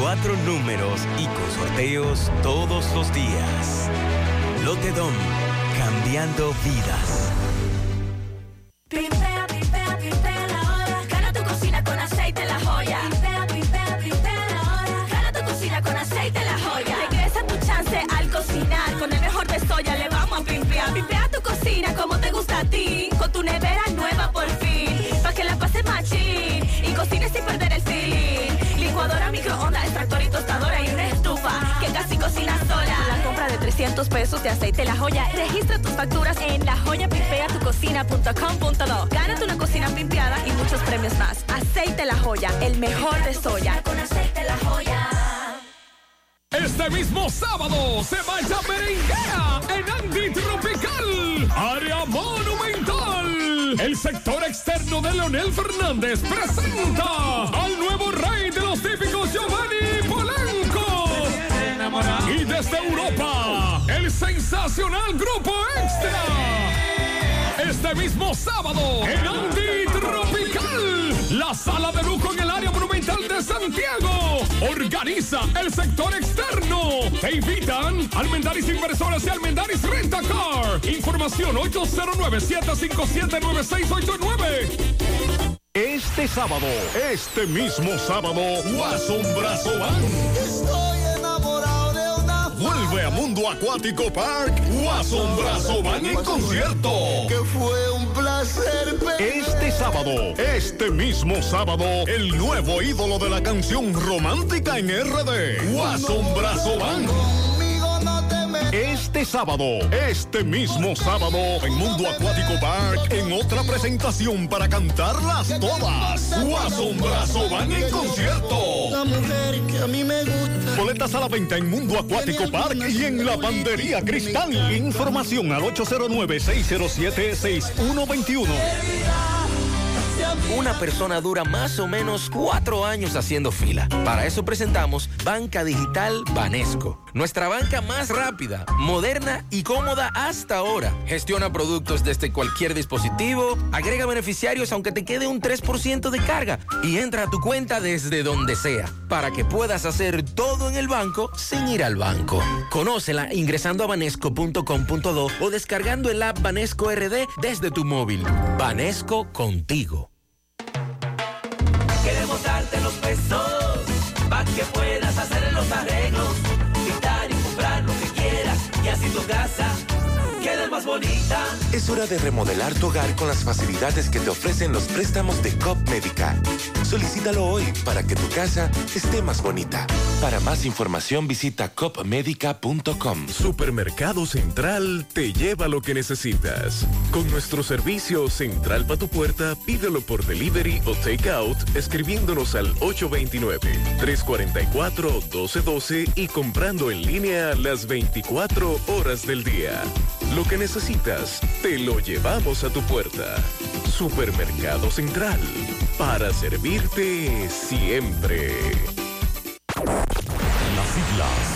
cuatro números y con sorteos todos los días. Lotedom, cambiando vidas. De 300 pesos de aceite la joya. Registra tus facturas en lajoyapimpeatucocina.com.do. Gánate una cocina pimpeada y muchos premios más. Aceite la joya, el mejor de soya. Con aceite la joya. Este mismo sábado se vaya merenguea en Andy Tropical, área monumental. El sector externo de Leonel Fernández presenta al nuevo rey de los típicos. Y desde Europa, el sensacional grupo extra. Este mismo sábado en Andy Tropical, la sala de lujo en el área monumental de Santiago. Organiza el sector externo. Te invitan Almendaris Inversores y Almendaris Rentacar. Información 809-757-9689. Este sábado, este mismo sábado, Guasón Brazo Band. Vuelve a Mundo Acuático Park, Guasón Brazo Band en concierto. que fue un placer ver. Este sábado, este mismo sábado, el nuevo ídolo de la canción romántica en RD, Guasón Brazo Este sábado, este mismo sábado, en Mundo Acuático Park, en otra presentación para cantarlas todas. Guasón Brazo Band en concierto. la mujer que a mí me gusta. Boletas a la venta en Mundo Acuático Park y en la Bandería Cristal. Información al 809-607-6121. Una persona dura más o menos cuatro años haciendo fila. Para eso presentamos Banca Digital Banesco. Nuestra banca más rápida, moderna y cómoda hasta ahora. Gestiona productos desde cualquier dispositivo, agrega beneficiarios aunque te quede un 3% de carga y entra a tu cuenta desde donde sea para que puedas hacer todo en el banco sin ir al banco. Conócela ingresando a banesco.com.do o descargando el app Banesco RD desde tu móvil. Banesco contigo. Que puedas más bonita. Es hora de remodelar tu hogar con las facilidades que te ofrecen los préstamos de COP Médica. Solicítalo hoy para que tu casa esté más bonita. Para más información visita copmedica.com. Supermercado Central te lleva lo que necesitas. Con nuestro servicio Central para tu puerta, pídelo por delivery o takeout escribiéndonos al 829-344-1212 y comprando en línea las 24 horas del día. Lo que necesitas, te lo llevamos a tu puerta. Supermercado Central, para servirte siempre. Las siglas.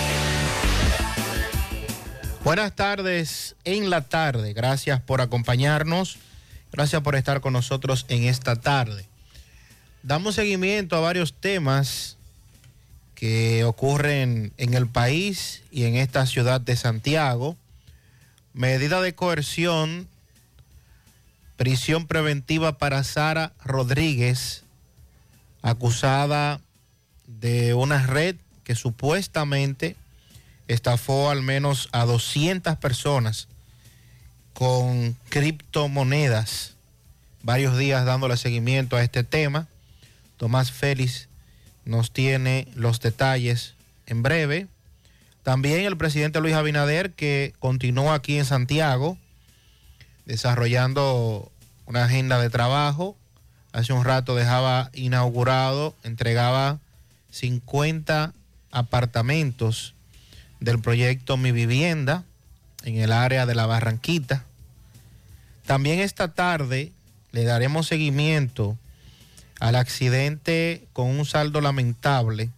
Buenas tardes en la tarde. Gracias por acompañarnos. Gracias por estar con nosotros en esta tarde. Damos seguimiento a varios temas que ocurren en el país y en esta ciudad de Santiago. Medida de coerción, prisión preventiva para Sara Rodríguez, acusada de una red que supuestamente estafó al menos a 200 personas con criptomonedas. Varios días dándole seguimiento a este tema. Tomás Félix nos tiene los detalles en breve. También el presidente Luis Abinader, que continuó aquí en Santiago, desarrollando una agenda de trabajo. Hace un rato dejaba inaugurado, entregaba 50 apartamentos del proyecto Mi Vivienda en el área de la Barranquita. También esta tarde le daremos seguimiento al accidente con un saldo lamentable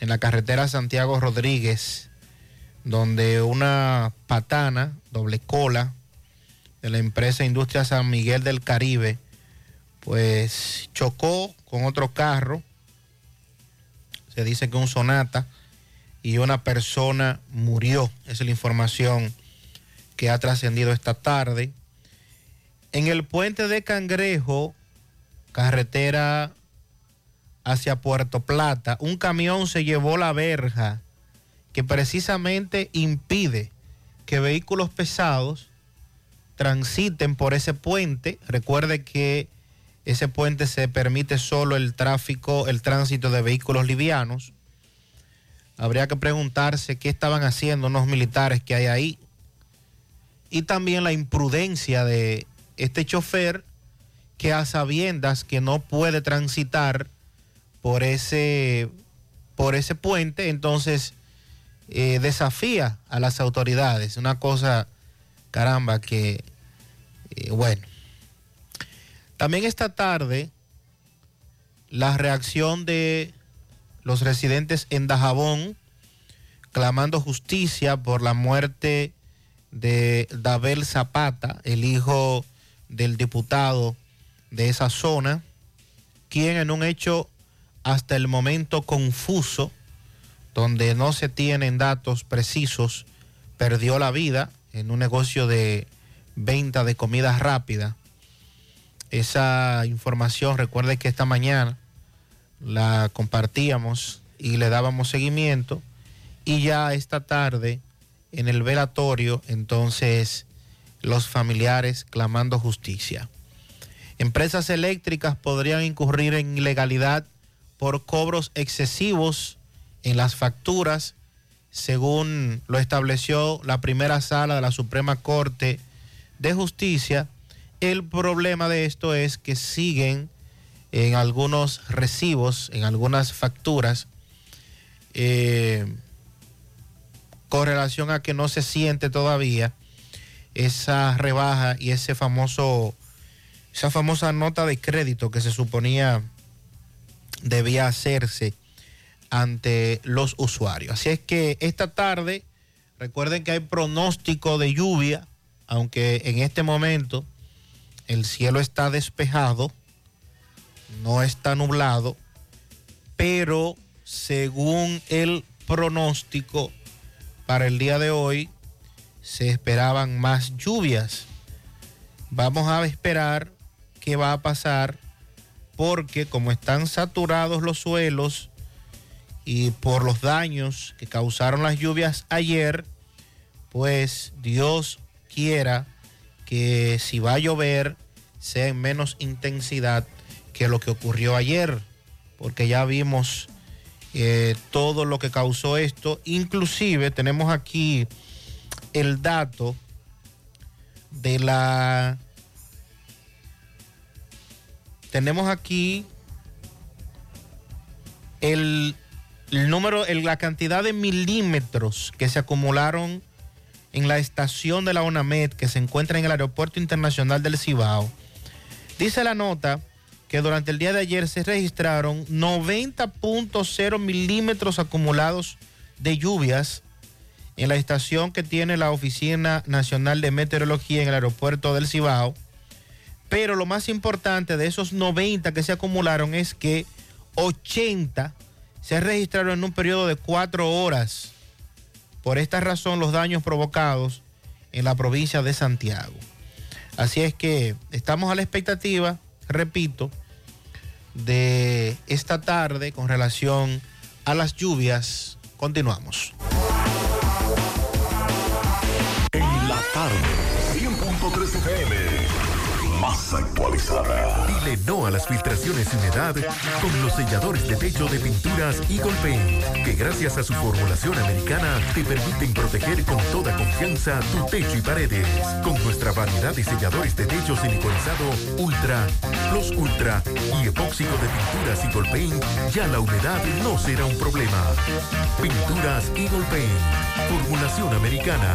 en la carretera Santiago Rodríguez, donde una patana, doble cola, de la empresa Industria San Miguel del Caribe, pues chocó con otro carro, se dice que un sonata, y una persona murió. Esa es la información que ha trascendido esta tarde. En el puente de Cangrejo, carretera hacia Puerto Plata, un camión se llevó la verja que precisamente impide que vehículos pesados transiten por ese puente. Recuerde que ese puente se permite solo el tráfico, el tránsito de vehículos livianos. Habría que preguntarse qué estaban haciendo unos militares que hay ahí. Y también la imprudencia de este chofer que a sabiendas que no puede transitar por ese, por ese puente, entonces eh, desafía a las autoridades. Una cosa, caramba, que, eh, bueno. También esta tarde, la reacción de los residentes en Dajabón clamando justicia por la muerte de Dabel Zapata, el hijo del diputado de esa zona, quien en un hecho hasta el momento confuso, donde no se tienen datos precisos, perdió la vida en un negocio de venta de comida rápida. Esa información, recuerde que esta mañana la compartíamos y le dábamos seguimiento y ya esta tarde en el velatorio entonces los familiares clamando justicia. Empresas eléctricas podrían incurrir en ilegalidad por cobros excesivos en las facturas, según lo estableció la primera sala de la Suprema Corte de Justicia. El problema de esto es que siguen en algunos recibos, en algunas facturas, eh, con relación a que no se siente todavía esa rebaja y ese famoso, esa famosa nota de crédito que se suponía debía hacerse ante los usuarios. Así es que esta tarde, recuerden que hay pronóstico de lluvia, aunque en este momento el cielo está despejado no está nublado, pero según el pronóstico para el día de hoy se esperaban más lluvias. Vamos a esperar qué va a pasar porque como están saturados los suelos y por los daños que causaron las lluvias ayer, pues Dios quiera que si va a llover sea en menos intensidad que lo que ocurrió ayer, porque ya vimos eh, todo lo que causó esto. Inclusive tenemos aquí el dato de la... Tenemos aquí el, el número, el, la cantidad de milímetros que se acumularon en la estación de la ONAMED que se encuentra en el Aeropuerto Internacional del Cibao. Dice la nota que durante el día de ayer se registraron 90.0 milímetros acumulados de lluvias en la estación que tiene la Oficina Nacional de Meteorología en el aeropuerto del Cibao. Pero lo más importante de esos 90 que se acumularon es que 80 se registraron en un periodo de cuatro horas. Por esta razón los daños provocados en la provincia de Santiago. Así es que estamos a la expectativa, repito, de esta tarde con relación a las lluvias. Continuamos. Actualizada. Dile no a las filtraciones humedad con los selladores de techo de pinturas Eagle Paint, que gracias a su formulación americana te permiten proteger con toda confianza tu techo y paredes. Con nuestra variedad de selladores de techo siliconizado Ultra, Plus Ultra y epóxico de pinturas Eagle Paint, ya la humedad no será un problema. Pinturas Eagle Paint, formulación americana.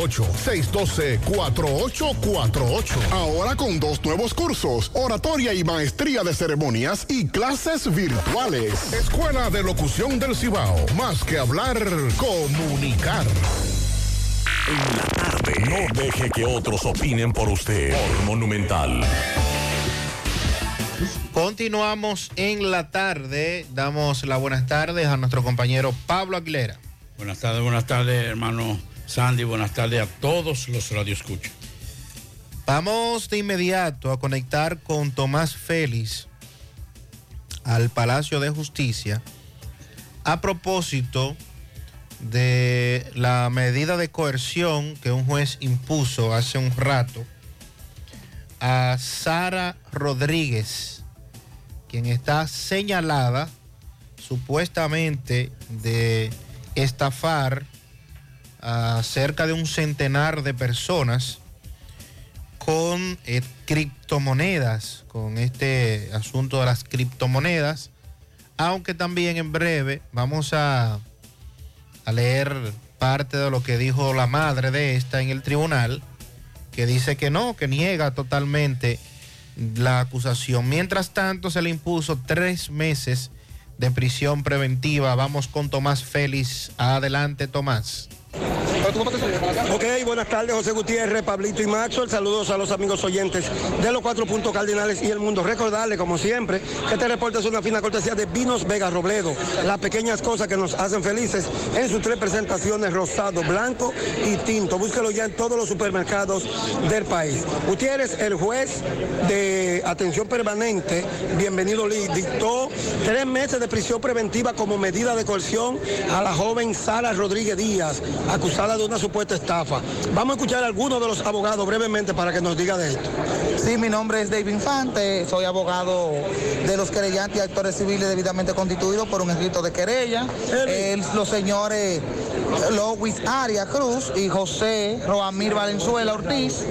612-4848. Ahora con dos nuevos cursos, oratoria y maestría de ceremonias y clases virtuales. Escuela de Locución del Cibao. Más que hablar, comunicar. En la tarde. No deje que otros opinen por usted. Por Monumental. Continuamos en la tarde. Damos las buenas tardes a nuestro compañero Pablo Aguilera. Buenas tardes, buenas tardes, hermano Sandy. Buenas tardes a todos los radioescuchos. Vamos de inmediato a conectar con Tomás Félix al Palacio de Justicia a propósito de la medida de coerción que un juez impuso hace un rato a Sara Rodríguez, quien está señalada supuestamente de estafar a cerca de un centenar de personas con eh, criptomonedas, con este asunto de las criptomonedas, aunque también en breve vamos a, a leer parte de lo que dijo la madre de esta en el tribunal, que dice que no, que niega totalmente la acusación. Mientras tanto, se le impuso tres meses de prisión preventiva. Vamos con Tomás Félix. Adelante, Tomás. Ok, buenas tardes, José Gutiérrez, Pablito y Maxwell. Saludos a los amigos oyentes de los cuatro puntos cardinales y el mundo. Recordarle, como siempre, que este reporte es una fina cortesía de Vinos Vega Robledo. Las pequeñas cosas que nos hacen felices en sus tres presentaciones, rosado, blanco y tinto. Búsquelo ya en todos los supermercados del país. Gutiérrez, el juez de atención permanente, bienvenido Lee, dictó tres meses de prisión preventiva como medida de coerción a la joven Sara Rodríguez Díaz, acusada de una supuesta estafa. Vamos a escuchar a algunos de los abogados brevemente para que nos diga de esto. Sí, mi nombre es David Infante, soy abogado de los querellantes y actores civiles debidamente constituidos por un escrito de querella. El- los señores Lois Aria Cruz y José Roamir Valenzuela Ortiz,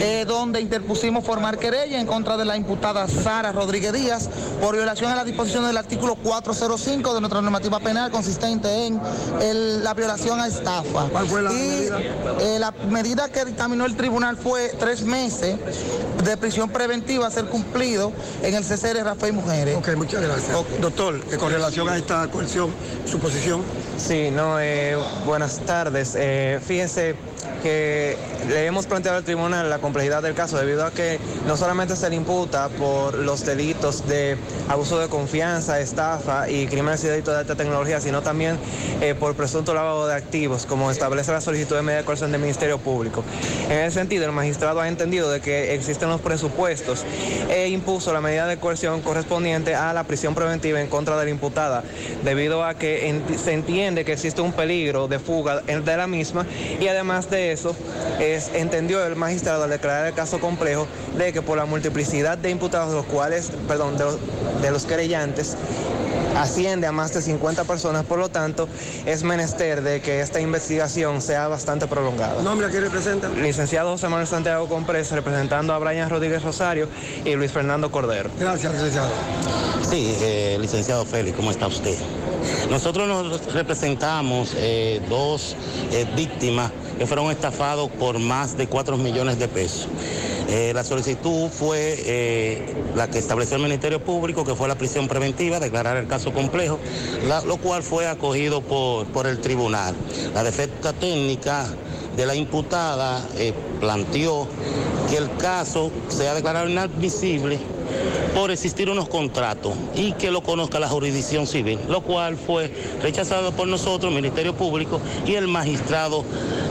eh, donde interpusimos formar querella en contra de la imputada Sara Rodríguez Díaz por violación a la disposición del artículo 405 de nuestra normativa penal consistente en el- la violación a estafa. ¿Cuál fue la medida? la medida que dictaminó el tribunal fue tres meses de prisión preventiva a ser cumplido en el CCR Rafael Mujeres. Ok, muchas gracias. Doctor, que con relación a esta coerción, su posición. Sí, no, eh, buenas tardes. Eh, fíjense que le hemos planteado al tribunal la complejidad del caso debido a que no solamente se le imputa por los delitos de abuso de confianza, estafa y crímenes y delitos de alta tecnología, sino también eh, por presunto lavado de activos, como establece la solicitud de medida de coerción del Ministerio Público. En ese sentido, el magistrado ha entendido de que existen los presupuestos e impuso la medida de coerción correspondiente a la prisión preventiva en contra de la imputada, debido a que ent- se entiende que existe un peligro de fuga en- de la misma y además de eso, es, entendió el magistrado al declarar el caso complejo de que por la multiplicidad de imputados, los cuales, perdón, de los, de los querellantes, asciende a más de 50 personas, por lo tanto, es menester de que esta investigación sea bastante prolongada. ¿Nombre a quién representa? Licenciado José Manuel Santiago Comprés, representando a Brian Rodríguez Rosario y Luis Fernando Cordero. Gracias, licenciado. Sí, eh, licenciado Félix, ¿cómo está usted? Nosotros nos representamos eh, dos eh, víctimas que fueron estafados por más de 4 millones de pesos. Eh, la solicitud fue la que estableció el Ministerio Público, que fue la prisión preventiva, declarar el caso complejo, lo cual fue acogido por, por el tribunal. La defensa técnica de la imputada planteó que el caso sea declarado inadmisible por existir unos contratos y que lo conozca la jurisdicción civil, lo cual fue rechazado por nosotros, Ministerio Público, y el magistrado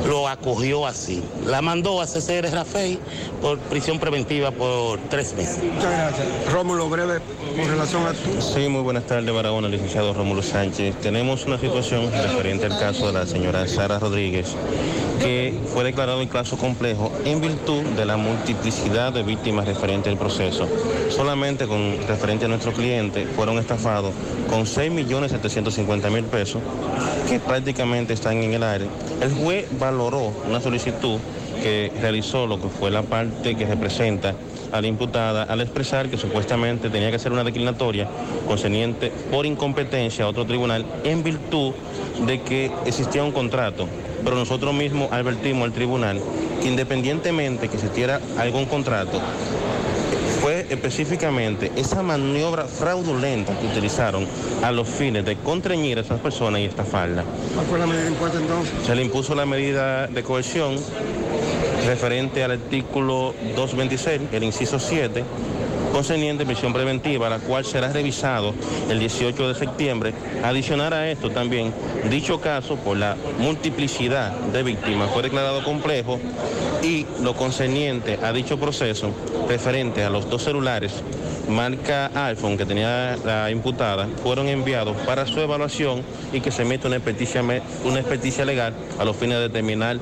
lo acogió así. La mandó a CCR Rafael por prisión preventiva por tres meses. Muchas gracias. Rómulo, breve con relación a Sí, muy buenas tardes, Barahona, licenciado Rómulo Sánchez. Tenemos una situación referente al caso de la señora Sara Rodríguez, que fue declarado un caso complejo en virtud de la multiplicidad de víctimas referente al proceso. Solamente con referente a nuestro cliente fueron estafados con 6.750.000 pesos, que prácticamente están en el aire. El juez valoró una solicitud que realizó lo que fue la parte que representa a la imputada al expresar que supuestamente tenía que hacer una declinatoria concerniente por incompetencia a otro tribunal en virtud de que existía un contrato. Pero nosotros mismos advertimos al tribunal que independientemente que existiera algún contrato, específicamente esa maniobra fraudulenta que utilizaron a los fines de contrañir a esas personas y estafarlas. ¿Cuál fue la medida impuesta entonces? Se le impuso la medida de coerción referente al artículo 226, el inciso 7, concerniente a prisión preventiva, la cual será revisado el 18 de septiembre. Adicionar a esto también, dicho caso, por la multiplicidad de víctimas, fue declarado complejo y lo concerniente a dicho proceso, referente a los dos celulares marca iPhone que tenía la imputada, fueron enviados para su evaluación y que se emita una experticia, una experticia legal a los fines de determinar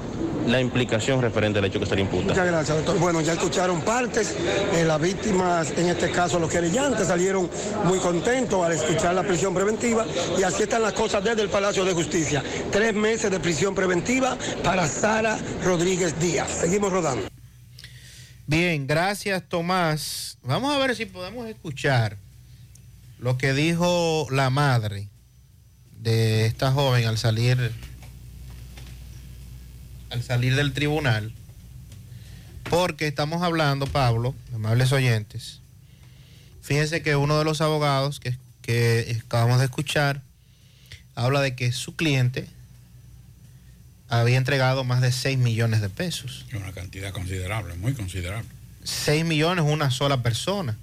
la implicación referente al hecho que se le imputa. Muchas gracias, doctor. Bueno, ya escucharon partes. Eh, las víctimas, en este caso los querellantes, salieron muy contentos al escuchar la prisión preventiva. Y así están las cosas desde el Palacio de Justicia. Tres meses de prisión preventiva para Sara Rodríguez Díaz. Seguimos rodando. Bien, gracias Tomás. Vamos a ver si podemos escuchar lo que dijo la madre de esta joven al salir al salir del tribunal. Porque estamos hablando, Pablo, amables oyentes. Fíjense que uno de los abogados que, que acabamos de escuchar habla de que su cliente había entregado más de 6 millones de pesos. Es una cantidad considerable, muy considerable. 6 millones una sola persona.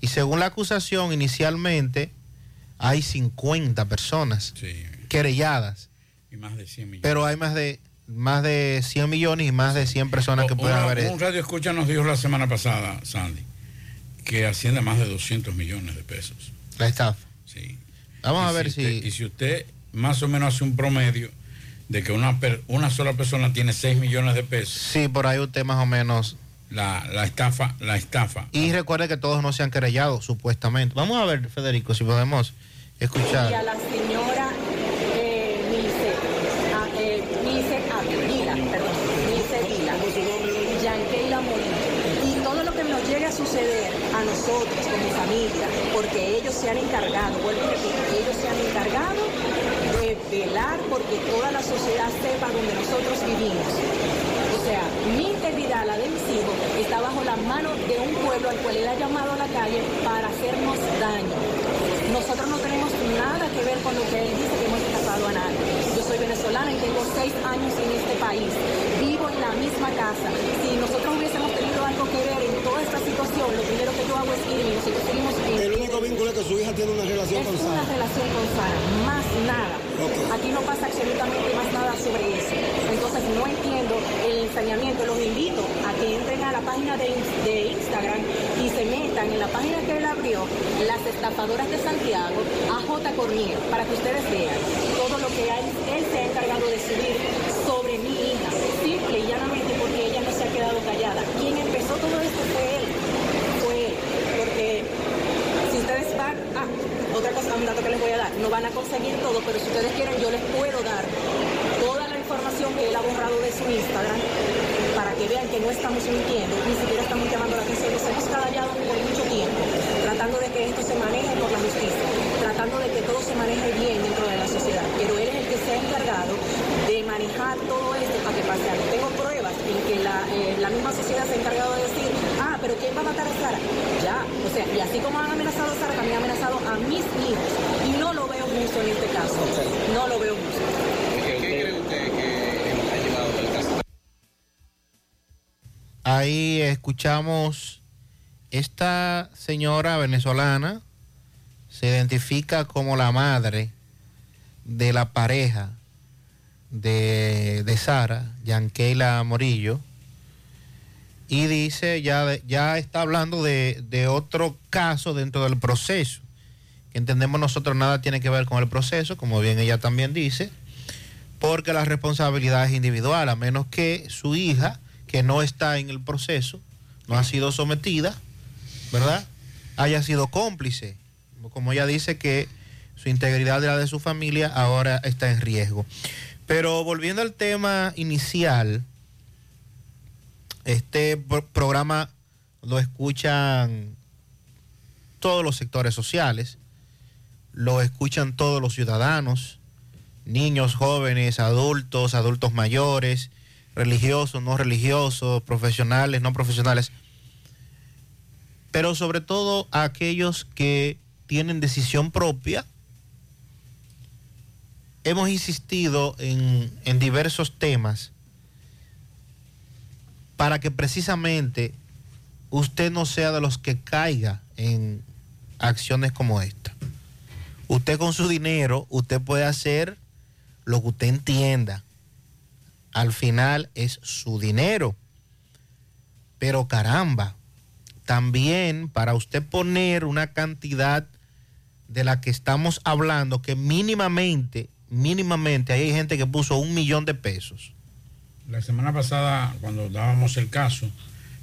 Y según la acusación, inicialmente hay 50 personas querelladas, Y más de 100 millones. pero hay más de más de 100 millones y más de 100 personas que pueden Una- haber un radio escucha nos dijo la semana pasada, Sandy, que asciende a más de 200 millones de pesos. la estafa. Sí. Vamos Y a ver usted- si y si usted más o menos hace un promedio, de que una, per- una sola persona tiene 6 millones de pesos. Sí, por ahí usted más o menos. La, la estafa, la estafa. Y recuerde que todos no se han querellado, supuestamente. Vamos a ver, Federico, si podemos Y escuchar. a la señora eh, Milce, a, eh, Milce Avila, perdón, Milce Vila, Yankeila Molina. Y todo lo que nos llegue a suceder a nosotros como familia, porque ellos se han encargado, vuelvo y repito, ellos se han encargado de velar porque toda la sociedad sepa donde nosotros vivimos. O sea, mi integridad, la de mis hijos, está bajo la mano de un pueblo al cual él ha llamado a la calle para hacernos daño. Nosotros no tenemos nada que ver con lo que él dice que hemos escapado a nadie. Yo soy venezolana y tengo seis años en este país. Vivo en la misma casa. Si nosotros hubiésemos tenido algo que ver en lo primero que yo hago es irme nosotros seguimos en El único vínculo es que su hija tiene una relación es con una Sara. relación con Sara, más nada. Aquí no pasa absolutamente más nada sobre eso. Entonces no entiendo el ensañamiento. Los invito a que entren a la página de Instagram y se metan en la página que él abrió, las estafadoras de Santiago, a J. Cornier, para que ustedes vean todo lo que él, él se ha encargado de subir sobre mi hija. Simple y llanamente porque ella no se ha quedado callada. Quien empezó todo esto fue él. Fue él. Porque si ustedes otra cosa, un dato que les voy a dar, no van a conseguir todo, pero si ustedes quieren, yo les puedo dar toda la información que él ha borrado de su Instagram para que vean que no estamos mintiendo, ni siquiera estamos llamando la atención, nos hemos callado por mucho tiempo, tratando de que esto se maneje por la justicia, tratando de que todo se maneje bien dentro de la sociedad, pero él es el que se ha encargado de manejar todo esto para que pase algo. Tengo pruebas en que la, eh, misma sociedad se ha encargado de decir, pero ¿quién va a matar a Sara? Ya, o sea, y así como han amenazado a Sara, también han amenazado a mis hijos, y no lo veo justo en este caso, no lo veo justo. ¿Qué cree usted que ha llevado el caso? Ahí escuchamos esta señora venezolana se identifica como la madre de la pareja de, de Sara, Yankeila Morillo, y dice, ya, ya está hablando de, de otro caso dentro del proceso, que entendemos nosotros nada tiene que ver con el proceso, como bien ella también dice, porque la responsabilidad es individual, a menos que su hija, que no está en el proceso, no ha sido sometida, ¿verdad? Haya sido cómplice, como ella dice que su integridad y la de su familia ahora está en riesgo. Pero volviendo al tema inicial, este pro- programa lo escuchan todos los sectores sociales, lo escuchan todos los ciudadanos, niños, jóvenes, adultos, adultos mayores, religiosos, no religiosos, profesionales, no profesionales, pero sobre todo aquellos que tienen decisión propia. Hemos insistido en, en diversos temas para que precisamente usted no sea de los que caiga en acciones como esta. Usted con su dinero, usted puede hacer lo que usted entienda. Al final es su dinero. Pero caramba, también para usted poner una cantidad de la que estamos hablando, que mínimamente, mínimamente, hay gente que puso un millón de pesos. La semana pasada, cuando dábamos el caso,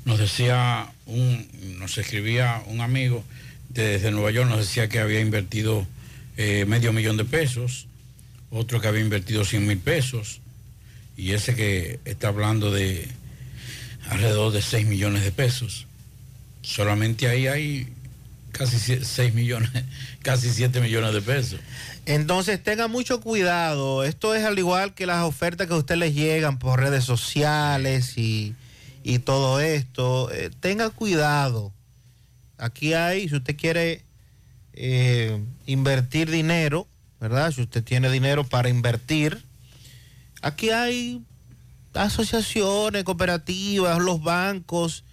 nos decía un, nos escribía un amigo desde Nueva York, nos decía que había invertido eh, medio millón de pesos, otro que había invertido 100 mil pesos, y ese que está hablando de alrededor de 6 millones de pesos. Solamente ahí hay casi 6 millones, casi 7 millones de pesos. Entonces tenga mucho cuidado. Esto es al igual que las ofertas que a usted les llegan por redes sociales y, y todo esto. Eh, tenga cuidado. Aquí hay, si usted quiere eh, invertir dinero, ¿verdad? Si usted tiene dinero para invertir, aquí hay asociaciones, cooperativas, los bancos,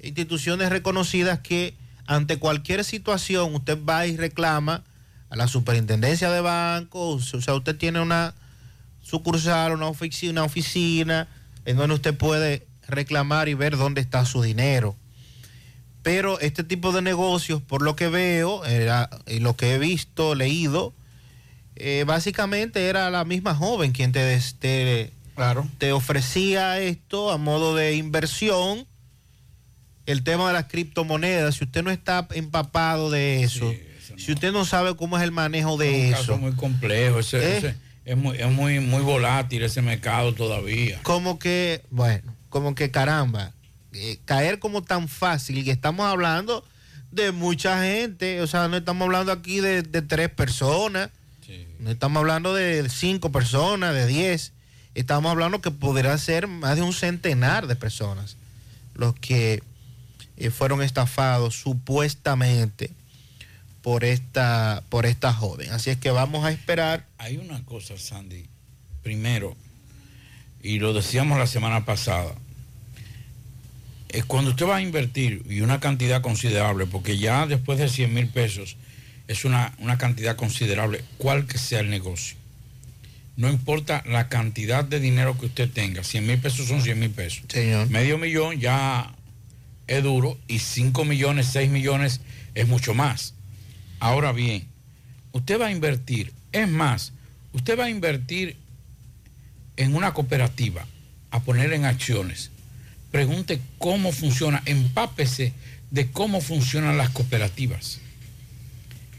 instituciones reconocidas que ante cualquier situación usted va y reclama a la superintendencia de bancos, o sea, usted tiene una sucursal, una oficina, una oficina en donde usted puede reclamar y ver dónde está su dinero. Pero este tipo de negocios, por lo que veo y lo que he visto, leído, eh, básicamente era la misma joven quien te, te, Claro. te ofrecía esto a modo de inversión. El tema de las criptomonedas, si usted no está empapado de eso, si usted no sabe cómo es el manejo de un eso, caso muy complejo. ese- ¿Eh? ese- es muy, es muy, muy volátil ese mercado todavía. como que, bueno, como que caramba, eh, caer como tan fácil y estamos hablando de mucha gente, o sea, no estamos hablando aquí de, de tres personas, no estamos hablando de cinco personas, de diez, estamos hablando que podrá ser más de un centenar de personas los que eh, fueron estafados supuestamente por esta, por esta joven. Así es que vamos a esperar. Hay una cosa, Sandy. Primero, y lo decíamos la semana pasada, es cuando usted va a invertir y una cantidad considerable, porque ya después de 100 mil pesos es una, una cantidad considerable, cual que sea el negocio. No importa la cantidad de dinero que usted tenga, 100 mil pesos son 100 mil pesos. Medio millón ya es duro y 5 millones, 6 millones es mucho más. Ahora bien, usted va a invertir, es más, usted va a invertir en una cooperativa, a poner en acciones. Pregunte cómo funciona, empápese de cómo funcionan las cooperativas.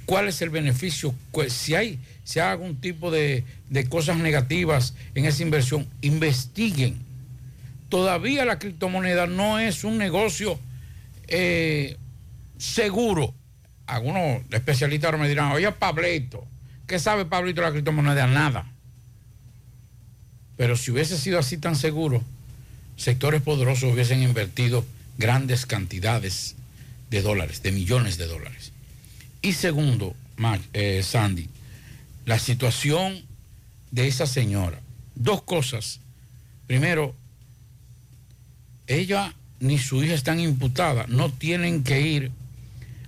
¿Cuál es el beneficio? Si hay, si hay algún tipo de, de cosas negativas en esa inversión, investiguen. Todavía la criptomoneda no es un negocio eh, seguro. Algunos especialistas ahora me dirán, oye Pablito, ¿qué sabe Pablito de la criptomoneda? Nada. Pero si hubiese sido así tan seguro, sectores poderosos hubiesen invertido grandes cantidades de dólares, de millones de dólares. Y segundo, eh, Sandy, la situación de esa señora. Dos cosas. Primero, ella ni su hija están imputadas, no tienen que ir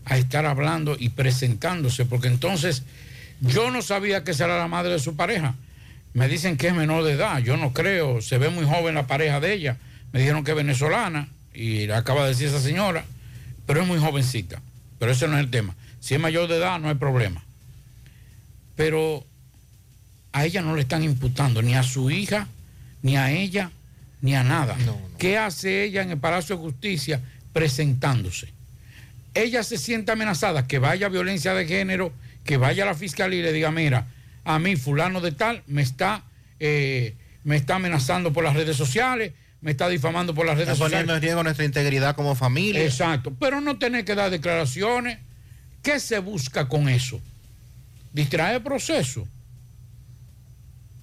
a estar hablando y presentándose, porque entonces yo no sabía que esa era la madre de su pareja. Me dicen que es menor de edad, yo no creo, se ve muy joven la pareja de ella. Me dijeron que es venezolana y acaba de decir esa señora, pero es muy jovencita. Pero ese no es el tema. Si es mayor de edad, no hay problema. Pero a ella no le están imputando, ni a su hija, ni a ella, ni a nada. ¿Qué hace ella en el Palacio de Justicia presentándose? Ella se siente amenazada, que vaya violencia de género, que vaya a la fiscalía y le diga, mira, a mí fulano de tal me está, eh, me está amenazando por las redes sociales, me está difamando por las redes Está poniendo sociales. en riesgo nuestra integridad como familia. Exacto, pero no tener que dar declaraciones. ¿Qué se busca con eso? Distraer el proceso.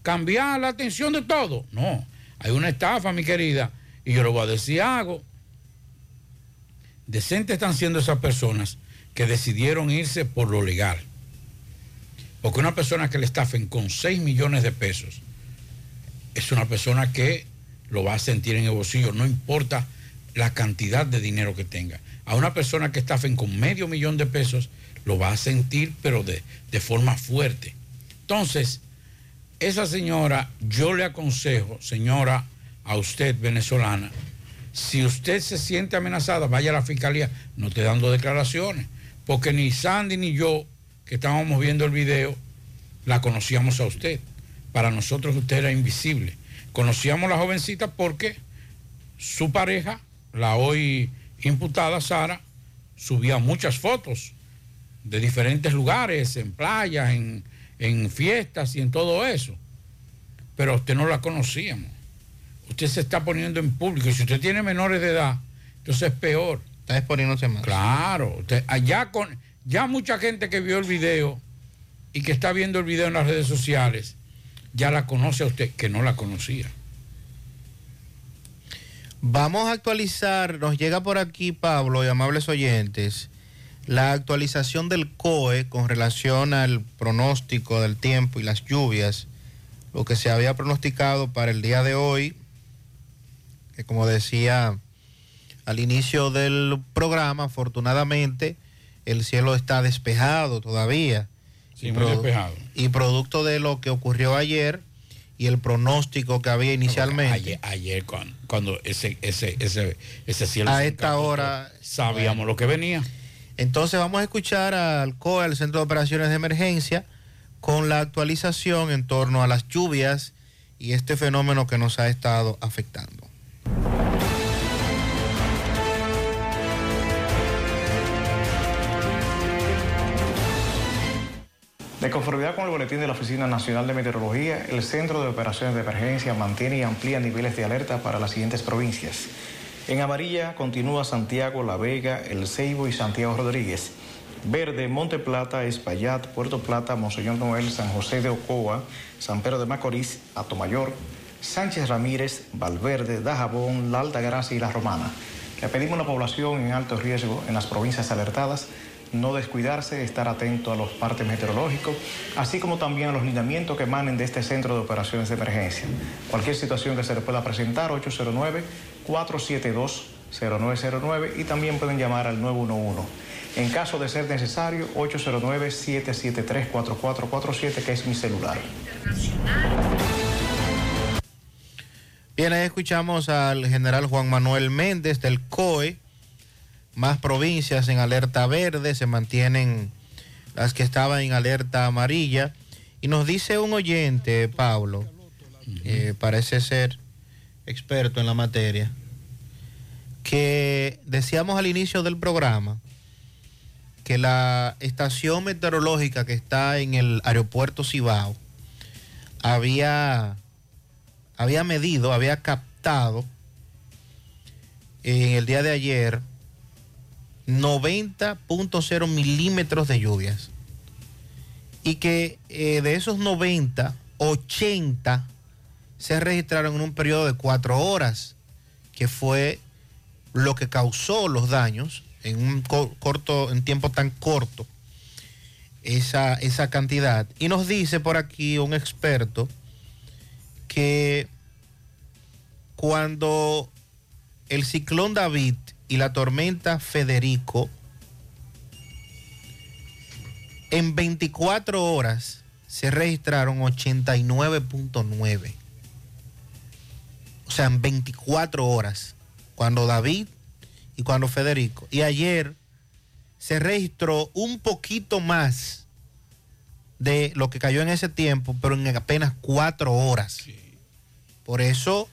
Cambiar la atención de todo. No, hay una estafa, mi querida, y yo le voy a decir algo. Decentes están siendo esas personas que decidieron irse por lo legal. Porque una persona que le estafen con 6 millones de pesos es una persona que lo va a sentir en el bolsillo, no importa la cantidad de dinero que tenga. A una persona que estafen con medio millón de pesos lo va a sentir, pero de, de forma fuerte. Entonces, esa señora, yo le aconsejo, señora, a usted venezolana, si usted se siente amenazada, vaya a la fiscalía, no esté dando declaraciones, porque ni Sandy ni yo, que estábamos viendo el video, la conocíamos a usted. Para nosotros usted era invisible. Conocíamos a la jovencita porque su pareja, la hoy imputada Sara, subía muchas fotos de diferentes lugares, en playas, en, en fiestas y en todo eso. Pero a usted no la conocíamos. Usted se está poniendo en público. Y si usted tiene menores de edad, entonces es peor. Está exponiéndose más. Claro. Usted, allá con, ya mucha gente que vio el video y que está viendo el video en las redes sociales, ya la conoce a usted, que no la conocía. Vamos a actualizar, nos llega por aquí Pablo y amables oyentes, la actualización del COE con relación al pronóstico del tiempo y las lluvias, lo que se había pronosticado para el día de hoy, que como decía al inicio del programa, afortunadamente el cielo está despejado todavía. Sí, Y muy produ- despejado. Y producto de lo que ocurrió ayer y el pronóstico que había inicialmente. Ayer, ayer cuando, cuando ese, ese, ese, ese cielo A esta hora, sabíamos bueno. lo que venía. Entonces vamos a escuchar al COE, al Centro de Operaciones de Emergencia, con la actualización en torno a las lluvias y este fenómeno que nos ha estado afectando. De conformidad con el boletín de la Oficina Nacional de Meteorología, el Centro de Operaciones de Emergencia mantiene y amplía niveles de alerta para las siguientes provincias. En amarilla continúa Santiago, La Vega, El Ceibo y Santiago Rodríguez. Verde, Monte Plata, Espaillat, Puerto Plata, Monseñor Noel, San José de Ocoa, San Pedro de Macorís, Atomayor, Sánchez Ramírez, Valverde, Dajabón, La Alta Gracia y La Romana. Le pedimos a la población en alto riesgo en las provincias alertadas no descuidarse, estar atento a los partes meteorológicos, así como también a los lineamientos que emanen de este centro de operaciones de emergencia. Cualquier situación que se le pueda presentar, 809-472-0909 y también pueden llamar al 911. En caso de ser necesario, 809-773-4447, que es mi celular. Bien, ahí escuchamos al general Juan Manuel Méndez del COE más provincias en alerta verde, se mantienen las que estaban en alerta amarilla. Y nos dice un oyente, Pablo, parece ser experto en la materia, que decíamos al inicio del programa que la estación meteorológica que está en el aeropuerto Cibao había, había medido, había captado en el día de ayer 90.0 milímetros de lluvias. Y que eh, de esos 90, 80 se registraron en un periodo de cuatro horas, que fue lo que causó los daños en un corto, en tiempo tan corto, esa, esa cantidad. Y nos dice por aquí un experto que cuando el ciclón David y la tormenta Federico, en 24 horas se registraron 89.9. O sea, en 24 horas, cuando David y cuando Federico. Y ayer se registró un poquito más de lo que cayó en ese tiempo, pero en apenas cuatro horas. Por eso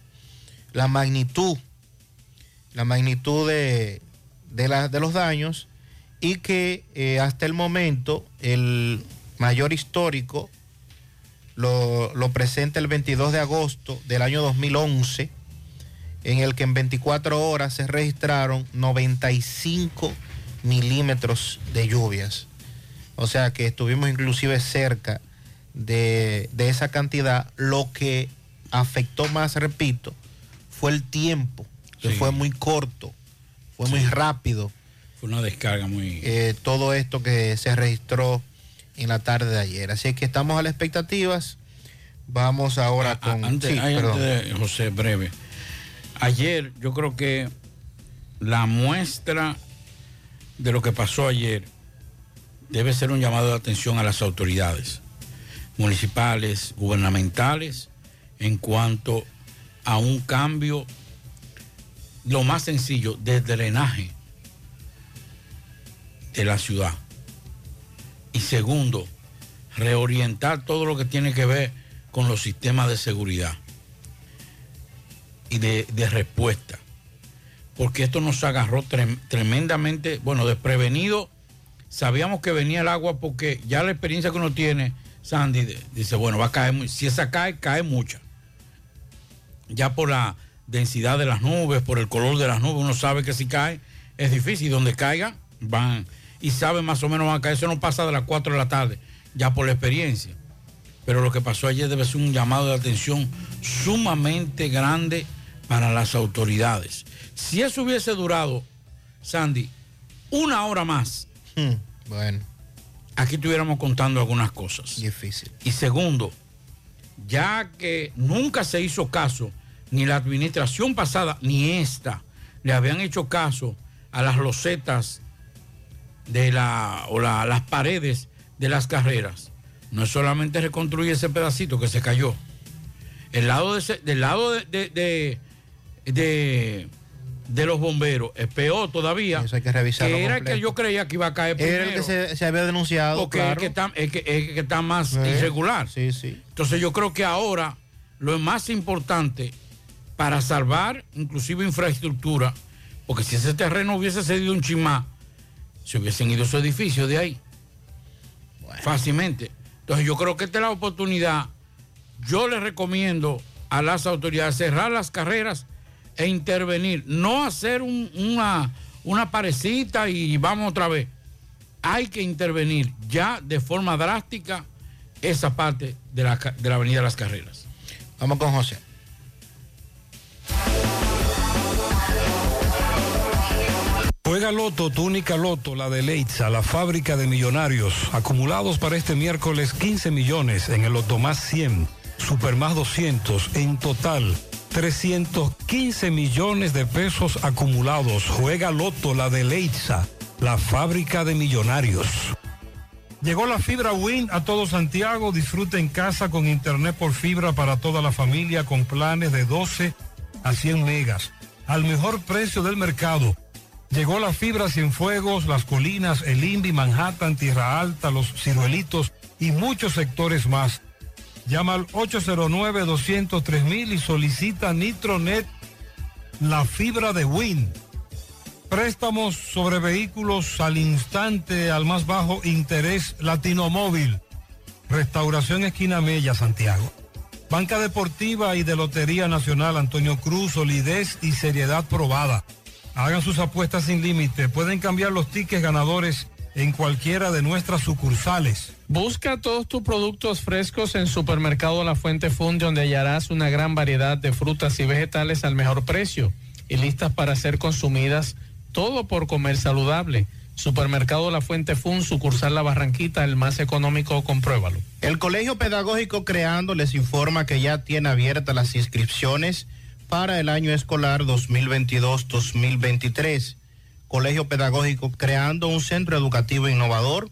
la magnitud la magnitud de, de, los daños y que eh, hasta el momento el mayor histórico lo, lo, presenta el 22 de agosto del año 2011, en el que en 24 horas se registraron 95 milímetros de lluvias. O sea que estuvimos inclusive cerca de, de esa cantidad. Lo que afectó más, repito, fue el tiempo que fue muy corto, fue muy rápido. Fue una descarga muy... Eh, todo esto que se registró en la tarde de ayer. Así que estamos a las expectativas. Vamos ahora con... Antes, de, José, breve. Ayer yo creo que la muestra de lo que pasó ayer debe ser un llamado de atención a las autoridades municipales, gubernamentales, en cuanto a un cambio lo más sencillo, de drenaje de la ciudad. Y segundo, reorientar todo lo que tiene que ver con los sistemas de seguridad y de, respuesta. Porque esto nos agarró tremendamente, bueno, desprevenido. Sabíamos que venía el agua porque ya la experiencia que uno tiene, Sandy, dice, bueno, va a caer, si esa cae, cae mucha. Ya por la densidad de las nubes, por el color de las nubes, uno sabe que si cae es difícil. Donde caiga, van y sabe más o menos van a caer. Eso no pasa de las 4 de la tarde, ya por la experiencia. Pero lo que pasó ayer debe ser un llamado de atención sumamente grande para las autoridades. Si eso hubiese durado, Sandy, una hora más, hmm, bueno, aquí estuviéramos contando algunas cosas. Difícil. Y segundo, ya que nunca se hizo caso ni la administración pasada ni esta le habían hecho caso a las losetas de la, o las paredes de las carreras. No es solamente reconstruir ese pedacito que se cayó. El lado de del lado de, de, de los bomberos. Es peor todavía. Eso hay que revisarlo Que era el completo. que yo creía que iba a caer primero. Era el que se, se había denunciado. Porque claro. es, que está, es que- es que está más Sí. irregular. Sí, sí. Entonces yo creo que ahora lo más importante para salvar inclusive infraestructura, porque si ese terreno hubiese cedido un chimá, se hubiesen ido esos edificios de ahí. Fácilmente. Entonces yo creo que esta es la oportunidad. Yo les recomiendo a las autoridades cerrar las carreras e intervenir. No hacer un- una, una parecita y vamos otra vez. Hay que intervenir ya de forma drástica esa parte de la, de la Avenida Las Carreras. Vamos con José. Juega Loto, tu única Loto, la de Leitza, la fábrica de millonarios. Acumulados para este miércoles 15 millones en el Loto más 100, Super más 200, en total 315 millones de pesos acumulados. Juega Loto, la de Leitza, la fábrica de millonarios. Llegó la fibra Win a todo Santiago. Disfruta en casa con internet por fibra para toda la familia con planes de 12 a 100 megas. Al mejor precio del mercado. Llegó la fibra Cienfuegos, Las Colinas, El Invi, Manhattan, Tierra Alta, Los Ciruelitos y muchos sectores más. Llama al 809-203 y solicita Nitronet, la fibra de Win. Préstamos sobre vehículos al instante, al más bajo interés, Latinomóvil. Restauración Esquina Mella, Santiago. Banca Deportiva y de Lotería Nacional Antonio Cruz, solidez y seriedad probada. Hagan sus apuestas sin límite. Pueden cambiar los tickets ganadores en cualquiera de nuestras sucursales. Busca todos tus productos frescos en Supermercado La Fuente Fun, donde hallarás una gran variedad de frutas y vegetales al mejor precio y listas para ser consumidas, todo por comer saludable. Supermercado La Fuente Fun, sucursal La Barranquita, el más económico, compruébalo. El Colegio Pedagógico Creando les informa que ya tiene abiertas las inscripciones para el año escolar 2022-2023. Colegio Pedagógico Creando un centro educativo innovador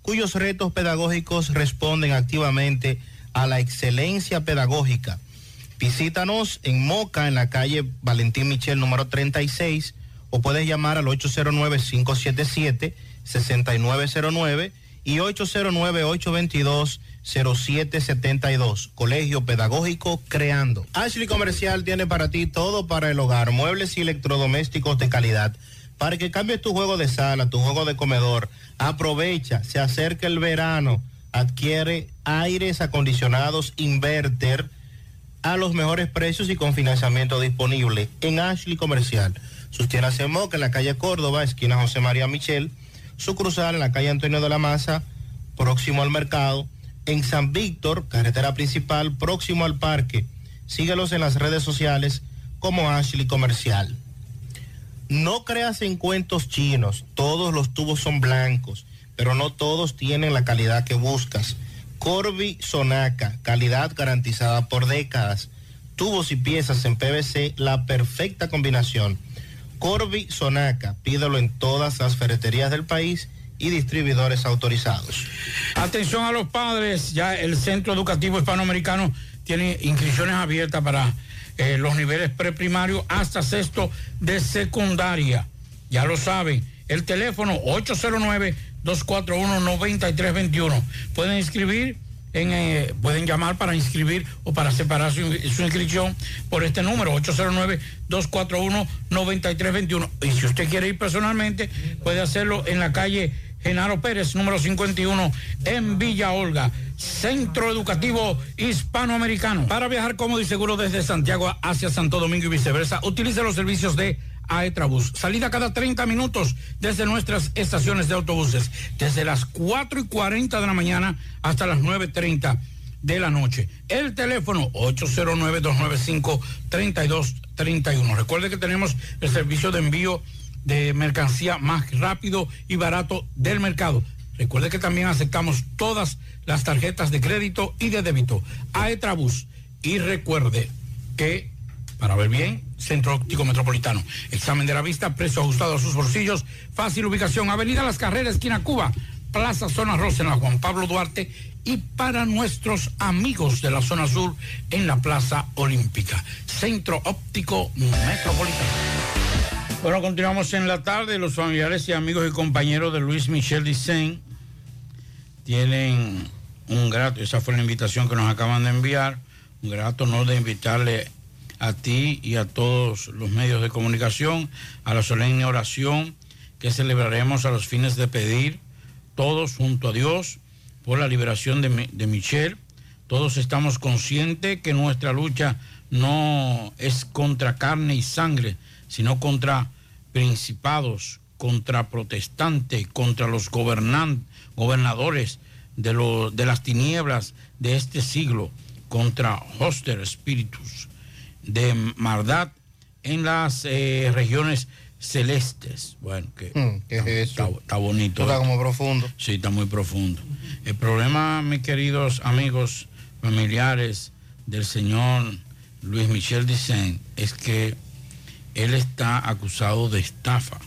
cuyos retos pedagógicos responden activamente a la excelencia pedagógica. Visítanos en Moca, en la calle Valentín Michel número 36, o puedes llamar al 809-577-6909 y 809-822-0772. Colegio Pedagógico Creando. Ashley Comercial tiene para ti todo para el hogar, muebles y electrodomésticos de calidad. Para que cambies tu juego de sala, tu juego de comedor, aprovecha, se acerca el verano, adquiere aires acondicionados Inverter a los mejores precios y con financiamiento disponible en Ashley Comercial. Sus tiendas en Moca, en la calle Córdoba, esquina José María Michel, su cruzar en la calle Antonio de la Maza, próximo al mercado, en San Víctor, carretera principal, próximo al parque. Síguelos en las redes sociales como Ashley Comercial. No creas en cuentos chinos, todos los tubos son blancos, pero no todos tienen la calidad que buscas. Corby Sonaca, calidad garantizada por décadas. Tubos y piezas en PVC, la perfecta combinación. Corby Sonaca, pídelo en todas las ferreterías del país y distribuidores autorizados. Atención a los padres, ya el Centro Educativo Hispanoamericano tiene inscripciones abiertas para eh, los niveles preprimarios hasta sexto de secundaria. Ya lo saben, el teléfono 809-241-9321. Pueden inscribir, en, eh, pueden llamar para inscribir o para separar su, su inscripción por este número, 809-241-9321. Y si usted quiere ir personalmente, puede hacerlo en la calle Genaro Pérez, número 51, en Villa Olga, Centro Educativo Hispanoamericano. Para viajar cómodo y seguro desde Santiago hacia Santo Domingo y viceversa, utilice los servicios de Aetrabús. Salida cada 30 minutos desde nuestras estaciones de autobuses, desde las 4 y 40 de la mañana hasta las 9.30 de la noche. El teléfono 809-295-3231. Recuerde que tenemos el servicio de envío de mercancía más rápido y barato del mercado. Recuerde que también aceptamos todas las tarjetas de crédito y de débito. Aetrabús. Y recuerde que, para ver bien, Centro Óptico Metropolitano. Examen de la vista, precio ajustado a sus bolsillos, fácil ubicación, Avenida Las Carreras, esquina Cuba, Plaza Zona Rosa en la Juan Pablo Duarte y para nuestros amigos de la zona sur en la Plaza Olímpica. Centro Óptico Metropolitano. Bueno, continuamos en la tarde. Los familiares y amigos y compañeros de Luis Michel Dicen tienen un grato, esa fue la invitación que nos acaban de enviar, un grato honor de invitarle a ti y a todos los medios de comunicación a la solemne oración que celebraremos a los fines de pedir, todos junto a Dios, por la liberación de, de Michelle. Todos estamos conscientes que nuestra lucha no es contra carne y sangre, sino contra principados, contra protestantes, contra los gobernadores de, lo- de las tinieblas de este siglo, contra hoster espíritus de maldad en las eh, regiones celestes. Bueno, que Mm, ¿qué es eso? está, está bonito. Está esto. como profundo. Sí, está muy profundo. El problema, mis queridos amigos familiares del señor Luis Michel Dicen, es que él está acusado de estafa.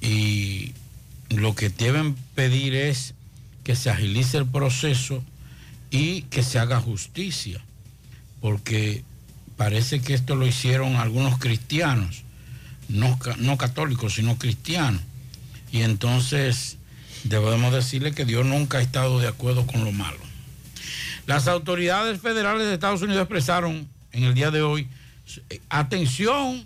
Y lo que deben pedir es que se agilice el proceso y que se haga justicia. Porque parece que esto lo hicieron algunos cristianos, no, no católicos, sino cristianos. Y entonces debemos decirle que Dios nunca ha estado de acuerdo con lo malo. Las autoridades federales de Estados Unidos expresaron en el día de hoy, atención,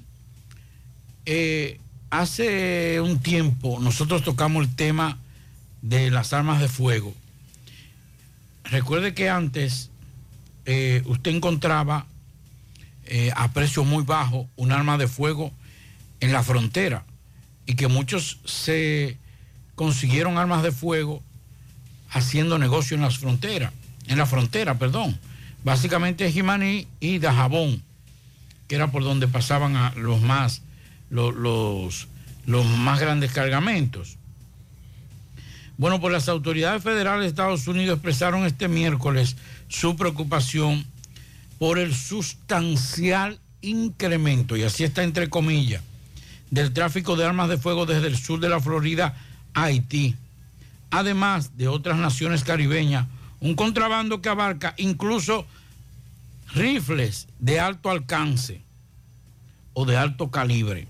eh, hace un tiempo nosotros tocamos el tema de las armas de fuego. Recuerde que antes eh, usted encontraba eh, a precio muy bajo un arma de fuego en la frontera y que muchos se consiguieron armas de fuego haciendo negocio en las fronteras, en la frontera, perdón. Básicamente Jimaní y Dajabón, era por donde pasaban a los más, lo- los, los más grandes cargamentos. Bueno, pues las autoridades federales de Estados Unidos expresaron este miércoles su preocupación por el sustancial incremento, y así está entre comillas, del tráfico de armas de fuego desde el sur de la Florida a Haití, además de otras naciones caribeñas, un contrabando que abarca incluso rifles de alto alcance o de alto calibre.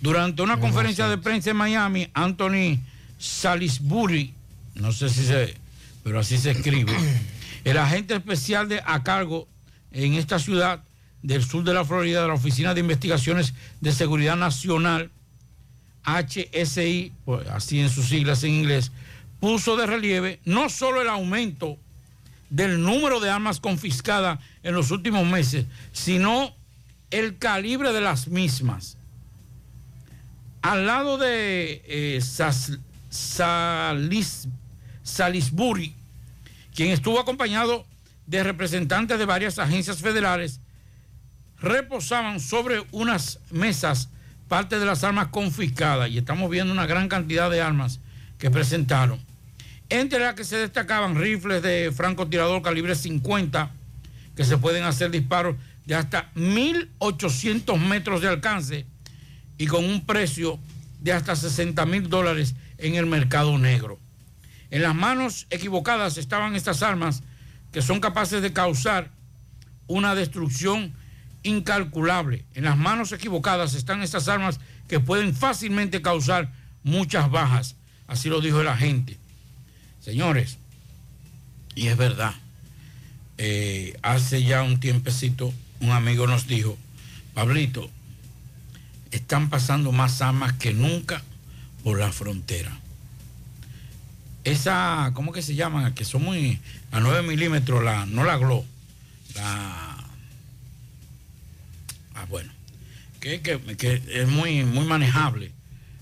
Durante una conferencia de prensa en Miami, Anthony Salisbury, no sé si se, pero así se escribe, el agente especial de, a cargo en esta ciudad del sur de la Florida de la Oficina de Investigaciones de Seguridad Nacional, HSI, pues, así en sus siglas en inglés, puso de relieve no solo el aumento del número de armas confiscadas en los últimos meses, sino el calibre de las mismas. Al lado de eh, Salisbury, quien estuvo acompañado de representantes de varias agencias federales, reposaban sobre unas mesas parte de las armas confiscadas y estamos viendo una gran cantidad de armas que presentaron. Entre las que se destacaban rifles de francotirador calibre 50 que se pueden hacer disparos de hasta 1.800 metros de alcance y con un precio de hasta 60 mil dólares en el mercado negro. En las manos equivocadas estaban estas armas que son capaces de causar una destrucción incalculable. En las manos equivocadas están estas armas que pueden fácilmente causar muchas bajas. Así lo dijo el agente. Señores, y es verdad, eh, hace ya un tiempecito un amigo nos dijo, Pablito, están pasando más armas que nunca por la frontera. Esa, ¿cómo que se llaman? Que son muy, a 9 milímetros, la, no la GLO, la... Ah, bueno, que, que- que es muy, muy manejable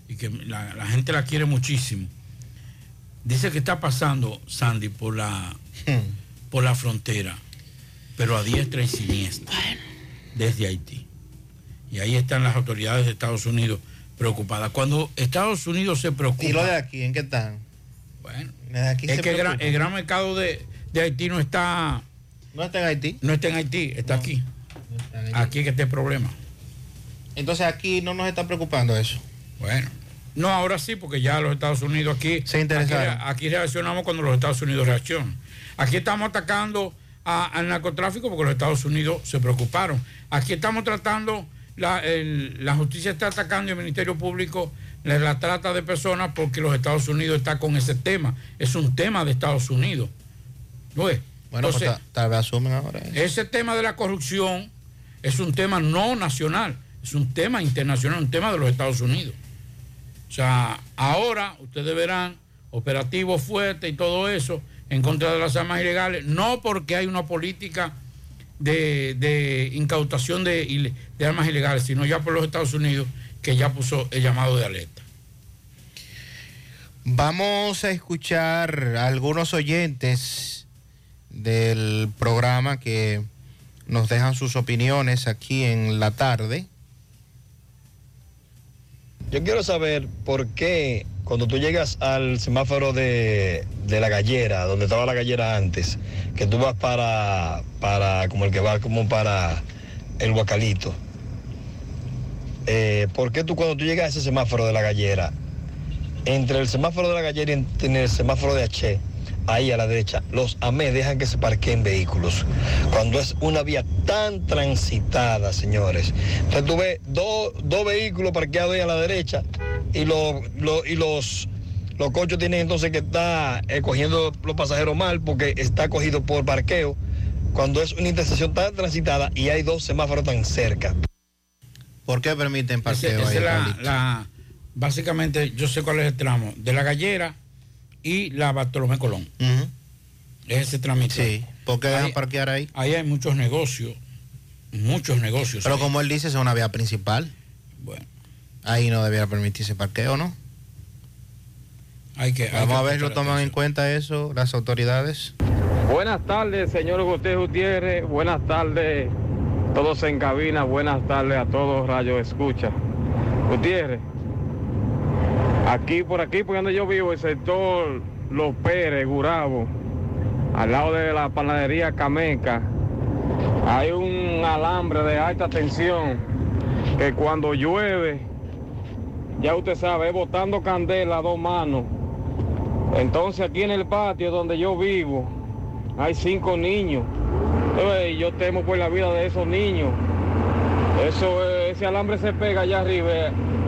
y que la, la gente la quiere muchísimo. Dice que está pasando, Sandy, por la, por la frontera, pero a diestra y siniestra, desde Haití. Y ahí están las autoridades de Estados Unidos preocupadas. Cuando Estados Unidos se preocupa... ¿Y lo de aquí en qué están? Bueno, de aquí es se que el gran, el gran mercado de, de Haití no está... ¿No está en Haití? No está en Haití, está aquí. Aquí es que está el problema. Entonces aquí no nos está preocupando eso. Bueno, no, ahora sí, porque ya los Estados Unidos aquí. Se interesaron. Aquí, aquí reaccionamos cuando los Estados Unidos reaccionan. Aquí estamos atacando a- al narcotráfico porque los Estados Unidos se preocuparon. Aquí estamos tratando la, el- la justicia está atacando y el Ministerio Público la, la trata de personas porque los Estados Unidos está con ese tema. Es un tema de Estados Unidos. ¿No es? Bueno, pues Entonces, ta- tal vez asumen ahora. eso. ese tema de la corrupción es un tema no nacional, es un tema internacional, un tema de los Estados Unidos. O sea, ahora ustedes verán operativos fuertes y todo eso en contra de las armas ilegales, no porque hay una política de, de incautación de, de armas ilegales, sino ya por los Estados Unidos que ya puso el llamado de alerta. Vamos a escuchar a algunos oyentes del programa que nos dejan sus opiniones aquí en la tarde. Yo quiero saber por qué cuando tú llegas al semáforo de, de la gallera, donde estaba la gallera antes, que tú vas para, para como el que va como para el guacalito, eh, ¿por qué tú cuando tú llegas a ese semáforo de la gallera, entre el semáforo de la gallera y el semáforo de H, ahí a la derecha, los AME dejan que se parqueen vehículos. Cuando es una vía tan transitada, señores. Entonces tú ves dos, dos vehículos parqueados ahí a la derecha y, lo- lo- y los, los cochos tienen entonces que estar eh, cogiendo los pasajeros mal porque está cogido por parqueo. Cuando es una intersección tan transitada y hay dos semáforos tan cerca. ¿Por qué permiten Ese- parqueo esa ahí, es la- la- básicamente, yo sé cuál es el tramo, de la gallera y la Bartolomé Colón. Es ese trámite. Sí, ¿por qué dejan Ahí- parquear ahí? Ahí hay muchos negocios, muchos negocios. Pero ahí. como él dice, es una vía principal. Bueno. Ahí no debiera permitirse parqueo, ¿no? Hay que, hay Vamos que a ver, ¿lo toman en cuenta eso las autoridades? Buenas tardes, señor Gutiérrez Gutiérrez. Buenas tardes, todos en cabina. Buenas tardes a todos, Rayo Escucha. Gutiérrez, aquí por aquí, por donde yo vivo, el sector Los Pérez, Gurabo, al lado de la panadería Cameca, hay un alambre de alta tensión que cuando llueve, ya usted sabe, es botando candela a dos manos. Entonces aquí en el patio donde yo vivo hay cinco niños. Y yo temo por la vida de esos niños. Eso, ese alambre se pega allá arriba.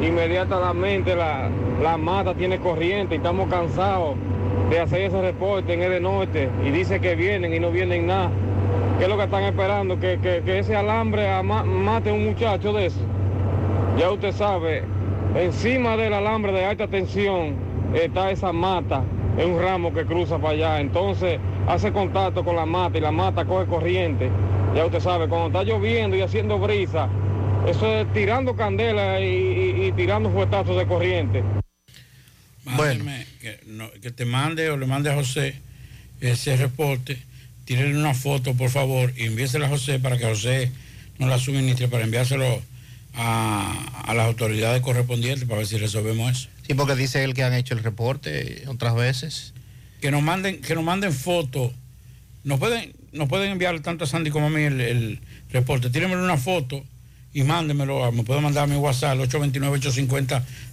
Inmediatamente la, la mata tiene corriente y estamos cansados de hacer ese reporte en el norte. Y dice que vienen y no vienen nada. ¿Qué es lo que están esperando? Que, que- que ese alambre ama- mate a un muchacho de eso. Ya usted sabe, encima del alambre de alta tensión está esa mata, es un ramo que cruza para allá. Entonces hace contacto con la mata y la mata coge corriente. Ya usted sabe, cuando está lloviendo y haciendo brisa, eso es tirando candela y, y- y tirando fuetazos de corriente. Mándeme, que, no- que te mande o le mande a José ese reporte, tírenle una foto, por favor, y envíesela a José para que José nos la suministre para enviárselo a, a las autoridades correspondientes para ver si resolvemos eso. Sí, porque dice él que han hecho el reporte otras veces. Que nos manden, que nos manden fotos. Nos pueden, nos pueden enviar tanto a Sandy como a mí el, el reporte. Tírenme una foto y mándenmelo. Me pueden mandar a mi WhatsApp al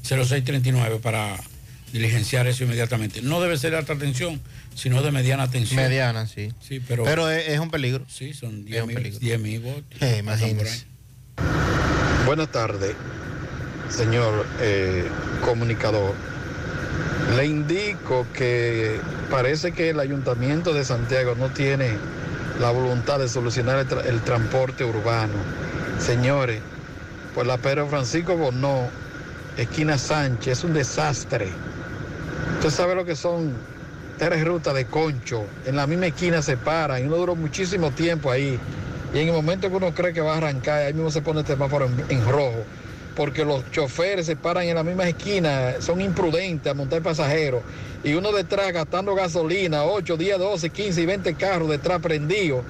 829-850-0639 para diligenciar eso inmediatamente. No debe ser de alta tensión, sino de mediana tensión. Mediana, sí. Sí, pero, Pero es, es un peligro. Sí, son Es 10 un mil, peligro. 10 mil votos. Eh, imagínese. Buenas tardes, señor eh, comunicador. Le indico que parece que el ayuntamiento de Santiago no tiene la voluntad de solucionar el, tra- el transporte urbano. Señores, pues la Pedro Francisco Bonó, esquina Sánchez, es un desastre. Usted sabe lo que son tres rutas de concho, en la misma esquina se paran y uno duró muchísimo tiempo ahí. Y en el momento que uno cree que va a arrancar, ahí mismo se pone el semáforo en, en rojo. Porque los choferes se paran en la misma esquina, son imprudentes a montar pasajeros. Y uno detrás gastando gasolina, 8, 10, 12, 15 y 20 carros detrás prendidos,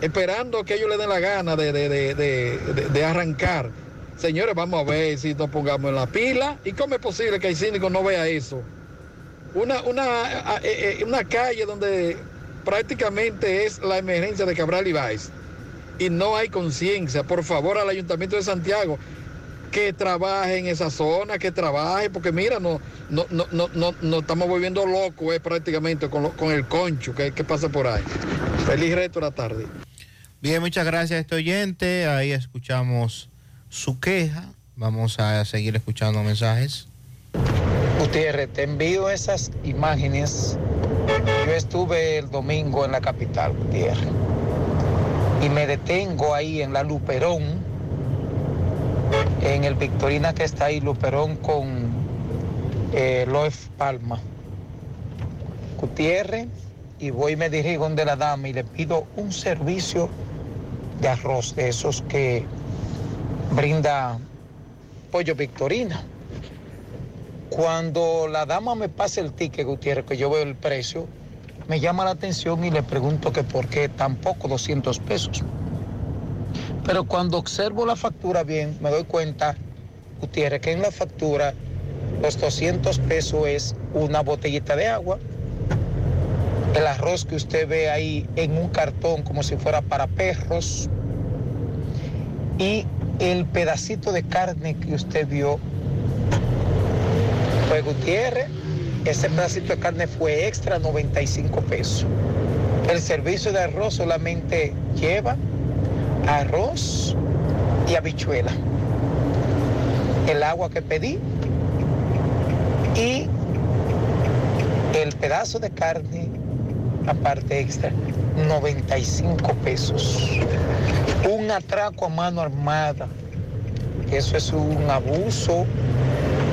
esperando que ellos le den la gana de, de- de- de- arrancar. Señores, vamos a ver si nos pongamos en la pila. ¿Y cómo es posible que el síndico no vea eso? Una, una, eh, eh, una calle donde prácticamente es la emergencia de Cabral Ibáez y no hay conciencia. Por favor, al Ayuntamiento de Santiago, que trabaje en esa zona, que trabaje, porque mira, no, no, no, no, no, no estamos volviendo locos eh, prácticamente con, lo- con el concho que, que pasa por ahí. Feliz resto de la tarde. Bien, muchas gracias a este oyente. Ahí escuchamos su queja. Vamos a seguir escuchando mensajes. Gutiérrez, te envío esas imágenes. Yo estuve el domingo en la capital, Gutiérrez, y me detengo ahí en la Luperón, en el Victorina que está ahí, Luperón con eh, Loef Palma. Gutiérrez, y voy y me dirijo donde la dama y le pido un servicio de arroz, de esos que brinda Pollo Victorina. Cuando la dama me pasa el ticket, Gutiérrez, que yo veo el precio, me llama la atención y le pregunto que por qué tan poco, 200 pesos. Pero cuando observo la factura bien, me doy cuenta, Gutiérrez, que en la factura los 200 pesos es una botellita de agua, el arroz que usted ve ahí en un cartón como si fuera para perros. Y el pedacito de carne que usted vio fue Gutiérrez, ese pedacito de carne fue extra 95 pesos. El servicio de arroz solamente lleva arroz y habichuela. El agua que pedí y el pedazo de carne, aparte extra, 95 pesos. Un atraco a mano armada, eso es un abuso.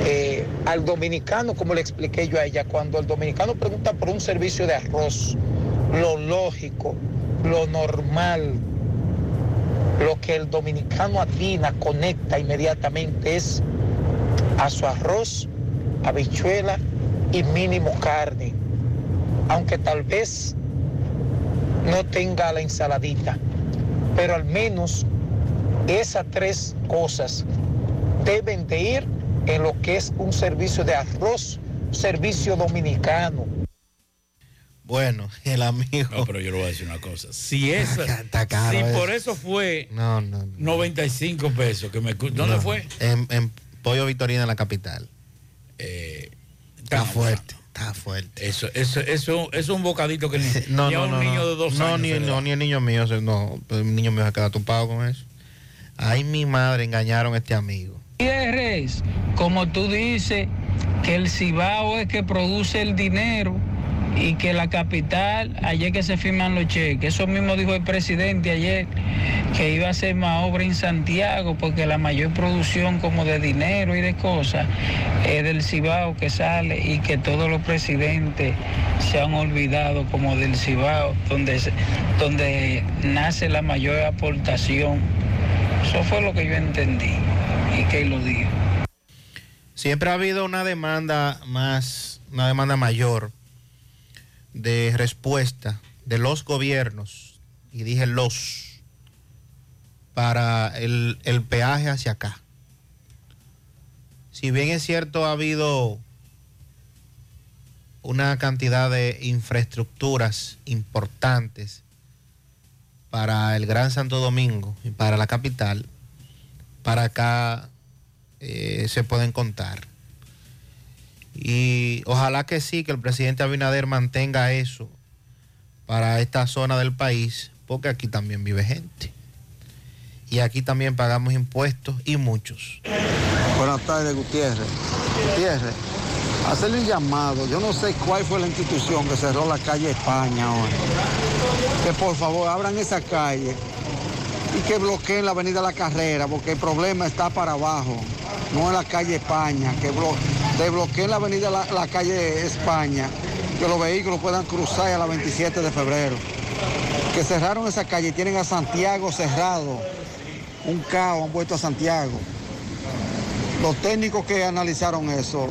Eh, al dominicano, como le expliqué yo a ella, cuando el dominicano pregunta por un servicio de arroz, lo lógico, lo normal, lo que el dominicano atina, conecta inmediatamente es a su arroz, habichuela y mínimo carne, aunque tal vez no tenga la ensaladita, pero al menos esas tres cosas deben de ir en lo que es un servicio de arroz, servicio dominicano. Bueno, el amigo. No, pero yo le voy a decir una cosa. Si esa, Está caro si eso. por eso fue No, no. no. 95 pesos, que me, ¿dónde No. fue? En, en Pollo Victorina, en la capital. Eh, está fuerte, está fuerte. Eso, eso, eso, eso es un bocadito que ni, No, ni a no, un no. niño no. de dos no, años. Ni, no, ni el niño mío, no. El niño mío se queda tupado con eso. Ay, mi madre, engañaron a este amigo. Gutiérrez, como tú dices, que el Cibao es que produce el dinero y que la capital, ayer que se firman los cheques, eso mismo dijo el presidente ayer, que iba a hacer más obra en Santiago porque la mayor producción como de dinero y de cosas es del Cibao que sale y que todos los presidentes se han olvidado como del Cibao, donde, donde nace la mayor aportación. Eso fue lo que yo entendí y que lo dijo. Siempre ha habido una demanda más, una demanda mayor de respuesta de los gobiernos, y dije los, para el, el peaje hacia acá. Si bien es cierto, ha habido una cantidad de infraestructuras importantes para el Gran Santo Domingo y para la capital, para acá eh, se pueden contar. Y ojalá que sí, que el presidente Abinader mantenga eso para esta zona del país, porque aquí también vive gente. Y aquí también pagamos impuestos y muchos. Buenas tardes, Gutiérrez. Gutiérrez, hacerle un llamado. Yo no sé cuál fue la institución que cerró la calle España hoy. Que por favor abran esa calle y que bloqueen la avenida La Carrera, porque el problema está para abajo, no en la calle España. Que blo desbloqueen la avenida la, la calle España, que los vehículos puedan cruzar a la 27 de febrero. Que cerraron esa calle y tienen a Santiago cerrado. Un caos han puesto a Santiago. Los técnicos que analizaron eso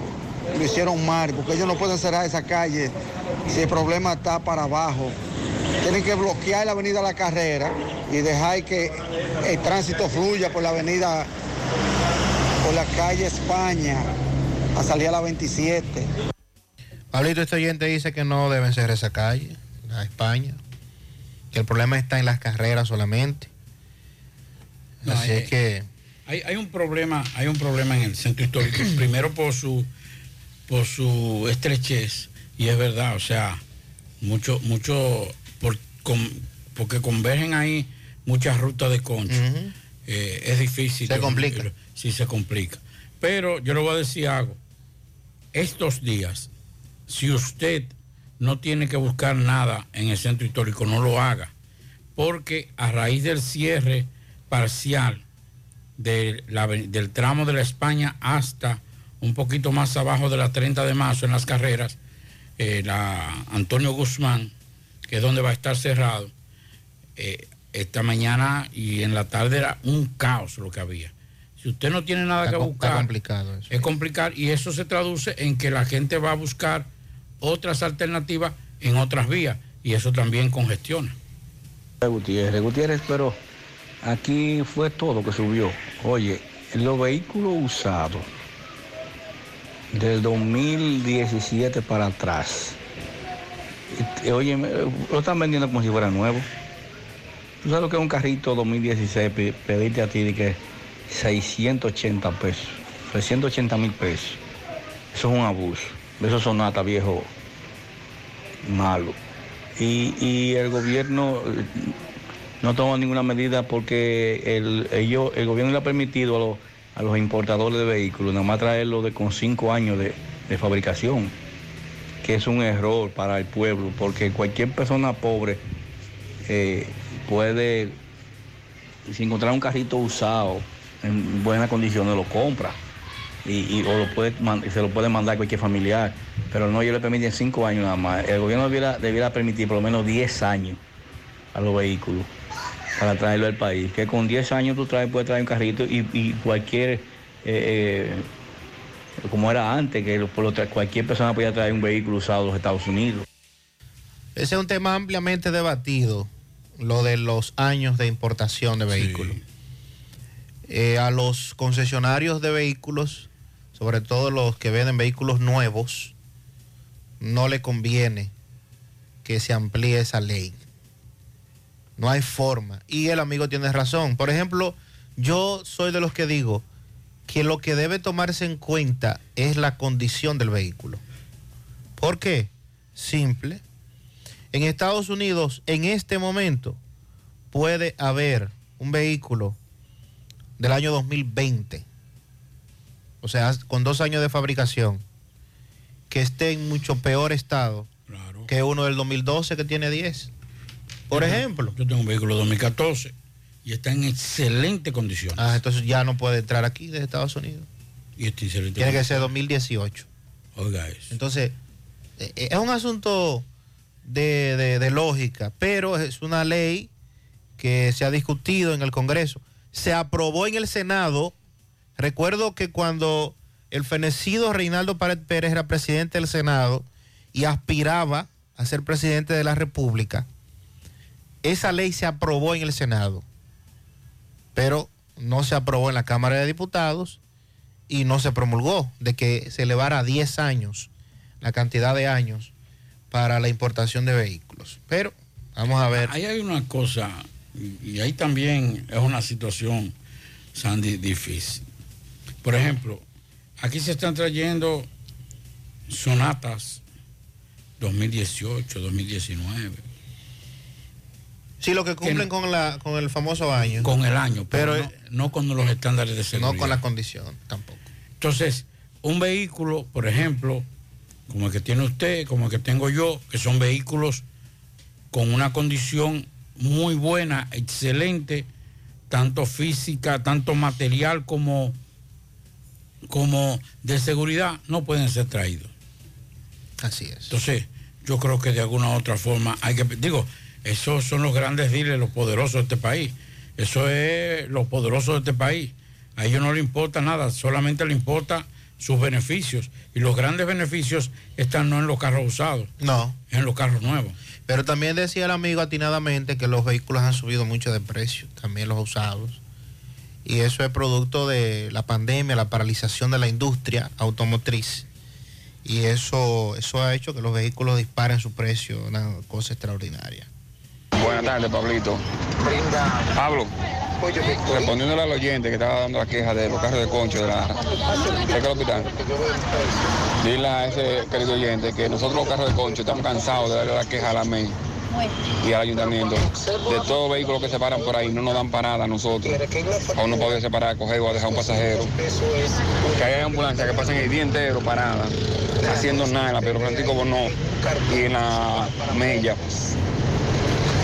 lo hicieron mal, porque ellos no pueden cerrar esa calle si el problema está para abajo. Tienen que bloquear la avenida La Carrera y dejar que el tránsito fluya por la avenida, por la calle España, a salir a la 27. Pablito, este oyente dice que no deben ser esa calle, la España, que el problema está en las carreras solamente. No, Así eh, es que Hay, hay un problema, hay un problema en el centro histórico. Primero por su por su estrechez y es verdad, o sea, mucho mucho por, con- porque convergen ahí muchas rutas de concho. eh, es difícil. Se complica. Sí, se complica. Pero yo le voy a decir algo. Estos días, si usted no tiene que buscar nada en el centro histórico, no lo haga. Porque a raíz del cierre parcial del tramo de la España hasta un poquito más abajo de la 30 de marzo en las carreras, eh, la Antonio Guzmán, que es donde va a estar cerrado, eh, esta mañana y en la tarde era un caos lo que había. Si usted no tiene nada Está que buscar, complicado eso. es complicado y eso se traduce en que la gente va a buscar otras alternativas en otras vías y eso también congestiona. Gutiérrez, Gutiérrez, pero aquí fue todo que subió. Oye, los vehículos usados del 2017 para atrás, este, oye, lo están vendiendo como si fuera nuevo. ¿Tú sabes lo que es un carrito 2016? pe- Pedirte a ti de que 680 pesos, 680 mil pesos. Eso es un abuso. Eso sonata viejo malo. Y, y el gobierno eh, no toma ninguna medida porque el, el gobierno le ha permitido a los, a los importadores de vehículos nada más traerlo de, con cinco años de, de fabricación, que es un error para el pueblo, porque cualquier persona pobre eh, puede, si encontrar un carrito usado en buenas condiciones, lo compra. Y, y- o lo puede, se lo puede mandar a cualquier familiar, pero no, ellos le permiten cinco años nada más. El gobierno debiera, debiera permitir por lo menos 10 años a los vehículos para traerlo al país. Que con 10 años tú traes, puedes traer un carrito y, y cualquier, eh, eh, como era antes, que lo- por lo tra- cualquier persona podía traer un vehículo usado a los Estados Unidos. Ese es un tema ampliamente debatido, lo de los años de importación de vehículos. Eh, a los concesionarios de vehículos, sobre todo los que venden vehículos nuevos, no le conviene que se amplíe esa ley. No hay forma. Y el amigo tiene razón. Por ejemplo, yo soy de los que digo que lo que debe tomarse en cuenta es la condición del vehículo. ¿Por qué? Simple. En Estados Unidos, en este momento, puede haber un vehículo del año 2020, o sea, con dos años de fabricación, que esté en mucho peor estado que uno del 2012 que tiene 10. Por Yo tengo- ejemplo. Yo tengo un vehículo 2014 y está en excelente condición. Ah, entonces ya no puede entrar aquí desde Estados Unidos. Y Tiene que ser 2018. Oiga eso. Entonces, eh, eh, es un asunto de, de- de lógica, pero es una ley que se ha discutido en el Congreso. Se aprobó en el Senado. Recuerdo que cuando el fenecido Reinaldo Pared Pérez era presidente del Senado y aspiraba a ser presidente de la República, esa ley se aprobó en el Senado, pero no se aprobó en la Cámara de Diputados y no se promulgó de que se elevara a 10 años la cantidad de años para la importación de vehículos. Pero vamos a ver. Ahí hay una cosa, y y ahí también es una situación, Sandy, difícil. Por ejemplo, aquí se están trayendo sonatas 2018, 2019. Sí, lo que cumplen con, la, con el famoso año. Con el año, pero, Pero, no, no con los estándares de seguridad. no con la condición tampoco. Entonces, un vehículo, por ejemplo, como el que tiene usted, como el que tengo yo, que son vehículos con una condición muy buena, excelente, tanto física, tanto material como, como de seguridad, no pueden ser traídos. Así es. Entonces, yo creo que de alguna u otra forma hay que, digo, esos son los grandes dealers, los poderosos de este país. Eso es los poderosos de este país. A ellos no les importa nada, solamente les importa sus beneficios. Y los grandes beneficios están no en los carros usados, No. en los carros nuevos. Pero también decía el amigo atinadamente que los vehículos han subido mucho de precio, también los usados. Y eso es producto de la pandemia, la paralización de la industria automotriz. Y eso, eso ha hecho que los vehículos disparen su precio, una cosa extraordinaria. Buenas tardes, Pablito. Pablo, respondiéndole al oyente que estaba dando la queja de los carros de concho de la cerca del hospital. Dile a ese querido oyente que nosotros los carros de concho estamos cansados de darle la queja a la MEI y al ayuntamiento. De todos los vehículos que se paran por ahí, no nos dan parada a nosotros. Aún no podía separar, coger o a dejar un pasajero. Que hay ambulancias que pasan el día entero paradas, haciendo nada en la Pedro Francisco Bonó y en la Mella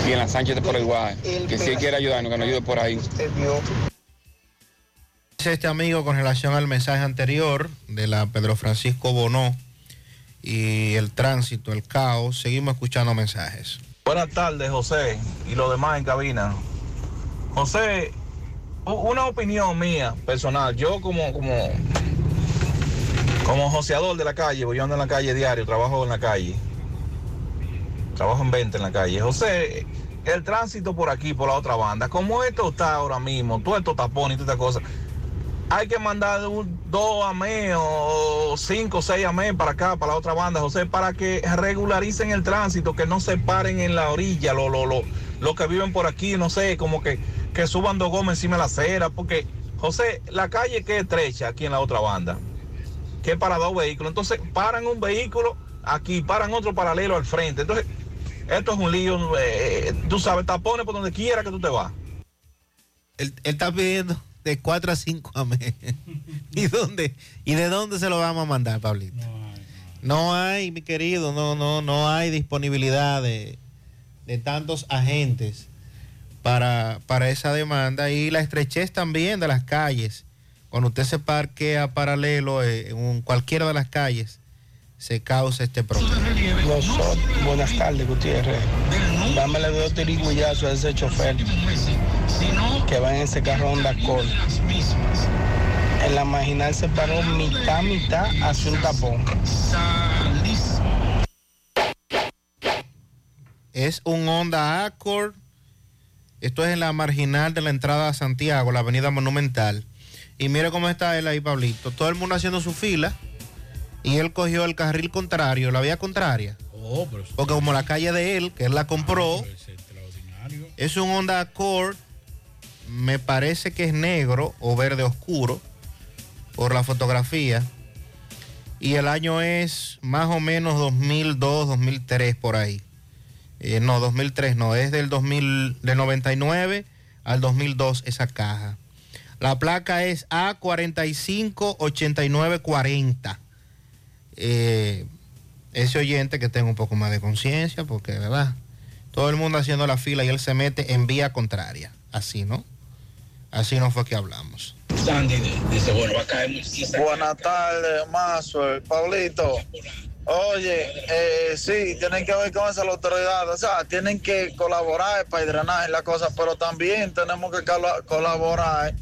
y en la Sánchez de por igual. Que si él quiere ayudarnos, que nos ayude por ahí. Dice este amigo con relación al mensaje anterior de la Pedro Francisco Bonó y el tránsito, el caos. Seguimos escuchando mensajes. Buenas tardes, José, y los demás en cabina. José, una opinión mía personal, yo como, como, como joseador de la calle, voy yo ando en la calle diario, trabajo en la calle, trabajo en venta en la calle. José, el tránsito por aquí, por la otra banda, como esto está ahora mismo, todo esto tapón y todas estas cosas, hay que mandar un, dos AME o cinco o seis AME para acá, para la otra banda, José, para que regularicen el tránsito, que no se paren en la orilla, los lo, lo, que viven por aquí, no sé, como que, que suban dos gomas encima de la acera, porque, José, la calle que es estrecha aquí en la otra banda, que para dos vehículos, entonces paran un vehículo aquí, paran otro paralelo al frente, entonces, esto es un lío, eh, tú sabes, tapones por donde quiera que tú te vas. Él, él está pidiendo de 4 a 5 a mes. ¿Y dónde? ¿Y de dónde se lo vamos a mandar, Pablito? No hay, mi querido, no, no, no hay disponibilidad de, de tantos agentes para, para esa demanda y la estrechez también de las calles. Cuando usted se parquea paralelo eh, en cualquiera de las calles, se causa este problema. Nosotros, buenas tardes, Gutiérrez. Dámele dos tirigullazos a ese chofer que va en ese carro Honda Accord. En la marginal se paró mitad, mitad hacia un tapón. Es un Honda Accord. Esto es en la marginal de la entrada a Santiago, la avenida Monumental. Y mire cómo está él ahí, Pablito. Todo el mundo haciendo su fila. Y él cogió el carril contrario, la vía contraria. Oh, pero Porque como la calle de él, que él la compró, es un Honda Accord, me parece que es negro o verde oscuro, por la fotografía. Y el año es más o menos 2002, 2003 por ahí. Eh, no, 2003 no, es del, 2000, del 99 al 2002 esa caja. La placa es A458940. Eh, ese oyente que tenga un poco más de conciencia, porque, ¿verdad? Todo el mundo haciendo la fila y él se mete en vía contraria. Así, ¿no? Así no fue que hablamos. Sandy dice, bueno, va a caer Buenas tardes, Mazo, Pablito. Oye, eh, sí, tienen que ver con esa la autoridad, o sea, tienen que colaborar para el drenaje y la cosa, pero también tenemos que colaborar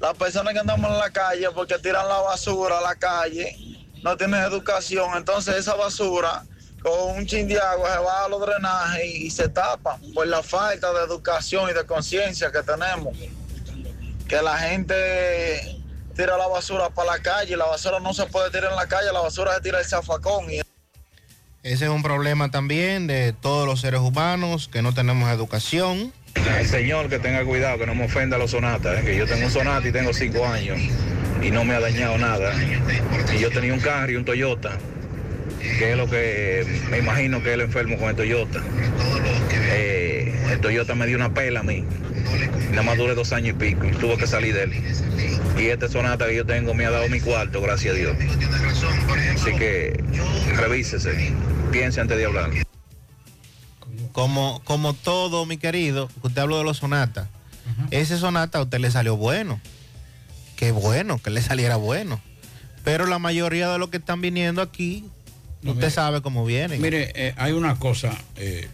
las personas que andamos en la calle porque tiran la basura a la calle, no tienen educación, entonces esa basura con un chin de agua se va a los drenajes y, se tapa por la falta de educación y de conciencia que tenemos. Que la gente tira la basura para la calle, la basura no se puede tirar en la calle, la basura se tira el zafacón Ese es un problema también de todos los seres humanos que no tenemos educación. El señor que tenga cuidado, que no me ofenda los sonatas, ¿eh? que yo tengo un sonata y tengo cinco años y no me ha dañado nada. Y yo tenía un carro y un Toyota, que es lo que me imagino que el enfermo con el Toyota. Eh, el Toyota me dio una pela a mí, nada más duré dos años y pico y tuve que salir de él. Y este sonata que yo tengo me ha dado mi cuarto, gracias a Dios. Así que revísese, piense antes de hablar. Como, como todo, mi querido, usted habló de los sonatas. Ese sonata a usted le salió bueno. Qué bueno, que le saliera bueno. Pero la mayoría de los que están viniendo aquí, usted mire, sabe cómo vienen. Mire, eh, hay una cosa, eh,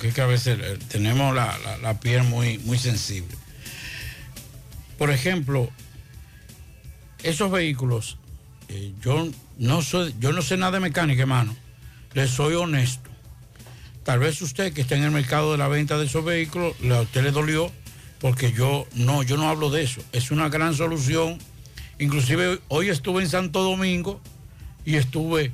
que es que a veces eh, tenemos la, la- la piel muy, muy sensible. Por ejemplo, esos vehículos, eh, yo, no soy, yo no sé nada de mecánica, hermano. Le soy honesto. Tal vez usted que está en el mercado de la venta de esos vehículos, a usted le dolió, porque yo no, yo no hablo de eso. Es una gran solución. Inclusive hoy estuve en Santo Domingo y estuve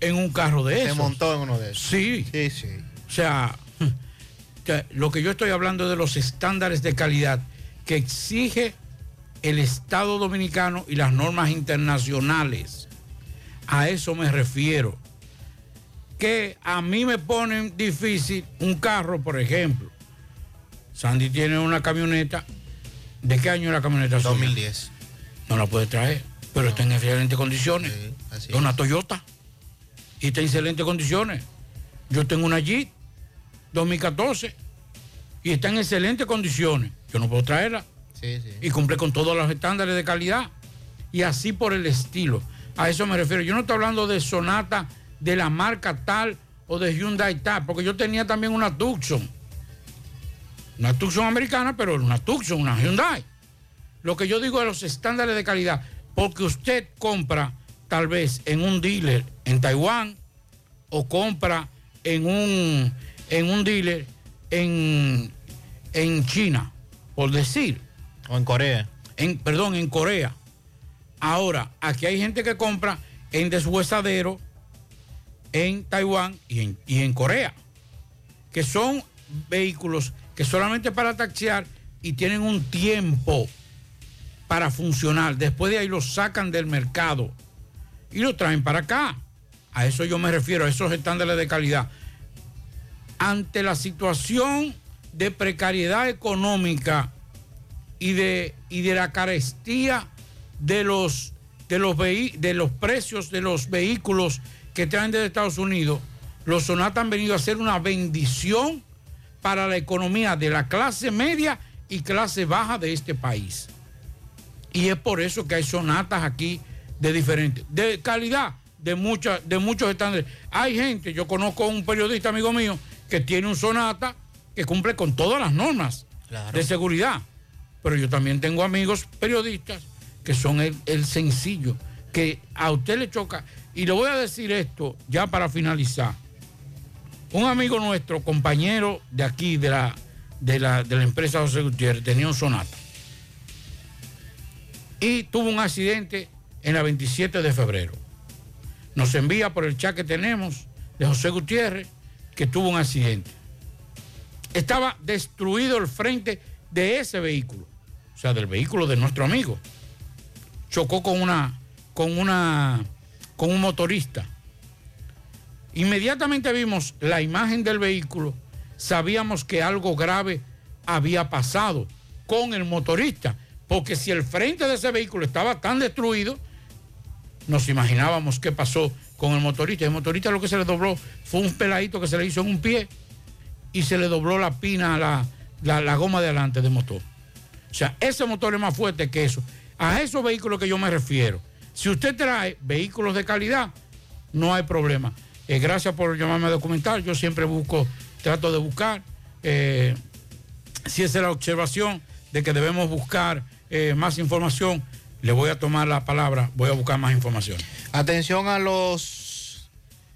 en un carro de Se esos. montó en uno de esos. Sí. Sí, sí. O sea, lo que yo estoy hablando es de los estándares de calidad que exige el Estado Dominicano y las normas internacionales. A eso me refiero. Que a mí me ponen difícil un carro, por ejemplo. Sandy tiene una camioneta. ¿De qué año es la camioneta? suya? 2010. No la puede traer, pero está en excelentes condiciones. así es una Toyota. Y está en excelentes condiciones. Yo tengo una Jeep 2014 y está en excelentes condiciones. Yo no puedo traerla. Sí, sí. Y cumple con todos los estándares de calidad. Y así por el estilo. A eso me refiero. Yo no estoy hablando de Sonata de la marca tal o de Hyundai tal, porque yo tenía también una Tucson. Una Tucson americana, pero una Tucson, una Hyundai. Lo que yo digo es los estándares de calidad, porque usted compra tal vez en un dealer en Taiwán o compra en un, en un dealer en, en China, por decir. O en Corea. En, perdón, en Corea. Ahora, aquí hay gente que compra en deshuesadero en Taiwán y en, y en Corea, que son vehículos que solamente para taxiar y tienen un tiempo para funcionar. Después de ahí los sacan del mercado y lo traen para acá. A eso yo me refiero, a esos estándares de calidad. Ante la situación de precariedad económica y de, y de la carestía de los, de, los de los precios de los vehículos que traen desde Estados Unidos, los Sonata han venido a ser una bendición para la economía de la clase media y clase baja de este país. Y es por eso que hay sonatas aquí de diferentes, de calidad, de, mucha, de muchos estándares. Hay gente, yo conozco a un periodista amigo mío que tiene un sonata que cumple con todas las normas de seguridad. Pero yo también tengo amigos periodistas que son el, el sencillo, que a usted le choca. Y le voy a decir esto ya para finalizar. Un amigo nuestro, compañero de aquí, de la, de la, de la empresa José Gutiérrez, tenía un sonata. Y tuvo un accidente en la 27 de febrero. Nos envía por el chat que tenemos de José Gutiérrez que tuvo un accidente. Estaba destruido el frente de ese vehículo, o sea, del vehículo de nuestro amigo. Chocó con una, con una, con un motorista. Inmediatamente vimos la imagen del vehículo, sabíamos que algo grave había pasado con el motorista, porque si el frente de ese vehículo estaba tan destruido, nos imaginábamos qué pasó con el motorista. El motorista lo que se le dobló fue un peladito que se le hizo en un pie y se le dobló la pina, la, la, la goma de adelante del motor. O sea, ese motor es más fuerte que eso. A esos vehículos que yo me refiero. Si usted trae vehículos de calidad, no hay problema. Eh, gracias por llamarme a documentar. Yo siempre busco, trato de buscar. eh, si esa es la observación de que debemos buscar eh, más información, le voy a tomar la palabra, voy a buscar más información. Atención a los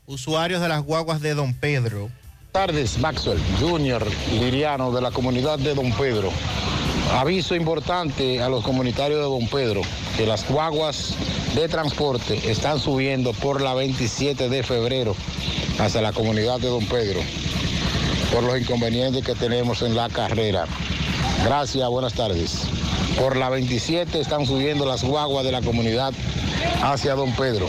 usuarios de las guaguas de Don Pedro. tardes, Maxwell Junior, Liriano, de la comunidad de Don Pedro. Aviso importante a los comunitarios de Don Pedro, que las guaguas de transporte están subiendo por la 27 de febrero hacia la comunidad de Don Pedro, por los inconvenientes que tenemos en la carrera. Gracias, buenas tardes. Por la 27 están subiendo las guaguas de la comunidad hacia Don Pedro.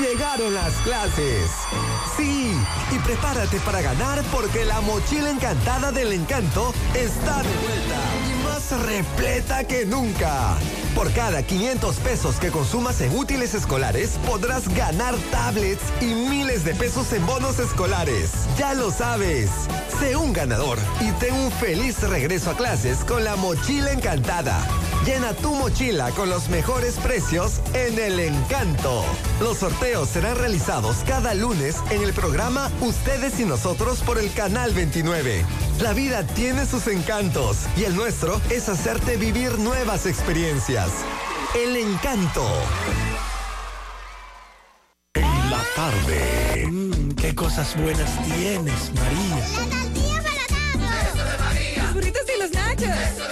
Llegaron las clases. Sí, y prepárate para ganar porque la mochila encantada del encanto está de vuelta y más repleta que nunca. Por cada 500 pesos que consumas en útiles escolares, podrás ganar tablets y miles de pesos en bonos escolares. Ya lo sabes. Sé un ganador y ten un feliz regreso a clases con la mochila encantada. Llena tu mochila con los mejores precios en el encanto. Los sorteos serán realizados cada lunes en el programa Ustedes y Nosotros por el Canal 29. La vida tiene sus encantos y el nuestro es hacerte vivir nuevas experiencias. El encanto. En la tarde. Mmm, qué cosas buenas tienes, María. La tortilla para Eso de María. Los burritos y los nachos.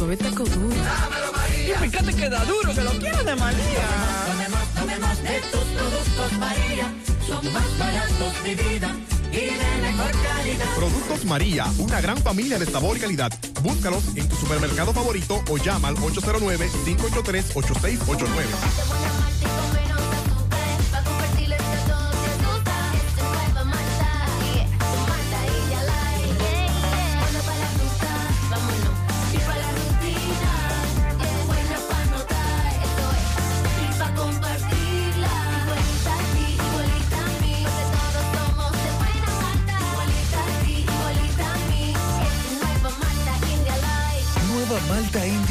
Suave taco duro. Dámelo, María. Y fíjate que da duro, que lo quiero de María. Tomemos, tomemos, tomemos de tus productos, María. Son más baratos, de vida y de mejor calidad. Productos María, una gran familia de sabor y calidad. Búscalos en tu supermercado favorito o llama al 809-583-8689.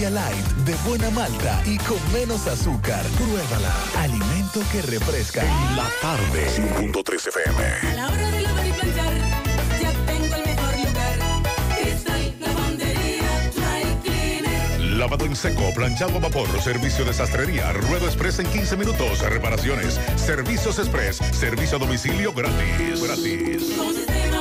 Light de buena malta y con menos azúcar. Pruébala. Alimento que refresca. En la tarde. 100.3 FM. A la hora de lavar y planchar, ya tengo el mejor lugar. Cristal, lavandería, dry cleaner. Lavado en seco, planchado a vapor, servicio de sastrería, ruedo express en 15 minutos, reparaciones, servicios express, servicio a domicilio gratis. Gratis. Con sistema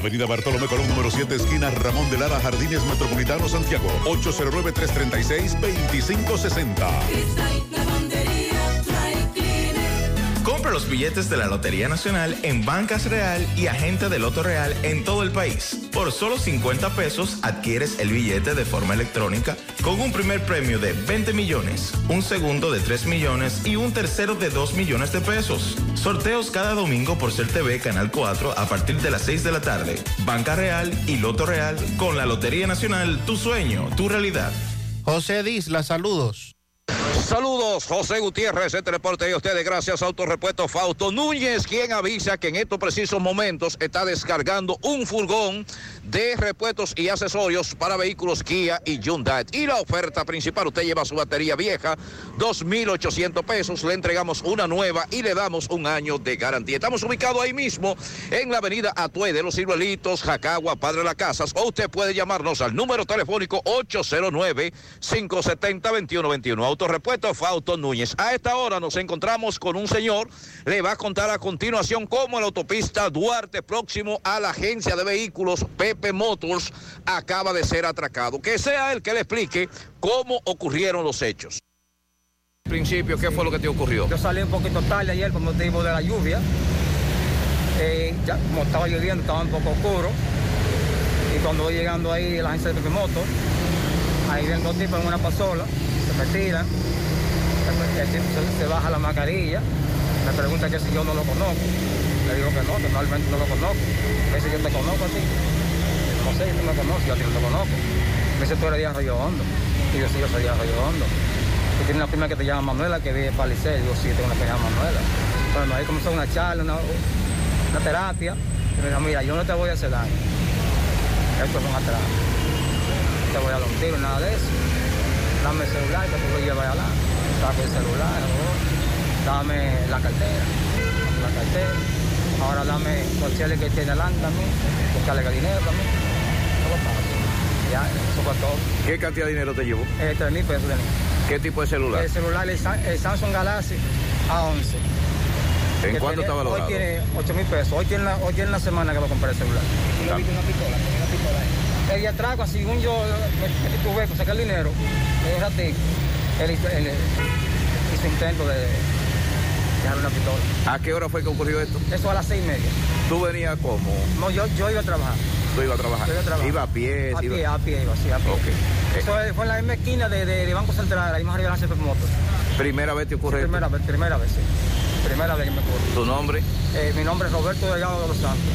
Avenida Bartolomé Colón, número 7, esquina Ramón de Lara, Jardines Metropolitano, Santiago. 809-336-2560. Cristal, lavandería, dry cleaner. Compra los billetes de la Lotería Nacional en Bancas Real y Agente de Loto Real en todo el país. Por solo 50 pesos adquieres el billete de forma electrónica con un primer premio de 20 millones, un segundo de 3 millones y un tercero de 2 millones de pesos. Sorteos cada domingo por Ser TV Canal 4 a partir de las 6 de la tarde. Banca Real y Loto Real con la Lotería Nacional, tu sueño, tu realidad. José Disla, saludos. Saludos, José Gutiérrez, este reporte de ustedes. Gracias Autorepuesto Fausto Núñez, quien avisa que en estos precisos momentos está descargando un furgón de repuestos y accesorios para vehículos Kia y Hyundai. Y la oferta principal, usted lleva su batería vieja, 2.800 pesos, le entregamos una nueva y le damos un año de garantía. Estamos ubicados ahí mismo en la avenida Atue de los Ciruelitos, Jacagua, Padre de las Casas, o usted puede llamarnos al número telefónico 809-570-2121. Autorepuesto Fausto Núñez. A esta hora nos encontramos con un señor, le va a contar a continuación cómo la autopista Duarte, próximo a la agencia de vehículos Pepe Motors, acaba de ser atracado. Que sea él que le explique cómo ocurrieron los hechos. Principio, ¿qué fue lo que te ocurrió? Yo salí un poquito tarde ayer por motivo de la lluvia. Eh, ya, como estaba lloviendo, estaba un poco oscuro. Y cuando voy llegando ahí la agencia de Pepe Moto, ahí ven dos tipos en una pasola, se me tiran, el tipo se, se baja la mascarilla, me pregunta que si yo no lo conozco. Le digo que no, totalmente no lo conozco. Me dice, yo te conozco a ti. No sé, tú me conoces, yo a ti no te conozco. Me dice, tú eres de Arroyo Hondo. Y yo, sí, yo soy de Arroyo Hondo. Tú tienes una prima que te llama Manuela, que vive en Palicel. Digo, sí, tengo una que llama Manuela. Bueno, ahí comenzó una charla, una, una terapia. Y me mira, yo no te voy a hacer daño. Esto es una terapia. No te voy a dar un tiro, nada de eso. Dame el celular, que tú lo llevas allá. Saca el celular, dame la cartera. Dame la cartera. Ahora dame cualquier que tiene delante también. Buscarle el dinero paso. Ya, eso fue todo. ¿Qué cantidad de dinero te llevó? Eh, 3 mil pesos de mí. ¿Qué tipo de celular? El celular, el, Sa- el Samsung Galaxy A11. ¿En Que cuánto tenía- estaba valorado? Hoy tiene 8 mil pesos. Hoy tiene, la, hoy tiene la semana que lo compré el celular. Y le viste una pistola, tenía una pistola ahí. El día atraco, según yo me, tuve que sacar el dinero, a ti. Él, hizo- hizo intento de dejarme una pistola. ¿A qué hora fue que ocurrió esto? Eso a las seis y media. ¿Tú venías como? No, yo, yo iba a trabajar. ¿Tú ibas a trabajar? Yo iba a trabajar. ¿Iba a pie? A iba- pie, a pie iba, sí, a pie. Ok. Eso fue en la misma esquina de, de, de Banco Central, ahí más arriba de la CP Motos. ¿Primera vez te ocurre? Primera vez, primera vez, sí. Primera vez que me ocurre. ¿Tu nombre? Eh, mi nombre es Roberto Delgado de los Santos.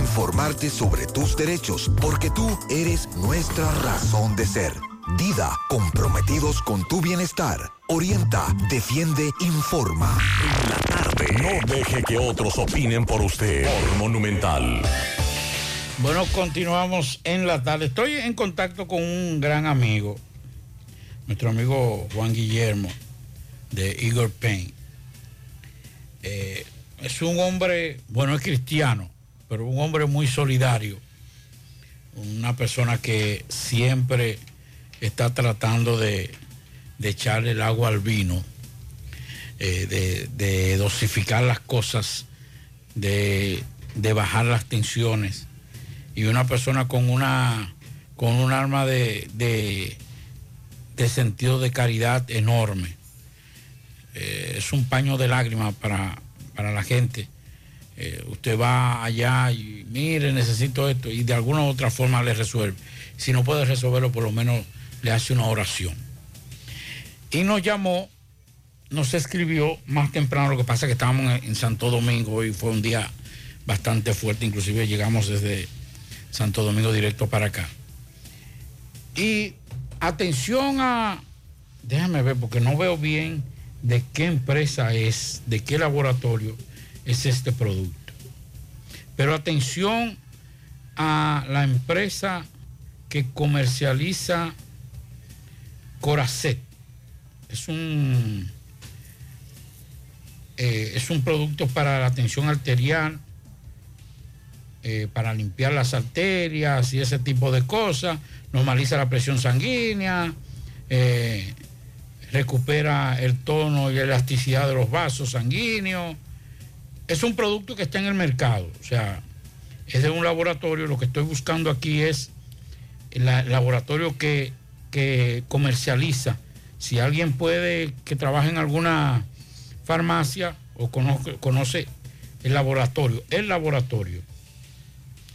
informarte sobre tus derechos, porque tú eres nuestra razón de ser. Dida, comprometidos con tu bienestar. Orienta, defiende, informa. En la tarde. No deje que otros opinen por usted. Por Monumental. Bueno, continuamos en la tarde. Estoy en contacto con un gran amigo, nuestro amigo Juan Guillermo, de Igor Payne. Eh, es un hombre, bueno, es cristiano, pero un hombre muy solidario. Una persona que siempre está tratando de, de echarle el agua al vino, eh, de, dosificar las cosas, de, de bajar las tensiones. Y una persona con una con un arma de sentido de caridad enorme. Eh, es un paño de lágrimas para, para la gente. Eh, usted va allá y mire, necesito esto, y de alguna u otra forma le resuelve. Si no puede resolverlo, por lo menos le hace una oración. Y nos llamó, nos escribió más temprano, lo que pasa es que estábamos en, en Santo Domingo y fue un día bastante fuerte, inclusive llegamos desde Santo Domingo directo para acá. Y atención a, déjame ver, porque no veo bien de qué empresa es, de qué laboratorio es este producto. Pero atención a la empresa que comercializa Coracet. Es un, eh, es un producto para la tensión arterial, eh, para limpiar las arterias y ese tipo de cosas, normaliza la presión sanguínea, eh, recupera el tono y la elasticidad de los vasos sanguíneos. Es un producto que está en el mercado, o sea, es de un laboratorio, lo que estoy buscando aquí es el la- laboratorio que, que comercializa. Si alguien puede que trabaje en alguna farmacia o conoce, el laboratorio, el laboratorio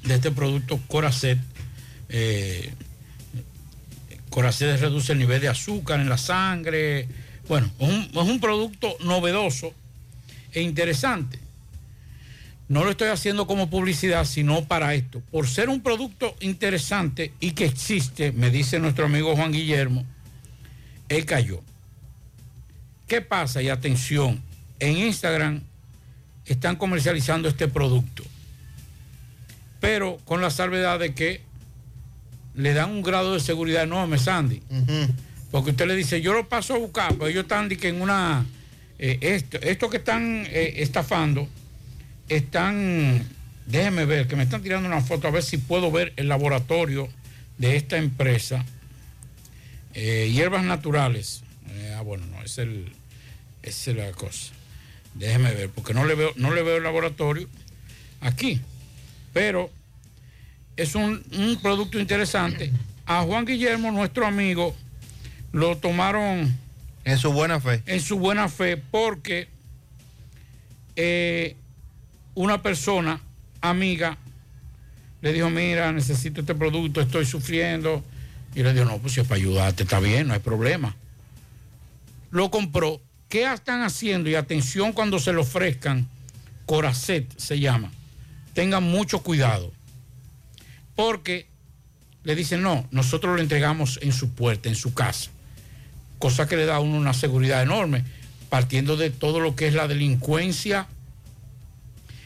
de este producto Coracet, eh, Coracet reduce el nivel de azúcar en la sangre. Bueno, es un producto novedoso e interesante. No lo estoy haciendo como publicidad, sino para esto. Por ser un producto interesante y que existe, me dice nuestro amigo Juan Guillermo, él cayó. ¿Qué pasa? Y atención, en Instagram están comercializando este producto, pero con la salvedad de que le dan un grado de seguridad enorme, Sandy. Porque usted le dice, yo lo paso a buscar, pero ellos están en una... eh, esto, esto que están eh, estafando, están... Déjeme ver, que me están tirando una foto a ver si puedo ver el laboratorio de esta empresa. Eh, hierbas naturales. Eh, ah, bueno, no, es el, esa es la cosa. Déjeme ver, porque no le veo, no le veo el laboratorio aquí. Pero es un, un producto interesante. A Juan Guillermo, nuestro amigo, lo tomaron En su buena fe. en su buena fe porque eh, una persona amiga le dijo, mira, necesito este producto, estoy sufriendo. Y le dijo, no, pues si es para ayudarte, está bien, no hay problema. Lo compró. ¿Qué están haciendo? Y atención cuando se lo ofrezcan, Coracet se llama. Tengan mucho cuidado. Porque le dicen, no, nosotros lo entregamos en su puerta, en su casa. Cosa que le da a uno una seguridad enorme, partiendo de todo lo que es la delincuencia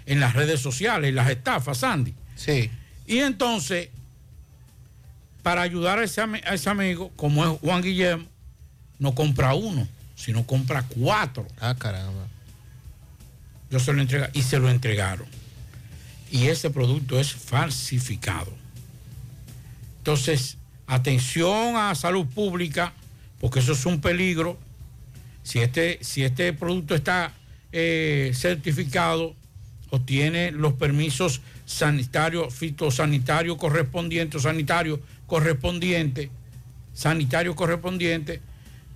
en las redes sociales, las estafas, Sandy. Sí. Y entonces, para ayudar a ese, a ese amigo, como es Juan Guillermo, no compra uno, sino compra cuatro. Ah, caramba. Yo se lo entrega y se lo entregaron. Y ese producto es falsificado. Entonces, atención a salud pública, porque eso es un peligro. Si este, si este producto está eh, certificado o tiene los permisos sanitarios, fitosanitarios correspondientes, sanitarios correspondientes, sanitarios correspondientes,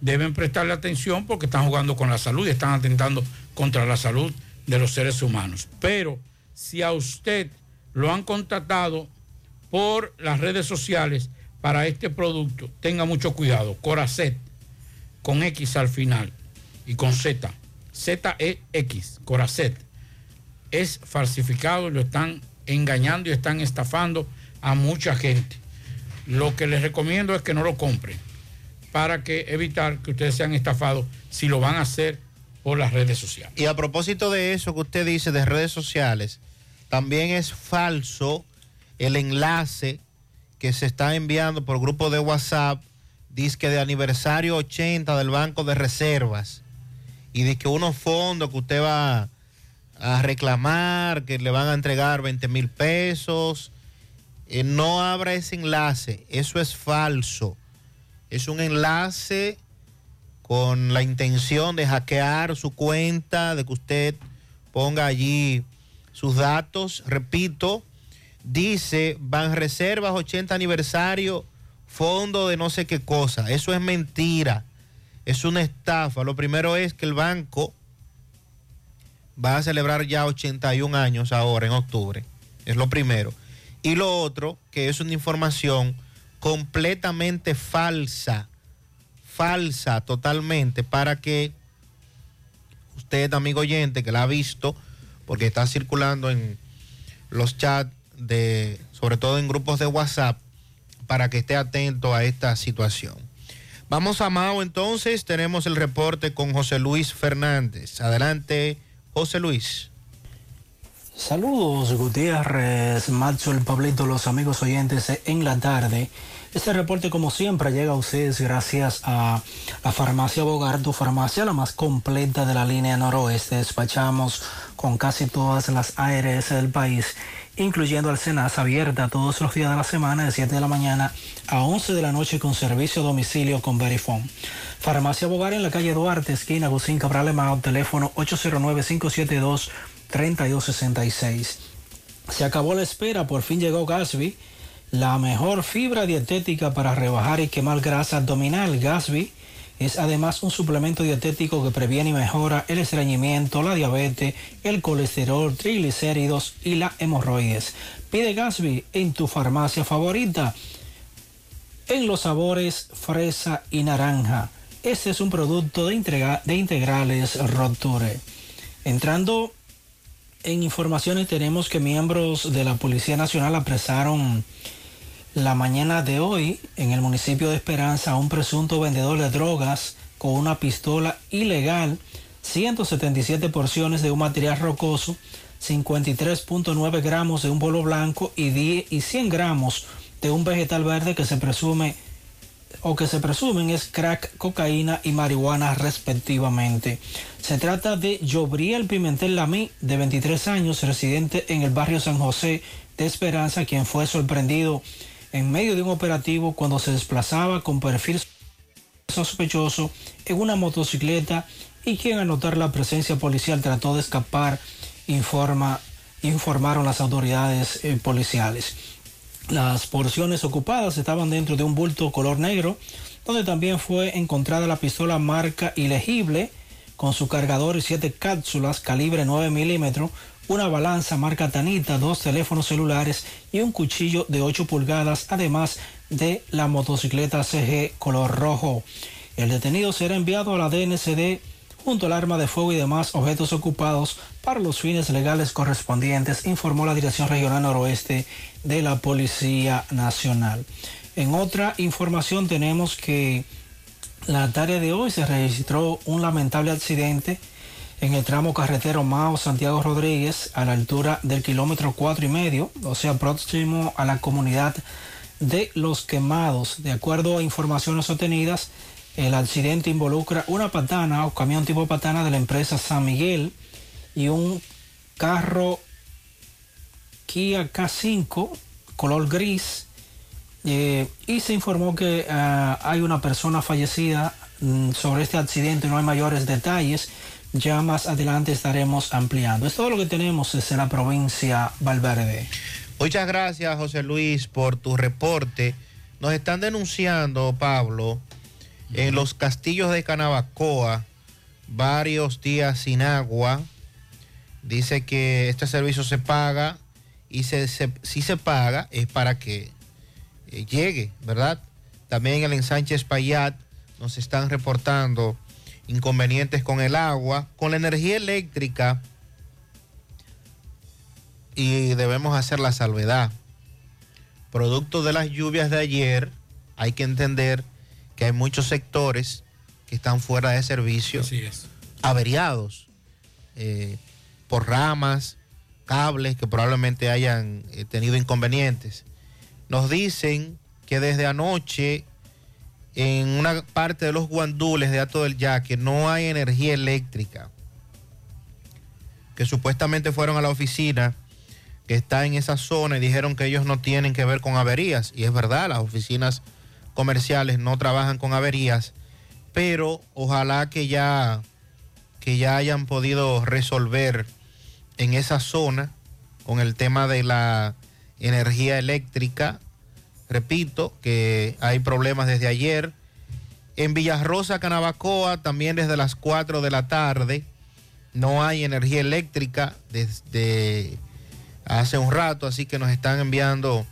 deben prestarle atención porque están jugando con la salud y están atentando contra la salud de los seres humanos. Pero si a usted lo han contratado por las redes sociales para este producto, tenga mucho cuidado. Coracet, con X al final y con Z. Z-E-X, Coracet. Es falsificado lo están engañando y están estafando a mucha gente. Lo que les recomiendo es que no lo compren. para que evitar que ustedes sean estafados si lo van a hacer por las redes sociales. Y a propósito de eso que usted dice de redes sociales, también es falso el enlace que se está enviando por grupo de WhatsApp, dice que de aniversario 80 del Banco de Reservas, y de que unos fondos que usted va a reclamar, que le van a entregar 20 mil pesos, eh, no abra ese enlace, eso es falso. Es un enlace con la intención de hackear su cuenta, de que usted ponga allí sus datos. Repito, dice Ban Reservas 80 aniversario, fondo de no sé qué cosa. Eso es mentira. Es una estafa. Lo primero es que el banco va a celebrar ya 81 años ahora en octubre. Es lo primero. Y lo otro, que es una información completamente falsa, falsa totalmente, para que usted, amigo oyente, que la ha visto, porque está circulando en los chats de, sobre todo en grupos de WhatsApp, para que esté atento a esta situación. Vamos a Mao entonces, tenemos el reporte con José Luis Fernández. Adelante, José Luis. Saludos Gutiérrez, Macho, el Pablito, los amigos oyentes en la tarde. Este reporte como siempre llega a ustedes gracias a la farmacia Bogar, tu farmacia la más completa de la línea noroeste. Despachamos con casi todas las ARS del país, incluyendo al Senas abierta todos los días de la semana de 7 de la mañana a 11 de la noche con servicio a domicilio con Verifone. Farmacia Bogar en la calle Duarte, esquina Gusín Cabral Emao, teléfono 809 572 3266. Se acabó la espera, por fin llegó Gasby, la mejor fibra dietética para rebajar y quemar grasa abdominal. Gasby es además un suplemento dietético que previene y mejora el estreñimiento, la diabetes, el colesterol, triglicéridos y la hemorroides. Pide Gasby en tu farmacia favorita en los sabores fresa y naranja. Este es un producto de, integra- de integrales Roture. Entrando en informaciones tenemos que miembros de la Policía Nacional apresaron la mañana de hoy en el municipio de Esperanza un presunto vendedor de drogas con una pistola ilegal, 177 porciones de un material rocoso, 53.9 gramos de un bolo blanco y, 10 y 100 gramos de un vegetal verde que se presume o que se presumen es crack, cocaína y marihuana respectivamente. Se trata de Jobriel Pimentel Lamí, de 23 años, residente en el barrio San José de Esperanza, quien fue sorprendido en medio de un operativo cuando se desplazaba con perfil sospechoso en una motocicleta y quien al notar la presencia policial trató de escapar, informa, informaron las autoridades eh, policiales. Las porciones ocupadas estaban dentro de un bulto color negro, donde también fue encontrada la pistola marca ilegible con su cargador y siete cápsulas calibre 9 milímetros, una balanza marca Tanita, dos teléfonos celulares y un cuchillo de 8 pulgadas, además de la motocicleta CG color rojo. El detenido será enviado a la DNCD junto al arma de fuego y demás objetos ocupados para los fines legales correspondientes, informó la Dirección Regional Noroeste de la Policía Nacional. En otra información tenemos que la tarde de hoy se registró un lamentable accidente en el tramo carretero Mao Santiago Rodríguez a la altura del kilómetro cuatro y medio, o sea, próximo a la comunidad de Los Quemados. De acuerdo a informaciones obtenidas, el accidente involucra una patana o camión tipo patana de la empresa San Miguel y un carro Kia K5 color gris eh, y se informó que ah, hay una persona fallecida mm, sobre este accidente, no hay mayores detalles. Ya más adelante estaremos ampliando. Es todo lo que tenemos desde la provincia Valverde. Muchas gracias, José Luis, por tu reporte. Nos están denunciando, Pablo, en los castillos de Canabacoa, varios días sin agua. Dice que este servicio se paga y se, se- si se paga es para que eh, llegue, ¿verdad? También en el ensanche Espaillat nos están reportando inconvenientes con el agua, con la energía eléctrica y debemos hacer la salvedad. Producto de las lluvias de ayer, hay que entender que hay muchos sectores que están fuera de servicio, averiados eh, por ramas, cables que probablemente hayan eh, tenido inconvenientes. Nos dicen que desde anoche en una parte de los guandules de Ato del Yaque no hay energía eléctrica, que supuestamente fueron a la oficina que está en esa zona y dijeron que ellos no tienen que ver con averías. Y es verdad, las oficinas comerciales no trabajan con averías, pero ojalá que ya, que ya hayan podido resolver en esa zona con el tema de la energía eléctrica. Repito que hay problemas desde ayer. En Villarrosa, Canabacoa, también desde las 4 de la tarde. No hay energía eléctrica desde hace un rato, así que nos están enviando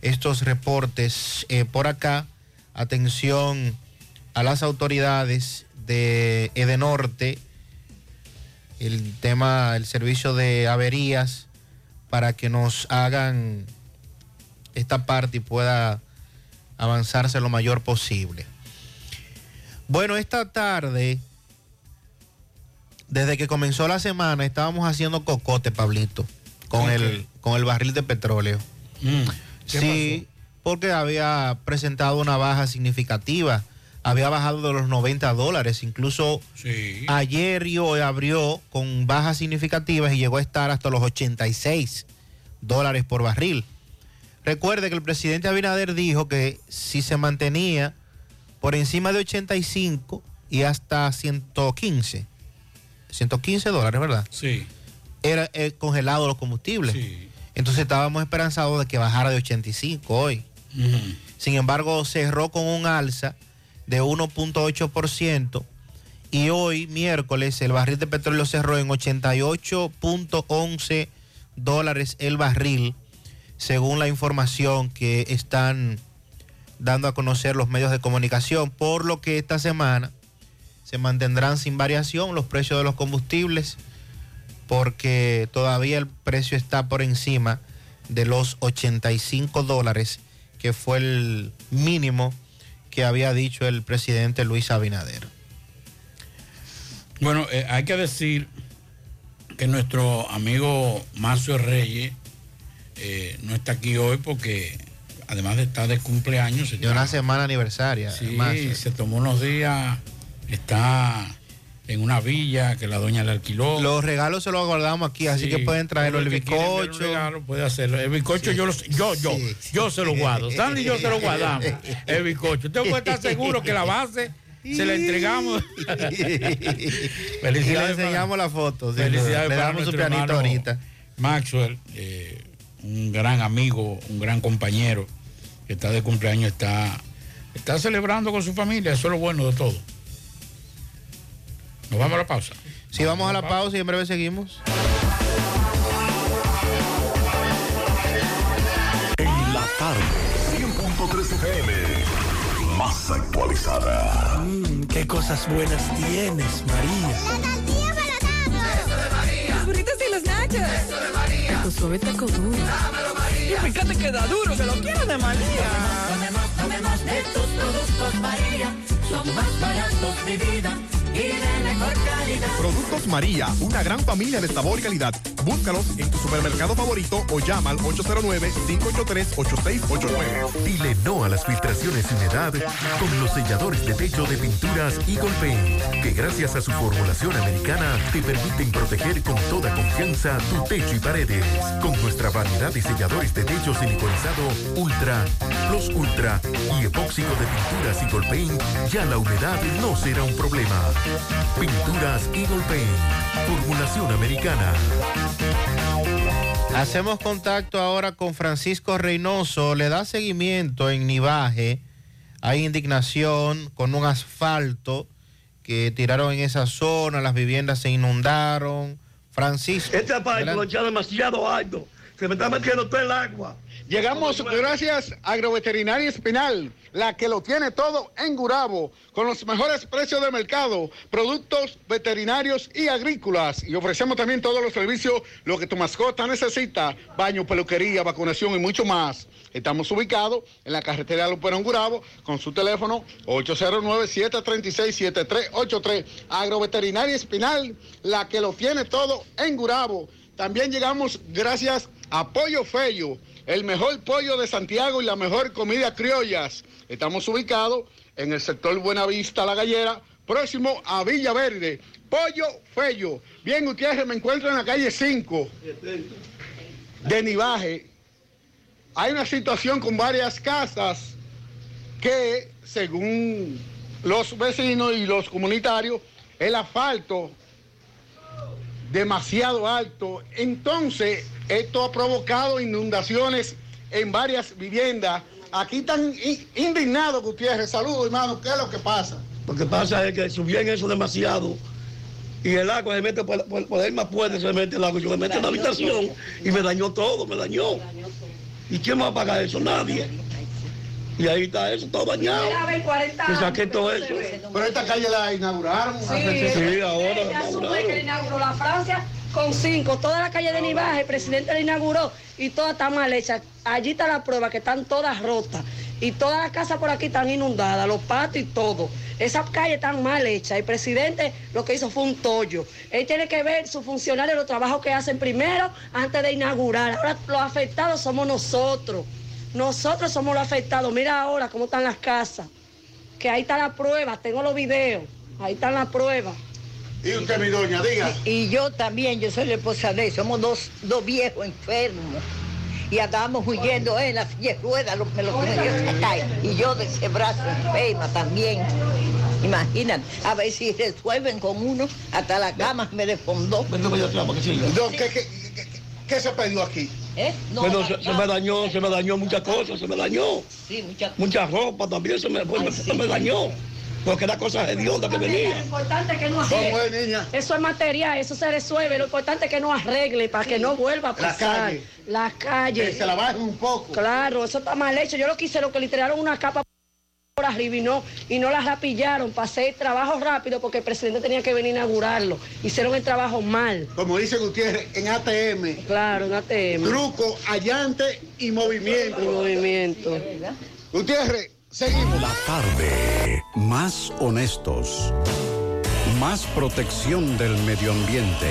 estos reportes eh, por acá. Atención a las autoridades de Edenorte, el tema, el servicio de averías, para que nos hagan esta parte y pueda avanzarse lo mayor posible. Bueno, esta tarde, desde que comenzó la semana, estábamos haciendo cocote, Pablito con, el, con el barril de petróleo. Mm. sí, porque había presentado una baja significativa. Había bajado de los 90 dólares. Incluso ayer y hoy abrió con bajas significativas y llegó a estar hasta los 86 dólares por barril. Recuerde que el presidente Abinader dijo que si se mantenía por encima de 85 y hasta 115, 115 dólares, ¿verdad? Sí era eh, congelado los combustibles. Entonces estábamos esperanzados de que bajara de 85 hoy. Sin embargo, cerró con un alza de 1.8% y hoy, miércoles, el barril de petróleo cerró en 88.11 dólares el barril, según la información que están dando a conocer los medios de comunicación, por lo que esta semana se mantendrán sin variación los precios de los combustibles porque todavía el precio está por encima de los 85 dólares, que fue el mínimo que había dicho el presidente Luis Abinader. Bueno, eh, hay que decir que nuestro amigo Marcio Reyes eh, no está aquí hoy porque además de estar de cumpleaños... De una semana aniversaria. Sí, se tomó unos días, está en una villa que la doña le alquiló. Los regalos se los guardamos aquí, así que pueden traerlo el bizcocho. puede hacerlo. El bizcocho yo, yo, yo, yo se lo guardo. Sandy y yo se lo guardamos. El bizcocho. Tengo que estar seguro que la base se la entregamos. Felicidades. Y le enseñamos la foto. Felicidades le damos su pianito ahorita. Maxwell, eh, un gran amigo, un gran compañero que está de cumpleaños, está, está celebrando con su familia. Eso es lo bueno de todo. Nos vamos a la pausa. Sí, vamos, a la pausa. y en breve seguimos. En la tarde, 100.3 FM, más actualizada. Mmm, qué cosas buenas tienes, María. La tortilla para Eso de María. Los burritos y los nachos. Eso de María. Tu suave taco duro. Dámelo, María. Y fíjate que da duro, que lo quiero de María. Tomemos, tomemos, de tus productos, María. Son más baratos de vida Productos María, una gran familia de sabor y calidad. Búscalos en tu supermercado favorito o llama al 809-583-8689. Dile no a las filtraciones y humedad con los selladores de techo de pinturas Eagle Paint, que gracias a su formulación americana te permiten proteger con toda confianza tu techo y paredes. Con nuestra variedad de selladores de techo siliconizado Ultra, Plus Ultra y epóxico de pinturas Eagle Paint, ya la humedad no será un problema. Pinturas Eagle Paint, formulación americana. Hacemos contacto ahora con Francisco Reynoso. Le da seguimiento en Nivaje. Hay indignación con un asfalto que tiraron en esa zona. Las viviendas se inundaron. Francisco. Este asfalto lo echa demasiado alto. Se me está metiendo todo el agua. Llegamos gracias a Agroveterinaria Espinal, la que lo tiene todo en Gurabo, con los mejores precios de mercado, productos veterinarios y agrícolas. Y ofrecemos también todos los servicios, lo que tu mascota necesita, baño, peluquería, vacunación y mucho más. Estamos ubicados en la carretera de Luperón Gurabo, con su teléfono 809-736-7383. Agroveterinaria Espinal, la que lo tiene todo en Gurabo. También llegamos gracias a Pollo Fello el mejor pollo de Santiago y la mejor comida criollas. Estamos ubicados en el sector Buenavista, La Gallera, próximo a Villa Verde. Pollo Fello. Bien, Gutiérrez, me encuentro en la calle 5 de Nivaje. Hay una situación con varias casas que, según los vecinos y los comunitarios, el asfalto demasiado alto. Entonces, esto ha provocado inundaciones en varias viviendas. Aquí están in- indignados, Gutiérrez. Saludos, hermano. ¿Qué es lo que pasa? Lo que pasa es que subían eso demasiado y el agua se mete por, por, por más puede, se mete el agua se me mete en la habitación y me dañó todo, me dañó. ¿Y quién va a pagar eso? Nadie. Y ahí está eso, todo dañado. Que saqué todo eso. Pero esta calle la inauguraron. hace- Sí, ahora la Ya supe inauguraron. que la inauguró la Francia con cinco. Toda la calle de Nivaje, el presidente la inauguró y toda está mal hecha. Allí está la prueba que están todas rotas. Y todas las casas por aquí están inundadas, los patios y todo. Esas calles están mal hechas. El presidente lo que hizo fue un tollo. Él tiene que ver sus funcionarios, los trabajos que hacen primero antes de inaugurar. Ahora los afectados somos nosotros. Nosotros somos los afectados. Mira ahora cómo están las casas. Que ahí está la prueba, tengo los videos. Ahí están las pruebas. Y usted, mi doña, diga. Y yo también, yo soy la esposa de él, somos dos, dos viejos enfermos. Y acabamos huyendo en la silla de ruedas, lo, me lo acá, Y yo de ese brazo enferma también. Imagínate, a ver si resuelven con uno, hasta la cama me desfondó. ¿qué, qué, qué- qué se perdió aquí? ¿Eh? No, Bueno, se, se me dañó, se me dañó muchas cosas, se me dañó. Sí, muchas Mucha ropa también se me, fue, se me dañó. Porque era cosa hedionda que Lo venía. importante es que no ¿Cómo arregle. es, niña? Eso es material, eso se resuelve. Lo importante es que no arregle para que no vuelva a La pasar. calle. La calle. Que se la bajen un poco. Claro, eso está mal hecho. Yo lo quise, lo que le tiraron una capa por arriba y no, y no la rapillaron. Pasé el trabajo rápido porque el presidente tenía que venir a inaugurarlo. Hicieron el trabajo mal. Como dice Gutiérrez, en ATM. Claro, en ATM. Truco, allante y movimiento. Y movimiento. Gutiérrez, seguimos. La tarde. Más honestos. Más protección del medio ambiente.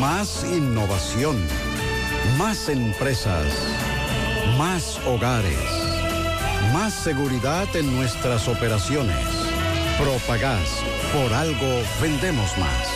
Más innovación. Más empresas. Más hogares. Más seguridad en nuestras operaciones. Propagás. Por algo vendemos más.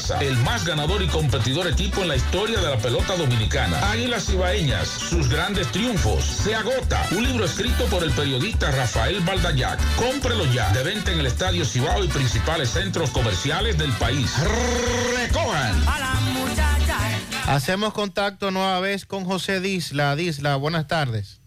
el más ganador y competidor equipo en la historia de la pelota dominicana. Águilas Ibaeñas, sus grandes triunfos. Se agota. Un libro escrito por el periodista Rafael Baldayac. Cómprelo ya. De venta en el Estadio Cibao y principales centros comerciales del país. Recojan. Hacemos contacto nueva vez con José Disla. Disla, buenas tardes.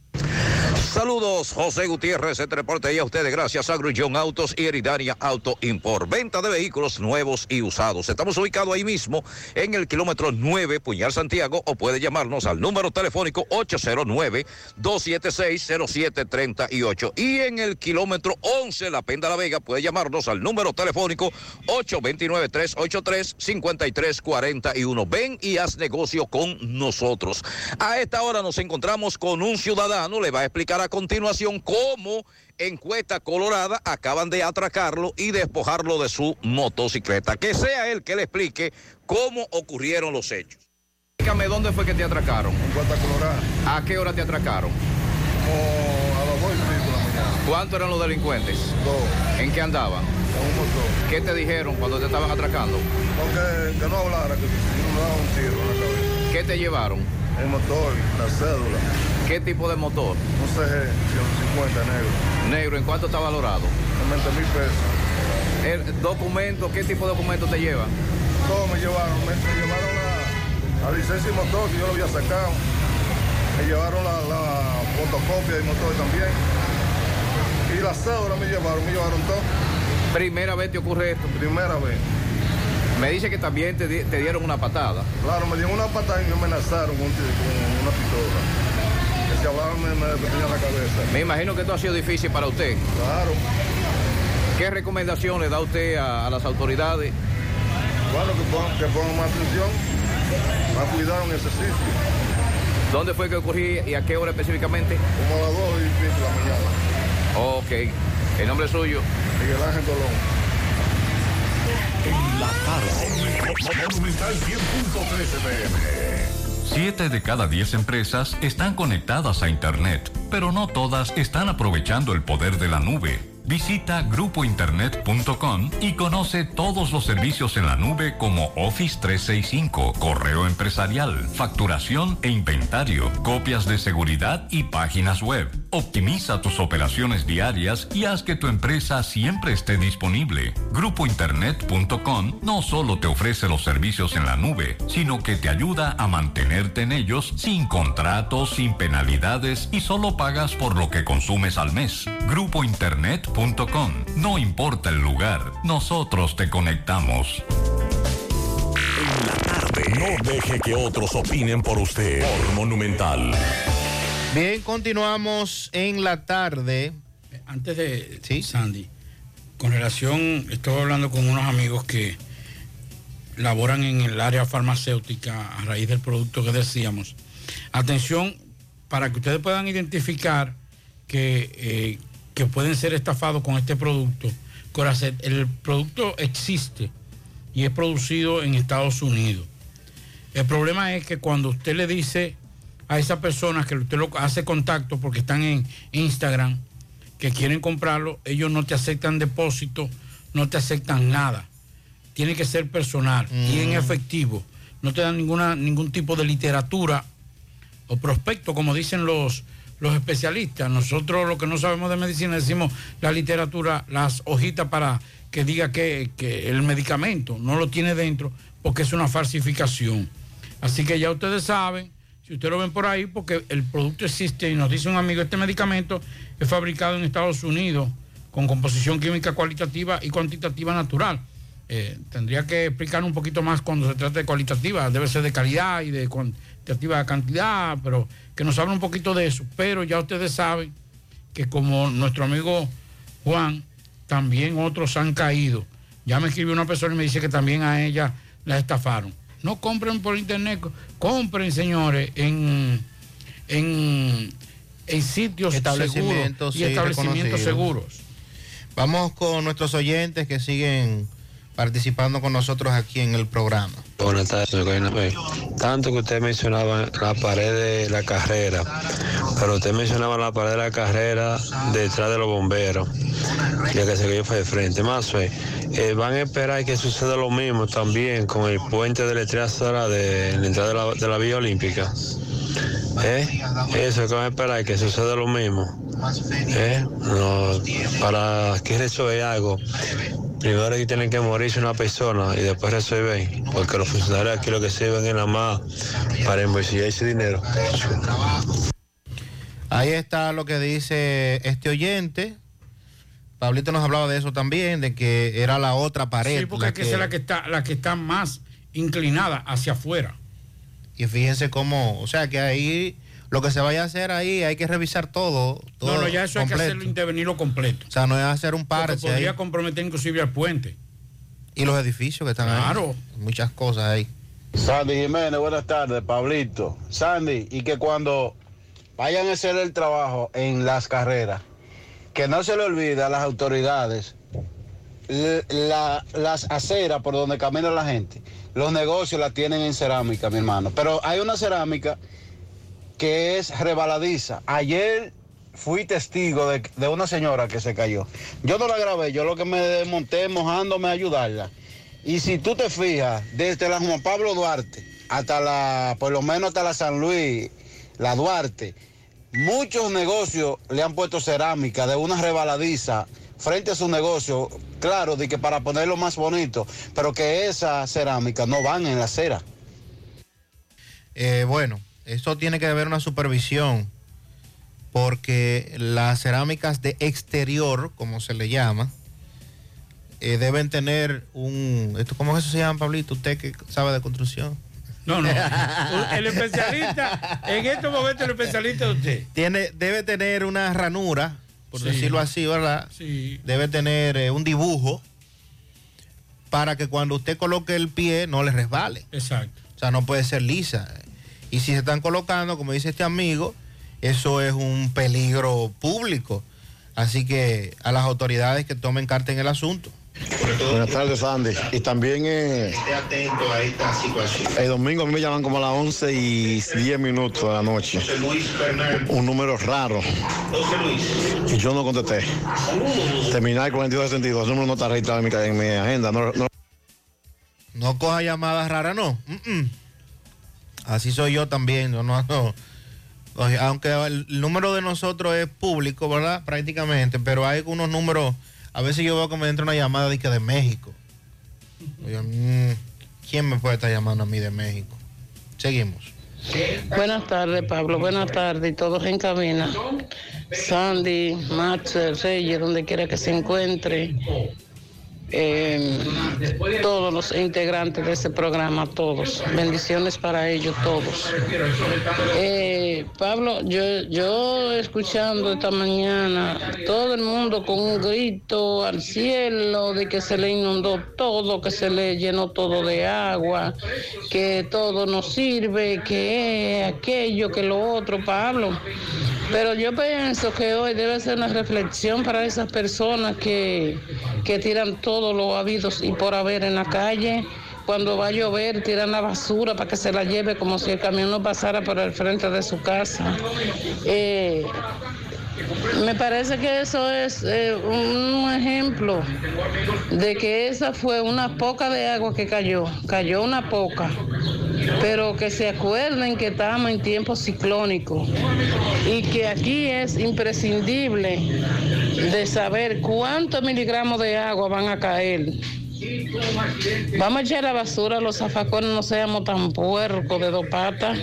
Saludos, José Gutiérrez, este reporte y a ustedes gracias a Grullón Autos y Heridania Auto Import. Venta de vehículos nuevos y usados. Estamos ubicados ahí mismo en el kilómetro 9, Puñal Santiago, o puede llamarnos al número telefónico 809-276-0738. Y en el kilómetro 11, La Penda La Vega, puede llamarnos al número telefónico 829-383-5341. Ven y haz negocio con nosotros. A esta hora nos encontramos con un ciudadano, le va a explicar a continuación cómo en Cuesta Colorada acaban de atracarlo y despojarlo de su motocicleta. Que sea él que le explique cómo ocurrieron los hechos. Explícame dónde fue que te atracaron. En Cuesta Colorada. ¿A qué hora te atracaron? Como a las dos y pico de la mañana. ¿Cuántos eran los delincuentes? Dos. ¿En qué andaban? En un motor. ¿Qué te dijeron cuando te estaban atracando? Que no hablara, que no daba un tiro en la cabeza. ¿Qué te llevaron? El motor, la cédula. ¿Qué tipo de motor? Un CG 150 negro. Negro, ¿en cuánto está valorado? 90 mil pesos. El documento, ¿qué tipo de documento te llevan? Todo me llevaron. Me, me llevaron la, la licencia de motor que yo lo había sacado. Me llevaron la, la fotocopia del motor también. Y la cédula me llevaron, me llevaron todo. ¿Primera vez te ocurre esto? Primera vez. Me dice que también te, di- te dieron una patada. Claro, me dieron una patada y me amenazaron con una pistola. Hablaban me, la cabeza. Me imagino que esto ha sido difícil para usted. Claro. ¿Qué recomendación le da usted a, a las autoridades? Bueno, que pongan, que pongan más atención, más cuidado en ese sitio. ¿Dónde fue que ocurrió y a qué hora específicamente? Como a las 2 y pico de la mañana. Ok. ¿El nombre suyo? Miguel Ángel Colón. En la tarde. Monumental 100.13 pm. Siete de cada diez empresas están conectadas a Internet, pero no todas están aprovechando el poder de la nube. Visita grupointernet.com y conoce todos los servicios en la nube como Office 365, correo empresarial, facturación e inventario, copias de seguridad y páginas web. Optimiza tus operaciones diarias y haz que tu empresa siempre esté disponible. Grupointernet.com no solo te ofrece los servicios en la nube, sino que te ayuda a mantenerte en ellos sin contratos, sin penalidades y solo pagas por lo que consumes al mes. No importa el lugar, nosotros te conectamos. En la tarde. No deje que otros opinen por usted. Por Monumental. Bien, continuamos en la tarde. Antes de Sandy, con relación, estoy hablando con unos amigos que laboran en el área farmacéutica a raíz del producto que decíamos. Atención, para que ustedes puedan identificar que, eh, que pueden ser estafados con este producto. Coracet, el producto existe y es producido en Estados Unidos. El problema es que cuando usted le dice a esa persona que usted lo hace contacto porque están en Instagram, que quieren comprarlo, ellos no te aceptan depósito, no te aceptan nada. Tiene que ser personal y en efectivo. No te dan ninguna, ningún tipo de literatura o prospecto, como dicen los, los especialistas. Nosotros lo que no sabemos de medicina decimos la literatura, las hojitas para que diga que, que el medicamento no lo tiene dentro porque es una falsificación. Así que ya ustedes saben, si ustedes lo ven por ahí, porque el producto existe y nos dice un amigo, este medicamento es fabricado en Estados Unidos con composición química cualitativa y cuantitativa natural. Eh, tendría que explicar un poquito más cuando se trata de cualitativa, debe ser de calidad y de cuantitativa cantidad, pero que nos hable un poquito de eso. Pero ya ustedes saben que como nuestro amigo Juan, también otros han caído. Ya me escribió una persona y me dice que también a ella la estafaron. No compren por internet, compren, señores, en, en, en sitios Establecimientos, seguros y sí, establecimientos seguros. Vamos con nuestros oyentes que siguen participando con nosotros aquí en el programa. Buenas tardes, Pérez. Tanto que usted mencionaba la pared de la carrera, pero usted mencionaba la pared de la carrera detrás de los bomberos, ya que se cayó fue de frente. Más fue, eh, van a esperar que suceda lo mismo también con el puente de la entrada de la entrada de la, de la Vía Olímpica. ¿Eh? Eso que van a esperar que suceda lo mismo. ¿Eh? No, para que resuelva algo, primero que tienen que morirse una persona y después resuelven, porque los funcionarios aquí lo que sirven es nada más para embolsillar ese dinero. Ahí está lo que dice este oyente. Pablito nos hablaba de eso también, de que era la otra pared. Sí, porque la es que esa es la que está, la que está más inclinada hacia afuera. Y fíjense cómo, o sea que ahí lo que se vaya a hacer ahí hay que revisar todo. todo no, no, ya eso hay que hacerlo intervenirlo completo. O sea, no es hacer un Porque parche podría ahí. comprometer inclusive al puente. Y los edificios que están ahí. Claro. Muchas cosas ahí. Sandy Jiménez, buenas tardes, Pablito. Sandy, y que cuando vayan a hacer el trabajo en las carreras, que no se le olvide a las autoridades la- las aceras por donde camina la gente. Los negocios la tienen en cerámica, mi hermano. Pero hay una cerámica que es rebaladiza. Ayer fui testigo de, de una señora que se cayó. Yo no la grabé, yo lo que me desmonté mojándome a ayudarla. Y si tú te fijas, desde la Juan Pablo Duarte hasta la, por lo menos hasta la San Luis, la Duarte, muchos negocios le han puesto cerámica de una rebaladiza frente a su negocio, claro, de que para ponerlo más bonito, pero que esa cerámica no van en la acera. Eh, bueno, esto tiene que haber una supervisión porque las cerámicas de exterior, como se le llama, eh, deben tener un... Esto, ¿Cómo eso se llama, Pablito? Usted que sabe de construcción. No, no. El especialista, en estos momentos el especialista es usted. Tiene, debe tener una ranura, por Sí. decirlo así, ¿verdad? Sí. Debe tener eh, un dibujo para que cuando usted coloque el pie no le resbale. Exacto. O sea, no puede ser lisa. Y si se están colocando, como dice este amigo, eso es un peligro público. Así que a las autoridades que tomen carta en el asunto. Buenas tardes, Sandy. Y también eh, Esté atento a esta situación. el domingo a mí me llaman como a las 11 y 10 minutos de la noche. Un número raro. Y yo no contesté. Terminar 4262. El número no está registrado en mi, en mi agenda. No, no- No coja llamadas raras, no. Así soy yo también. no, no. Aunque el número de nosotros es público, ¿verdad? Prácticamente, pero hay unos números. A veces yo veo que me entra una llamada de, que de México. Mm, ¿Quién me puede estar llamando a mí de México? Seguimos. Buenas tardes, Pablo. Buenas tardes. Todos en cabina. Sandy, Max, Reyes, donde quiera que se encuentre. Eh, todos los integrantes de este programa, todos. Bendiciones para ellos todos. Eh, Pablo, yo, yo escuchando esta mañana todo el mundo con un grito al cielo de que se le inundó todo, que se le llenó todo de agua, que todo no sirve, que aquello, que lo otro, Pablo. Pero yo pienso que hoy debe ser una reflexión para esas personas que, que tiran todo lo habidos y por haber en la calle. Cuando va a llover, tiran la basura para que se la lleve como si el camión no pasara por el frente de su casa. Eh, me parece que eso es eh, un ejemplo de que esa fue una poca de agua que cayó, cayó una poca, pero que se acuerden que estamos en tiempo ciclónico y que aquí es imprescindible de saber cuántos miligramos de agua van a caer. Vamos a echar la basura, los zafacones no seamos tan puercos de dos patas.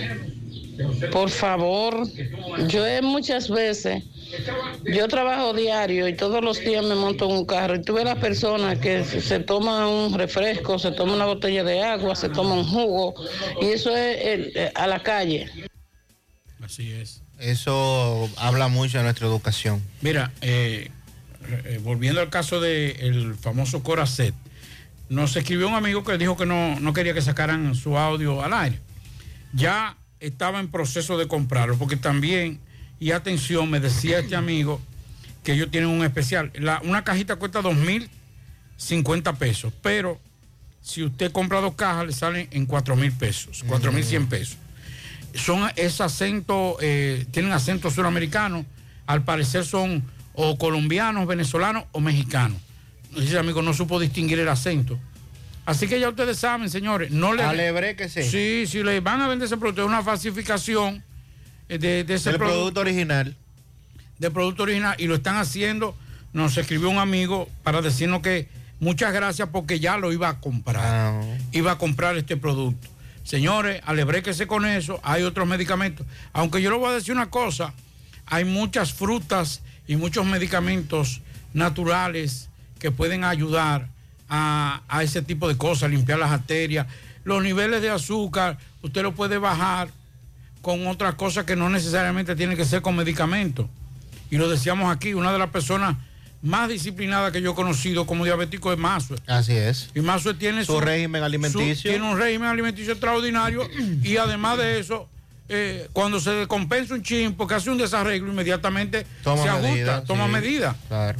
Por favor, yo he muchas veces, yo trabajo diario y todos los días me monto en un carro y tuve las personas que se toman un refresco, se toman una botella de agua, se toman un jugo y eso es el- eh, a la calle. Así es. Eso habla mucho de nuestra educación. Mira, eh, eh, volviendo al caso del famoso Coracet, nos escribió un amigo que dijo que no, no quería que sacaran su audio al aire. Ya estaba en proceso de comprarlo, porque también, y atención, me decía este amigo que ellos tienen un especial. La- una cajita cuesta 2.050 pesos, pero si usted compra dos cajas, le salen en 4.000 pesos, 4.100 pesos son es acento, eh, tienen acento suramericano, al parecer son o colombianos, venezolanos o mexicanos. Ese amigo no supo distinguir el acento. Así que ya ustedes saben, señores, no le Alebre que sí. Sí, si le van a vender ese producto, es una falsificación eh, de, de ese Del producto original. Del producto original y lo están haciendo. Nos escribió un amigo para decirnos que muchas gracias porque ya lo iba a comprar. Iba a comprar este producto. Señores, alebréquese con eso. Hay otros medicamentos. Aunque yo le voy a decir una cosa, hay muchas frutas y muchos medicamentos naturales que pueden ayudar a, a ese tipo de cosas, limpiar las arterias. Los niveles de azúcar, usted lo puede bajar con otras cosas que no necesariamente tienen que ser con medicamentos. Y lo decíamos aquí, una de las personas más disciplinadas que yo he conocido como diabético es Mazue. Así es. Y Mazue tiene Su régimen alimenticio. su- tiene un régimen alimenticio extraordinario y además de eso, eh, cuando se descompensa un chin porque hace un desarreglo, inmediatamente Toma se ajusta, medidas, toma sí. medidas. Claro.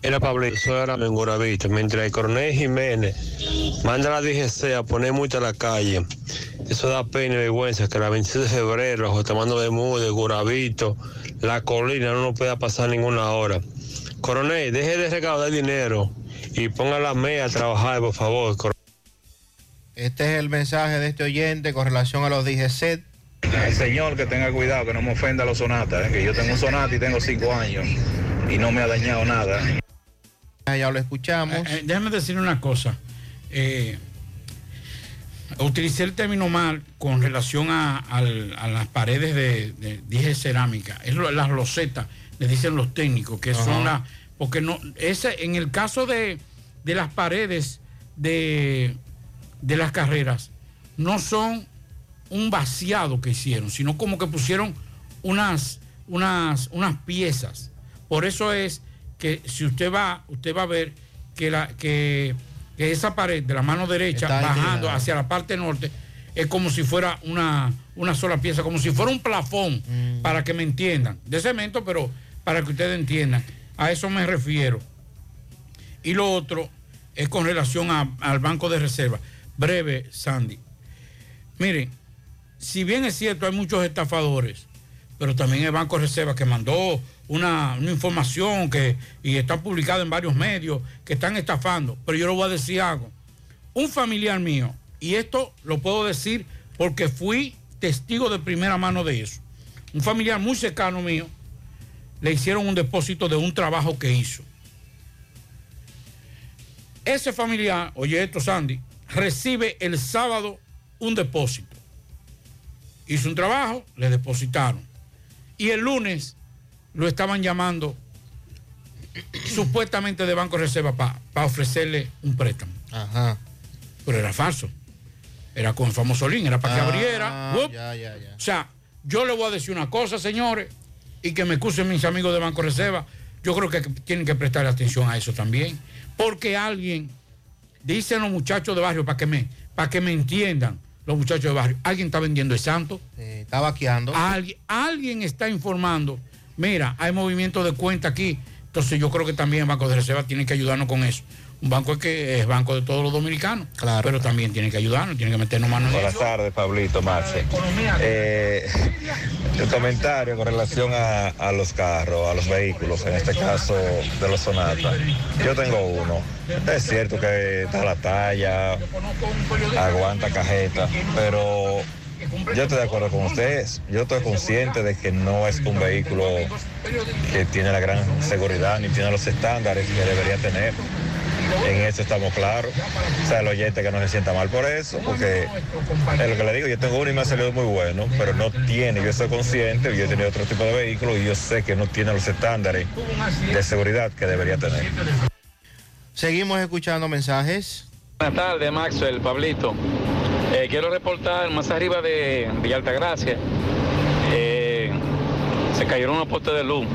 Era Pablo, eso era en Guravito. Mientras el coronel Jiménez manda a la DGC a poner multa a la calle. Eso da pena y vergüenza que la 26 de febrero, José Mando Bermúdez, Guravito, la colina no nos pueda pasar ninguna hora. Coronel, deje de recaudar dinero y ponga la MEA a trabajar, por favor. Este es el mensaje de este oyente con relación a los DGC. El señor que tenga cuidado, que no me ofenda a los sonatas, ¿eh? que yo tengo un sonata y tengo cinco años y no me ha dañado nada. Ya lo escuchamos. Eh, eh, déjame decir una cosa. Eh, utilicé el término mal con relación a, las paredes de, de- dije cerámica. Es lo- las losetas, le dicen los técnicos, que son las. Porque no, ese, en el caso de, de las paredes de, de las carreras, no son un vaciado que hicieron, sino como que pusieron unas, unas, unas piezas. Por eso es que si usted va, usted va a ver que, la, que, que esa pared de la mano derecha Está bajando inclinada. hacia la parte norte es como si fuera una, una sola pieza, como si fuera un plafón, Mm. para que me entiendan. De cemento, pero para que ustedes entiendan. A eso me refiero. Y lo otro es con relación a- al banco de reserva. Breve, Sandy. Miren, si bien es cierto, hay muchos estafadores, pero también el Banco de Reserva que mandó una, información que, y está publicada en varios medios que están estafando. Pero yo le voy a decir algo. Un familiar mío, y esto lo puedo decir porque fui testigo de primera mano de eso. Un familiar muy cercano mío le hicieron un depósito de un trabajo que hizo. Ese familiar, oye esto Sandy, recibe el sábado un depósito. Hizo un trabajo, le depositaron. Y el lunes lo estaban llamando supuestamente de Banco Reserva para ofrecerle un préstamo. Ajá. Pero era falso. Era con el famoso link, era para que Ah, abriera. ¡Up! ya, ya, ya. O sea, yo le voy a decir una cosa, señores, y que me excusen mis amigos de Banco Reserva. Yo creo que tienen que prestar atención a eso también. Porque alguien, dicen los muchachos de barrio, para que me, para que me entiendan, los muchachos de barrio, alguien está vendiendo el santo. está vaqueando. Alguien, alguien está informando. Mira, hay movimiento de cuenta aquí. Entonces yo creo que también el Banco de Reserva tiene que ayudarnos con eso. Un banco es que es banco de todos los dominicanos. Pero también tiene que ayudarnos, tiene que meternos mano en Buenas tardes, Pablito Marce. Eh, el comentario con relación a, a los carros, a los vehículos, en este caso de los Sonata. Yo tengo uno. Es cierto que está la talla, aguanta cajeta, pero yo estoy de acuerdo con ustedes. Yo estoy consciente de que no es un vehículo que tiene la gran seguridad ni tiene los estándares que debería tener. En eso estamos claros. O sea, el oyente que no se sienta mal por eso, porque es lo que le digo, yo tengo uno y me ha salido muy bueno, pero no tiene, yo soy consciente, yo he tenido otro tipo de vehículo y yo sé que no tiene los estándares de seguridad que debería tener. Seguimos escuchando mensajes. Buenas tardes, Maxwell, Pablito. Eh, quiero reportar más arriba de Villa Altagracia. eh, se cayeron unos postes de luz.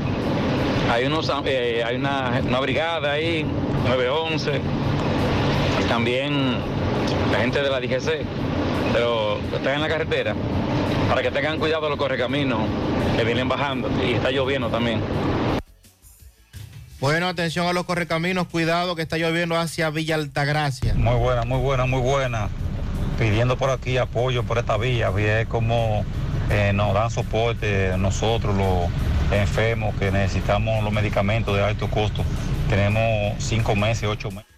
Hay, unos, eh, hay una, una brigada ahí, 911. y También la gente de la DGC, pero están en la carretera. Para que tengan cuidado los correcaminos que vienen bajando. Y está lloviendo también. Bueno, atención a los correcaminos, cuidado que está lloviendo hacia Villa Altagracia. Muy buena, muy buena, muy buena. Pidiendo por aquí apoyo por esta vía, bien como eh, nos dan soporte nosotros los enfermos que necesitamos los medicamentos de alto costo. Tenemos cinco meses, ocho meses.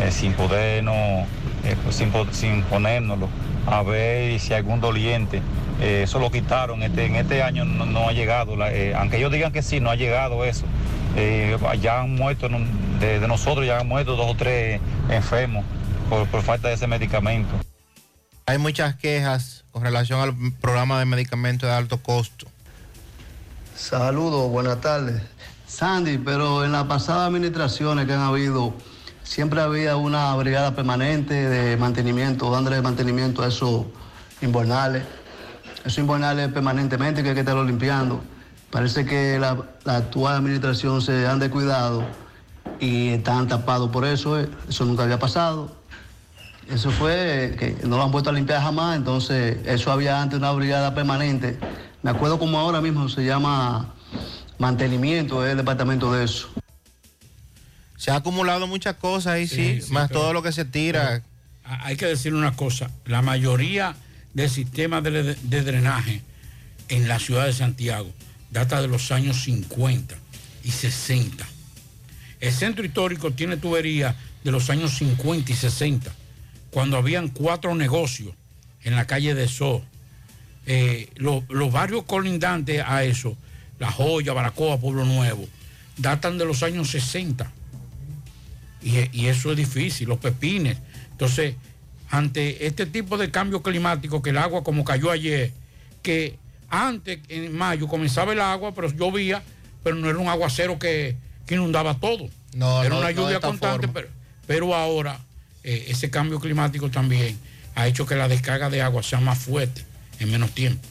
eh, sin podernos, eh, pues, sin, sin ponérnoslo, a ver si algún doliente. eh, eso lo quitaron, este, en este año no, ha llegado, aunque ellos digan que sí, no ha llegado eso. Eh, ya han muerto, de, de nosotros ya han muerto dos o tres enfermos por, por falta de ese medicamento. Hay muchas quejas con relación al programa de medicamentos de alto costo. Saludos, buenas tardes. Sandy, pero en las pasadas administraciones que han habido, siempre había una brigada permanente de mantenimiento, dándole mantenimiento a esos invernales. Esos invernales permanentemente que hay que estarlo limpiando. Parece que la, la actual administración se han descuidado y están tapados por eso. eh. Eso nunca había pasado. Eso fue eh, que no lo han vuelto a limpiar jamás, entonces eso había antes una brigada permanente. Me acuerdo como ahora mismo se llama mantenimiento, es el departamento de eso. Se ha acumulado muchas cosas ahí, sí, Sí, sí, más pero- todo lo que se tira. Hay que decir una cosa, la mayoría del sistema de, de drenaje en la ciudad de Santiago data de los años 50 y 60. El centro histórico tiene tuberías de los años 50 y 60, cuando habían cuatro negocios en la calle de So. Eh, lo- los barrios colindantes a eso, La Joya, Baracoa, Pueblo Nuevo, datan de los años 60. Y, y eso es difícil, los pepines. Entonces, ante este tipo de cambio climático, que el agua como cayó ayer, que antes, en mayo, comenzaba el agua, pero llovía, pero no era un aguacero que, que inundaba todo. No, era no, una lluvia constante, pero ahora eh, ese cambio climático también ha hecho que la descarga de agua sea más fuerte en menos tiempo.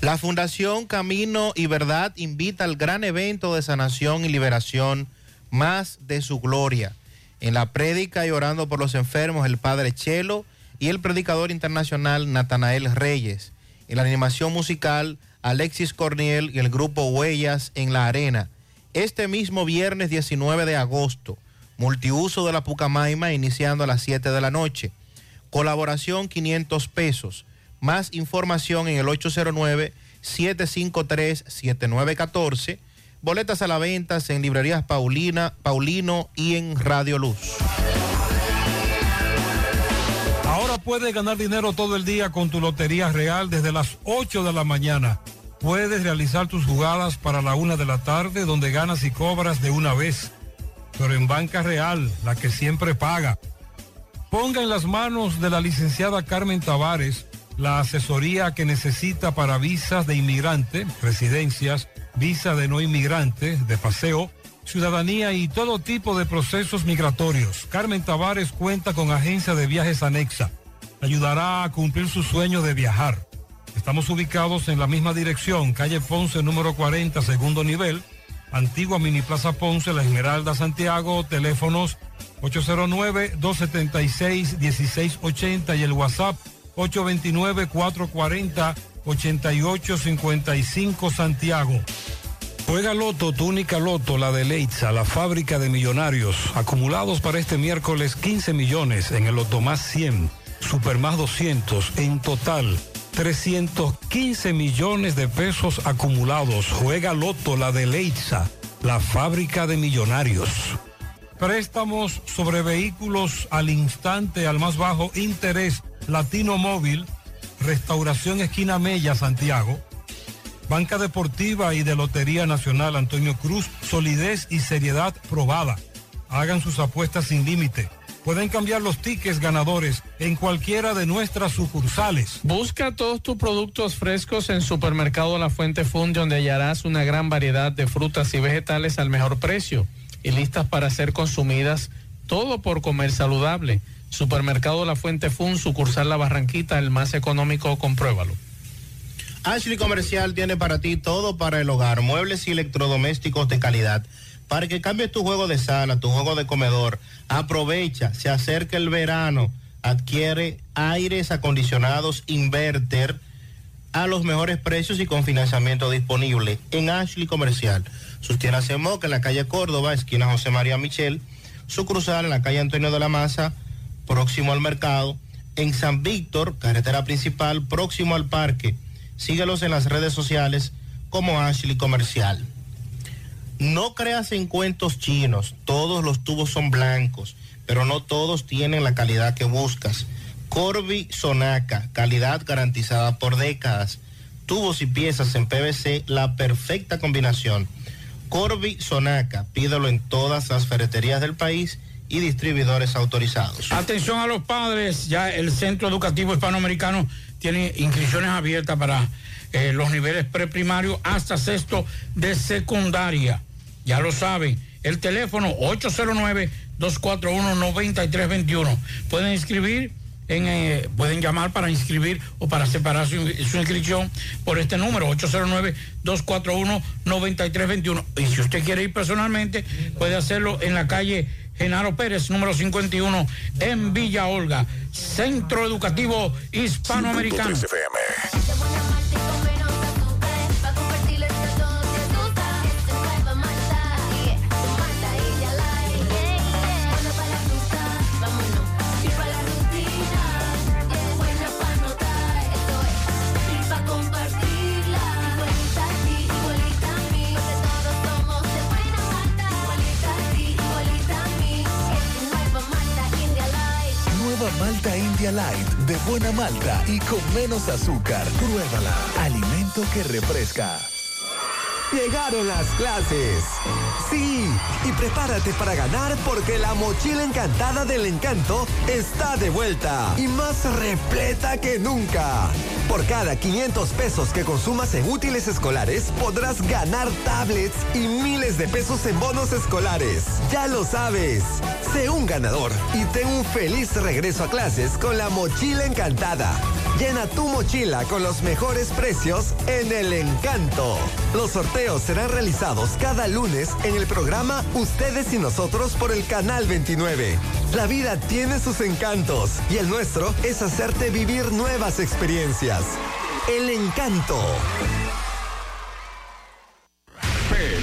La Fundación Camino y Verdad invita al gran evento de sanación y liberación más de su gloria. En la prédica y orando por los enfermos, el Padre Chelo y el predicador internacional Natanael Reyes. En la animación musical, Alexis Corniel y el grupo Huellas en la Arena. Este mismo viernes 19 de agosto, multiuso de la Pucamaima iniciando a las 7 de la noche. Colaboración 500 pesos. Más información en el 809-753-7914. Boletas a la venta en librerías Paulina, Paulino y en Radio Luz. Puedes ganar dinero todo el día con tu Lotería Real desde las 8 de la mañana. Puedes realizar tus jugadas para la una de la tarde donde ganas y cobras de una vez. Pero en Banca Real, la que siempre paga. Ponga en las manos de la licenciada Carmen Tavares la asesoría que necesita para visas de inmigrante, residencias, visa de no inmigrante, de paseo, ciudadanía y todo tipo de procesos migratorios. Carmen Tavares cuenta con agencia de viajes anexa. Ayudará a cumplir su sueño de viajar. Estamos ubicados en la misma dirección, calle Ponce número 40, segundo nivel, antigua Mini Plaza Ponce, La Esmeralda, Santiago, teléfonos 809-276-1680 y el WhatsApp 829-440-8855 Santiago. Juega Loto, túnica Loto, la de Leitza, la fábrica de millonarios, acumulados para este miércoles 15 millones en el Loto más 100, Super más 200, en total 315 millones de pesos acumulados. Juega Loto, la de Leitza, la fábrica de millonarios. Préstamos sobre vehículos al instante, al más bajo interés, Latino Móvil, Restauración Esquina Mella, Santiago. Banca Deportiva y de Lotería Nacional Antonio Cruz, solidez y seriedad probada. Hagan sus apuestas sin límite. Pueden cambiar los tickets ganadores en cualquiera de nuestras sucursales. Busca todos tus productos frescos en Supermercado La Fuente Fun, donde hallarás una gran variedad de frutas y vegetales al mejor precio y listas para ser consumidas, todo por comer saludable. Supermercado La Fuente Fun, sucursal La Barranquita, el más económico, compruébalo. Ashley Comercial tiene para ti todo para el hogar, muebles y electrodomésticos de calidad. Para que cambies tu juego de sala, tu juego de comedor, aprovecha, se acerca el verano, adquiere aires acondicionados inverter a los mejores precios y con financiamiento disponible en Ashley Comercial. Sus tiendas en Moca, en la calle Córdoba, esquina José María Michel, su cruzal en la calle Antonio de la Maza, próximo al mercado, en San Víctor, carretera principal, próximo al parque. Síguelos en las redes sociales como Ashley Comercial. No creas en cuentos chinos, todos los tubos son blancos, pero no todos tienen la calidad que buscas. Corby Sonaca, calidad garantizada por décadas. Tubos y piezas en PVC, la perfecta combinación. Corby Sonaca, pídelo en todas las ferreterías del país y distribuidores autorizados. Atención a los padres, ya el Centro Educativo Hispanoamericano tiene inscripciones abiertas para eh, los niveles preprimarios hasta sexto de secundaria. Ya lo saben, el teléfono 809-241-9321. Pueden inscribir, en, eh, pueden llamar para inscribir o para separar su, su inscripción por este número, 809-241-9321. Y si usted quiere ir personalmente, puede hacerlo en la calle Genaro Pérez, número 51, en Villa Olga, Centro Educativo Hispanoamericano. Malta India Light, de buena malta y con menos azúcar. Pruébala. Alimento que refresca. Llegaron las clases. Sí, y prepárate para ganar porque la mochila encantada del encanto está de vuelta y más repleta que nunca. Por cada 500 pesos que consumas en útiles escolares, podrás ganar tablets y miles de pesos en bonos escolares. Ya lo sabes. Sé un ganador y ten un feliz regreso a clases con la mochila encantada. Llena tu mochila con los mejores precios en el encanto. Los sorteos serán realizados cada lunes en el programa Ustedes y Nosotros por el Canal 29. La vida tiene sus encantos y el nuestro es hacerte vivir nuevas experiencias. El encanto.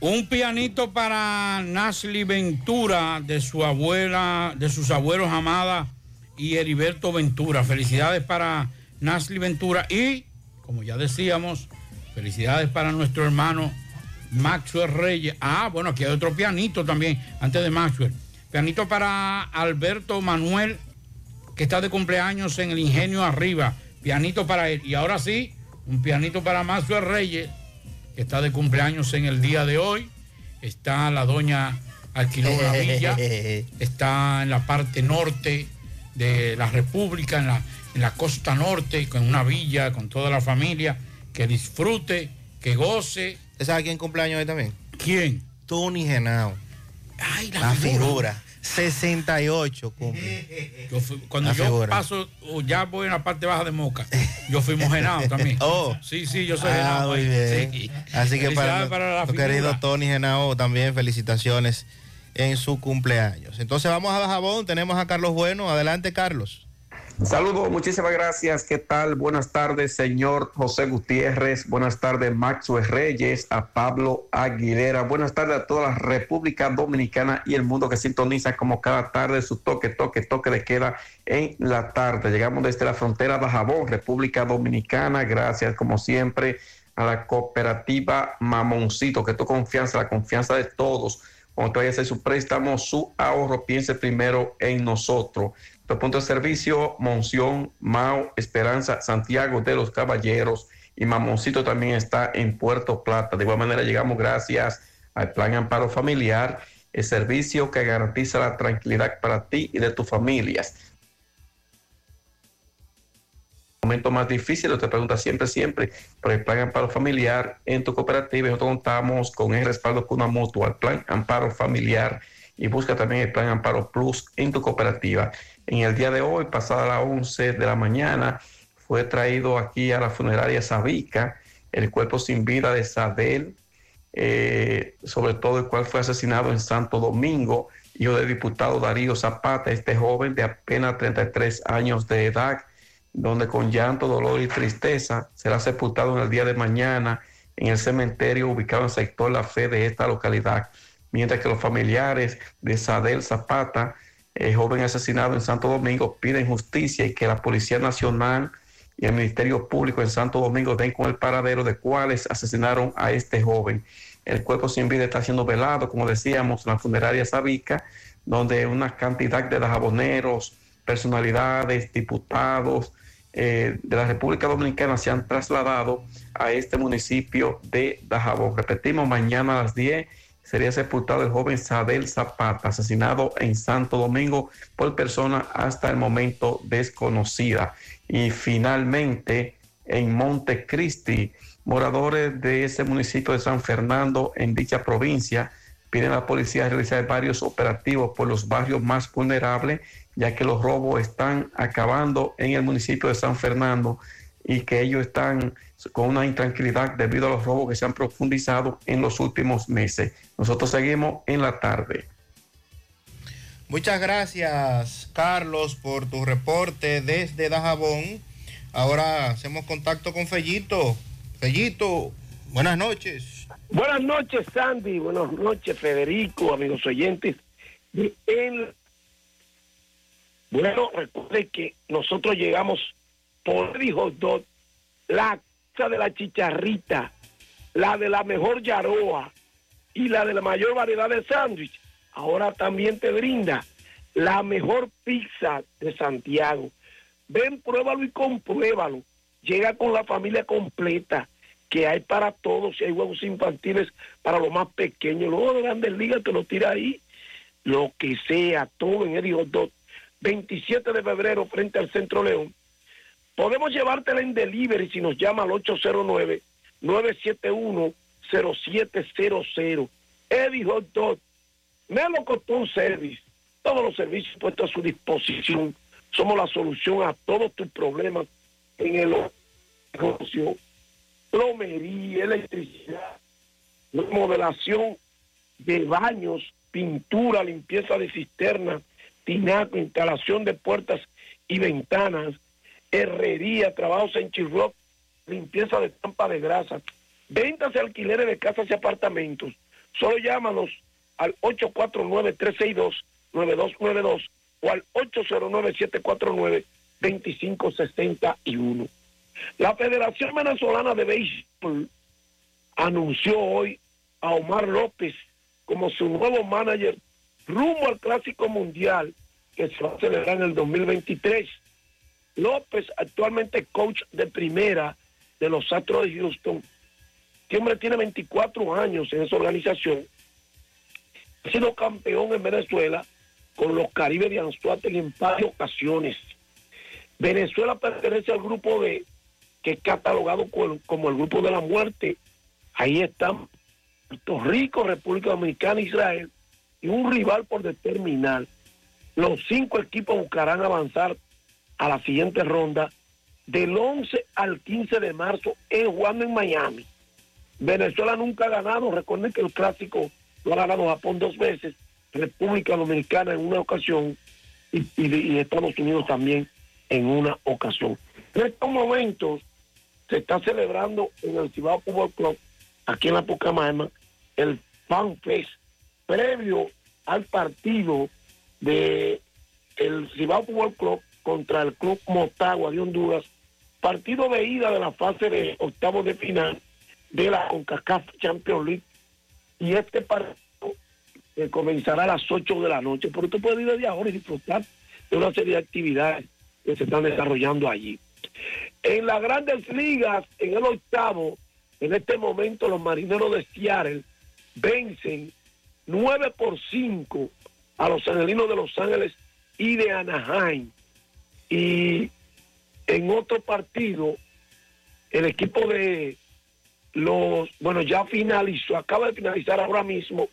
Un pianito para Nasli Ventura, de su abuela, de sus abuelos Amada y Heriberto Ventura. Felicidades para Nasli Ventura y, como ya decíamos, felicidades para nuestro hermano Maxwell Reyes. Ah, bueno, aquí hay otro pianito también, antes de Maxwell. Pianito para Alberto Manuel, que está de cumpleaños en el Ingenio Arriba. Pianito para él. Y ahora sí, un pianito para Maxwell Reyes que está de cumpleaños en el día de hoy. Está la doña alquiló una villa. Está en la parte norte de la República, en la, en la costa norte, con una villa, con toda la familia. Que disfrute, que goce. ¿Usted sabe quién cumpleaños hoy también? ¿Quién? Tony Genao. Ay, la, figura. 68 cumple. Yo fui- cuando La yo figura. paso, o ya voy en la parte baja de Moca, yo fui mojenado también. Oh. Sí, sí, yo soy Ah, genao muy ahí. bien. Sí. Así que para, para figura. querido Tony Genao también felicitaciones en su cumpleaños. Entonces vamos a Bajabón, tenemos a Carlos Bueno. Adelante, Carlos. Saludos, muchísimas gracias. ¿Qué tal? Buenas tardes, señor José Gutiérrez. Buenas tardes, Maxwell Reyes, a Pablo Aguilera. Buenas tardes a toda la República Dominicana y el mundo que sintoniza como cada tarde su toque, toque, toque de queda en la tarde. Llegamos desde la frontera de Jabón, República Dominicana. Gracias, como siempre, a la cooperativa Mamoncito, que tu confianza, la confianza de todos. Cuando a hacer su préstamo, su ahorro, piense primero en nosotros. Nuestro punto de servicio, Monción, Mao, Esperanza, Santiago de los Caballeros y Mamoncito también está en Puerto Plata. De igual manera llegamos gracias al Plan Amparo Familiar, el servicio que garantiza la tranquilidad para ti y de tus familias. momento más difícil, te pregunta siempre, siempre, por el plan amparo familiar en tu cooperativa. Nosotros contamos con el respaldo con una mutua, el plan amparo familiar y busca también el plan amparo plus en tu cooperativa. En el día de hoy, pasada las 11 de la mañana, fue traído aquí a la funeraria Sabica el cuerpo sin vida de Sadel, eh, sobre todo el cual fue asesinado en Santo Domingo, hijo del diputado Darío Zapata, este joven de apenas 33 años de edad, donde con llanto, dolor y tristeza será sepultado en el día de mañana en el cementerio ubicado en el sector La Fe de esta localidad, mientras que los familiares de Sadel Zapata, el joven asesinado en Santo Domingo, piden justicia y que la Policía Nacional y el Ministerio Público en Santo Domingo den con el paradero de cuáles asesinaron a este joven. El cuerpo sin vida está siendo velado, como decíamos, en la funeraria Sabica, donde una cantidad de jaboneros, personalidades, diputados eh, de la República Dominicana se han trasladado a este municipio de Dajabón. Repetimos, mañana a las 10 sería sepultado el joven Sabel Zapata, asesinado en Santo Domingo por persona hasta el momento desconocida. Y finalmente, en Montecristi, moradores de ese municipio de San Fernando, en dicha provincia, piden a la policía realizar varios operativos por los barrios más vulnerables, ya que los robos están acabando en el municipio de San Fernando y que ellos están con una intranquilidad debido a los robos que se han profundizado en los últimos meses. Nosotros seguimos en la tarde. Muchas gracias, Carlos, por tu reporte desde Dajabón. Ahora hacemos contacto con Fellito. Fellito, buenas noches. Buenas noches, Sandy. Buenas noches, Federico, amigos oyentes. de El... Bueno, recuerde que nosotros llegamos por dijo dos, la de la chicharrita, la de la mejor yaroa y la de la mayor variedad de sándwich. Ahora también te brinda la mejor pizza de Santiago. Ven, pruébalo y compruébalo. Llega con la familia completa, que hay para todos, y hay huevos infantiles para los más pequeños. Luego de grandes ligas te lo tira ahí, lo que sea, todo en el Hot Dog. 27 de febrero frente al Centro León. Podemos llevártela en delivery si nos llama al 809-971-0700. Eddie Hot Dog. Me lo costó un service. Todos los servicios puestos a su disposición. Somos la solución a todos tus problemas en el negocio, plomería, electricidad, remodelación de baños, pintura, limpieza de cisternas, tinaco, instalación de puertas y ventanas, herrería, trabajos en chirroc, limpieza de tampa de grasa, ventas y alquileres de casas y apartamentos. Solo llámanos al 849-362-9292 o al 809-749-2561. La Federación Venezolana de Béisbol anunció hoy a Omar López como su nuevo manager rumbo al Clásico Mundial que se va a celebrar en el 2023. López, actualmente coach de primera de los Astros de Houston, este hombre tiene 24 años en esa organización, ha sido campeón en Venezuela con los Caribes de Anzuategui en varias ocasiones. Venezuela pertenece al grupo de que es catalogado como el grupo de la muerte. Ahí están Puerto Rico, República Dominicana, Israel y un rival por determinar. Los cinco equipos buscarán avanzar a la siguiente ronda del 11 al 15 de marzo en Juan en Miami. Venezuela nunca ha ganado, recuerden que el clásico lo ha ganado Japón dos veces, República Dominicana en una ocasión y, y Estados Unidos también en una ocasión. En estos momentos se está celebrando en el Cibao Fútbol Club, aquí en la Pucamaima, el Fan Fest, previo al partido de el Cibao Fútbol Club contra el Club Motagua de Honduras, partido de ida de la fase de octavos de final de la CONCACAF Champions League. Y este partido eh, comenzará a las 8 de la noche. Pero usted puede ir desde ahora y disfrutar de una serie de actividades que se están desarrollando allí. En las grandes ligas, en el octavo, en este momento los marineros de Seattle vencen 9 por 5 a los angelinos de Los Ángeles y de Anaheim. Y en otro partido, el equipo de los, bueno, ya finalizó, acaba de finalizar ahora mismo.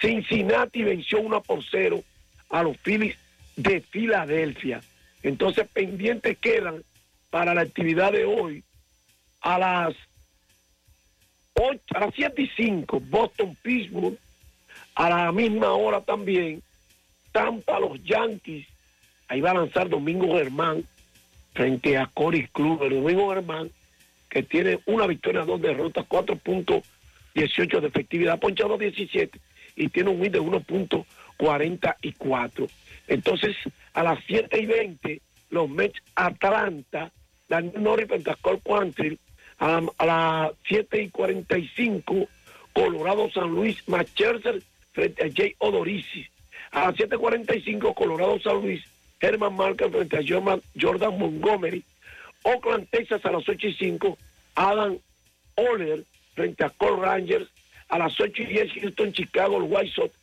Cincinnati venció 1 por 0 a los Phillies de Filadelfia. Entonces, pendientes quedan para la actividad de hoy a las 8, a las 7 y 5, Boston, Pittsburgh, a la misma hora también, Tampa, los Yankees, ahí va a lanzar Domingo Germán frente a Cory Kluber. Domingo Germán, que tiene una victoria, dos derrotas, 4.18 de efectividad, ponchado 17 y tiene un win de 1.44. Entonces, a las 7 y 20, los Mets Atlanta, Daniel Norris Pentascol Quantrill, a, a las 7 y 45, Colorado San Luis, Macherzer frente a Jay Odorizzi. A las 7.45, Colorado San Luis, Herman Marker frente a Jordan Montgomery. Oakland, Texas a las 8 y 5, Adam Oller frente a Cole Rangers. A las 8 y 10, Houston, Chicago, el White Sox,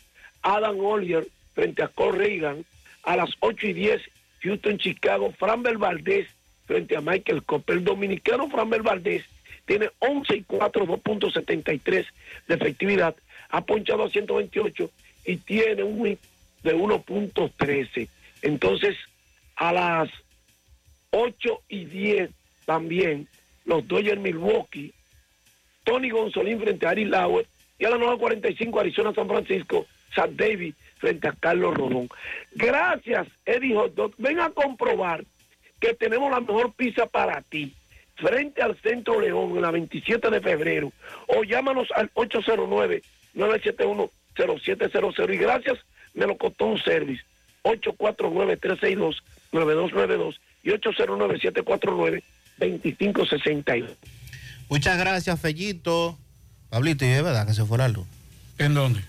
Adam Ollier frente a Cole Reagan. A las 8 y 10, Houston, Chicago, Framber Valdés frente a Michael Copper. El dominicano Framber Valdés tiene 11 y 4, 2.73 de efectividad. Ha ponchado a 128 y tiene un de 1.13. Entonces, a las 8 y 10 también, los Dodgers Milwaukee, Tony Gonzolín frente a Ari Lauer y a las 9.45 Arizona San Francisco, San David frente a Carlos Rodón. Gracias, Eddie Hot Dog. Ven a comprobar que tenemos la mejor pizza para ti frente al Centro León en la 27 de febrero o llámanos al 809-971-0700 y gracias me lo costó un service 849-362-9292 y 809-749-2562. Muchas gracias, Fellito. Pablito, ¿y es verdad que se fue la luz? ¿En dónde?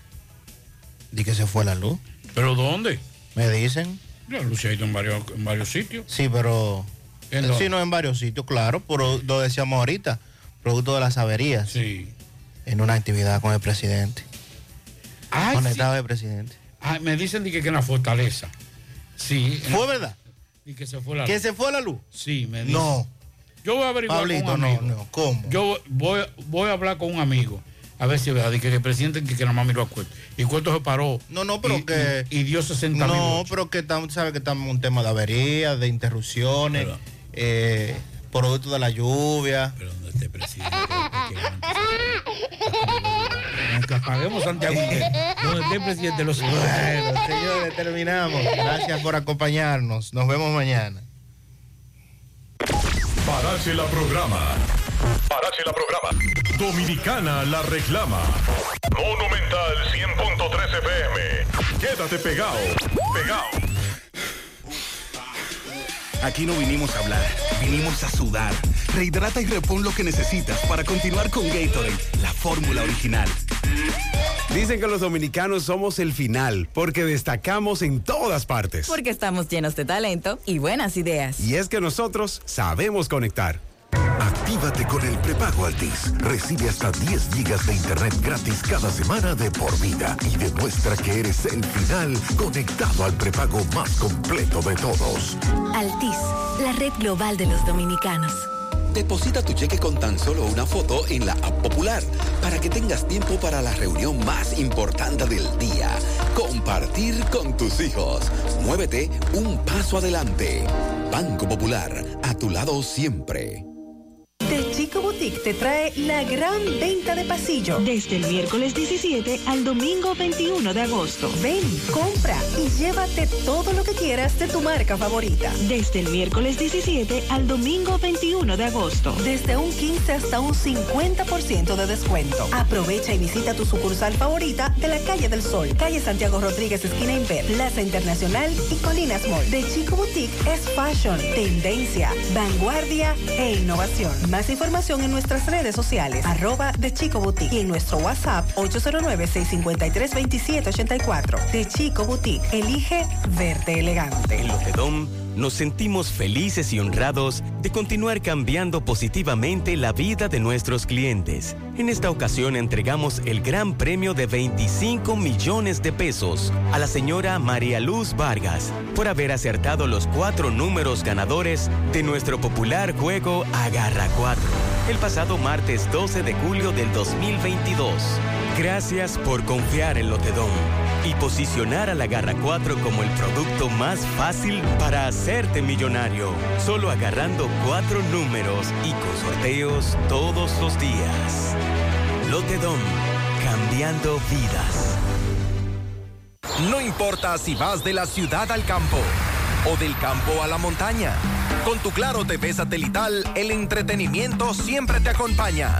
Di que se fue la luz. ¿Pero dónde? Me dicen. La luz se ha ido en varios, en varios sitios. Sí, pero... ¿En dónde? Sí, no en varios sitios, claro, pero lo decíamos ahorita, producto de las averías. Sí. En una actividad con el presidente. Ay, Conectado el presidente. Ah, me dicen di que, que en la fortaleza. Sí. ¿Fue verdad? Y que se fue la ¿Que luz. se fue la luz? Sí, me dicen. No. Yo voy a averiguar Pablito, con un no, amigo. no, ¿cómo? Yo voy, voy a hablar con un amigo. A ver si es verdad. di que el presidente que, que nada más miró a Cueto. Y Cueto se paró. No, no, pero y, que... Y, y dio 60 mil. No, pero que estamos, sabe que estamos en un tema de averías, de interrupciones, eh, producto de la lluvia. Pero donde esté presidente. Aunque apaguemos Santiago. donde esté el presidente los Bueno, señores, terminamos. Gracias por acompañarnos. Nos vemos mañana. Parache la programa. Parache la programa. Dominicana la reclama. Monumental 100.13 FM. Quédate pegado. Pegado. Aquí no vinimos a hablar, vinimos a sudar. Rehidrata y repon lo que necesitas para continuar con Gatorade, la fórmula original. Dicen que los dominicanos somos el final porque destacamos en todas partes. Porque estamos llenos de talento y buenas ideas. Y es que nosotros sabemos conectar. Actívate con el prepago Altis. Recibe hasta 10 gigas de internet gratis cada semana de por vida y demuestra que eres el final conectado al prepago más completo de todos. Altis, la red global de los dominicanos. Deposita tu cheque con tan solo una foto en la app popular para que tengas tiempo para la reunión más importante del día. Compartir con tus hijos. Muévete un paso adelante. Banco Popular, a tu lado siempre. The Chico Boutique te trae la gran venta de pasillo. Desde el miércoles 17 al domingo 21 de agosto. Ven, compra y llévate todo lo que quieras de tu marca favorita. Desde el miércoles 17 al domingo 21 de agosto. Desde un 15 hasta un 50% de descuento. Aprovecha y visita tu sucursal favorita de la calle del Sol, calle Santiago Rodríguez, esquina Inver, Plaza Internacional y Colinas Mall. The Chico Boutique es fashion, tendencia, vanguardia e innovación. Más información en nuestras redes sociales, arroba de Chico Boutique y en nuestro WhatsApp 809-653-2784. De Chico Boutique, elige verte elegante. En Lotedom nos sentimos felices y honrados de continuar cambiando positivamente la vida de nuestros clientes. En esta ocasión entregamos el gran premio de 25 millones de pesos a la señora María Luz Vargas por haber acertado los cuatro números ganadores de nuestro popular juego Agarra 4 el pasado martes 12 de julio del 2022. Gracias por confiar en Lotedom y posicionar a la Garra 4 como el producto más fácil para hacerte millonario, solo agarrando cuatro números y con sorteos todos los días. Lotedom, cambiando vidas. No importa si vas de la ciudad al campo o del campo a la montaña. Con tu Claro TV satelital, el entretenimiento siempre te acompaña.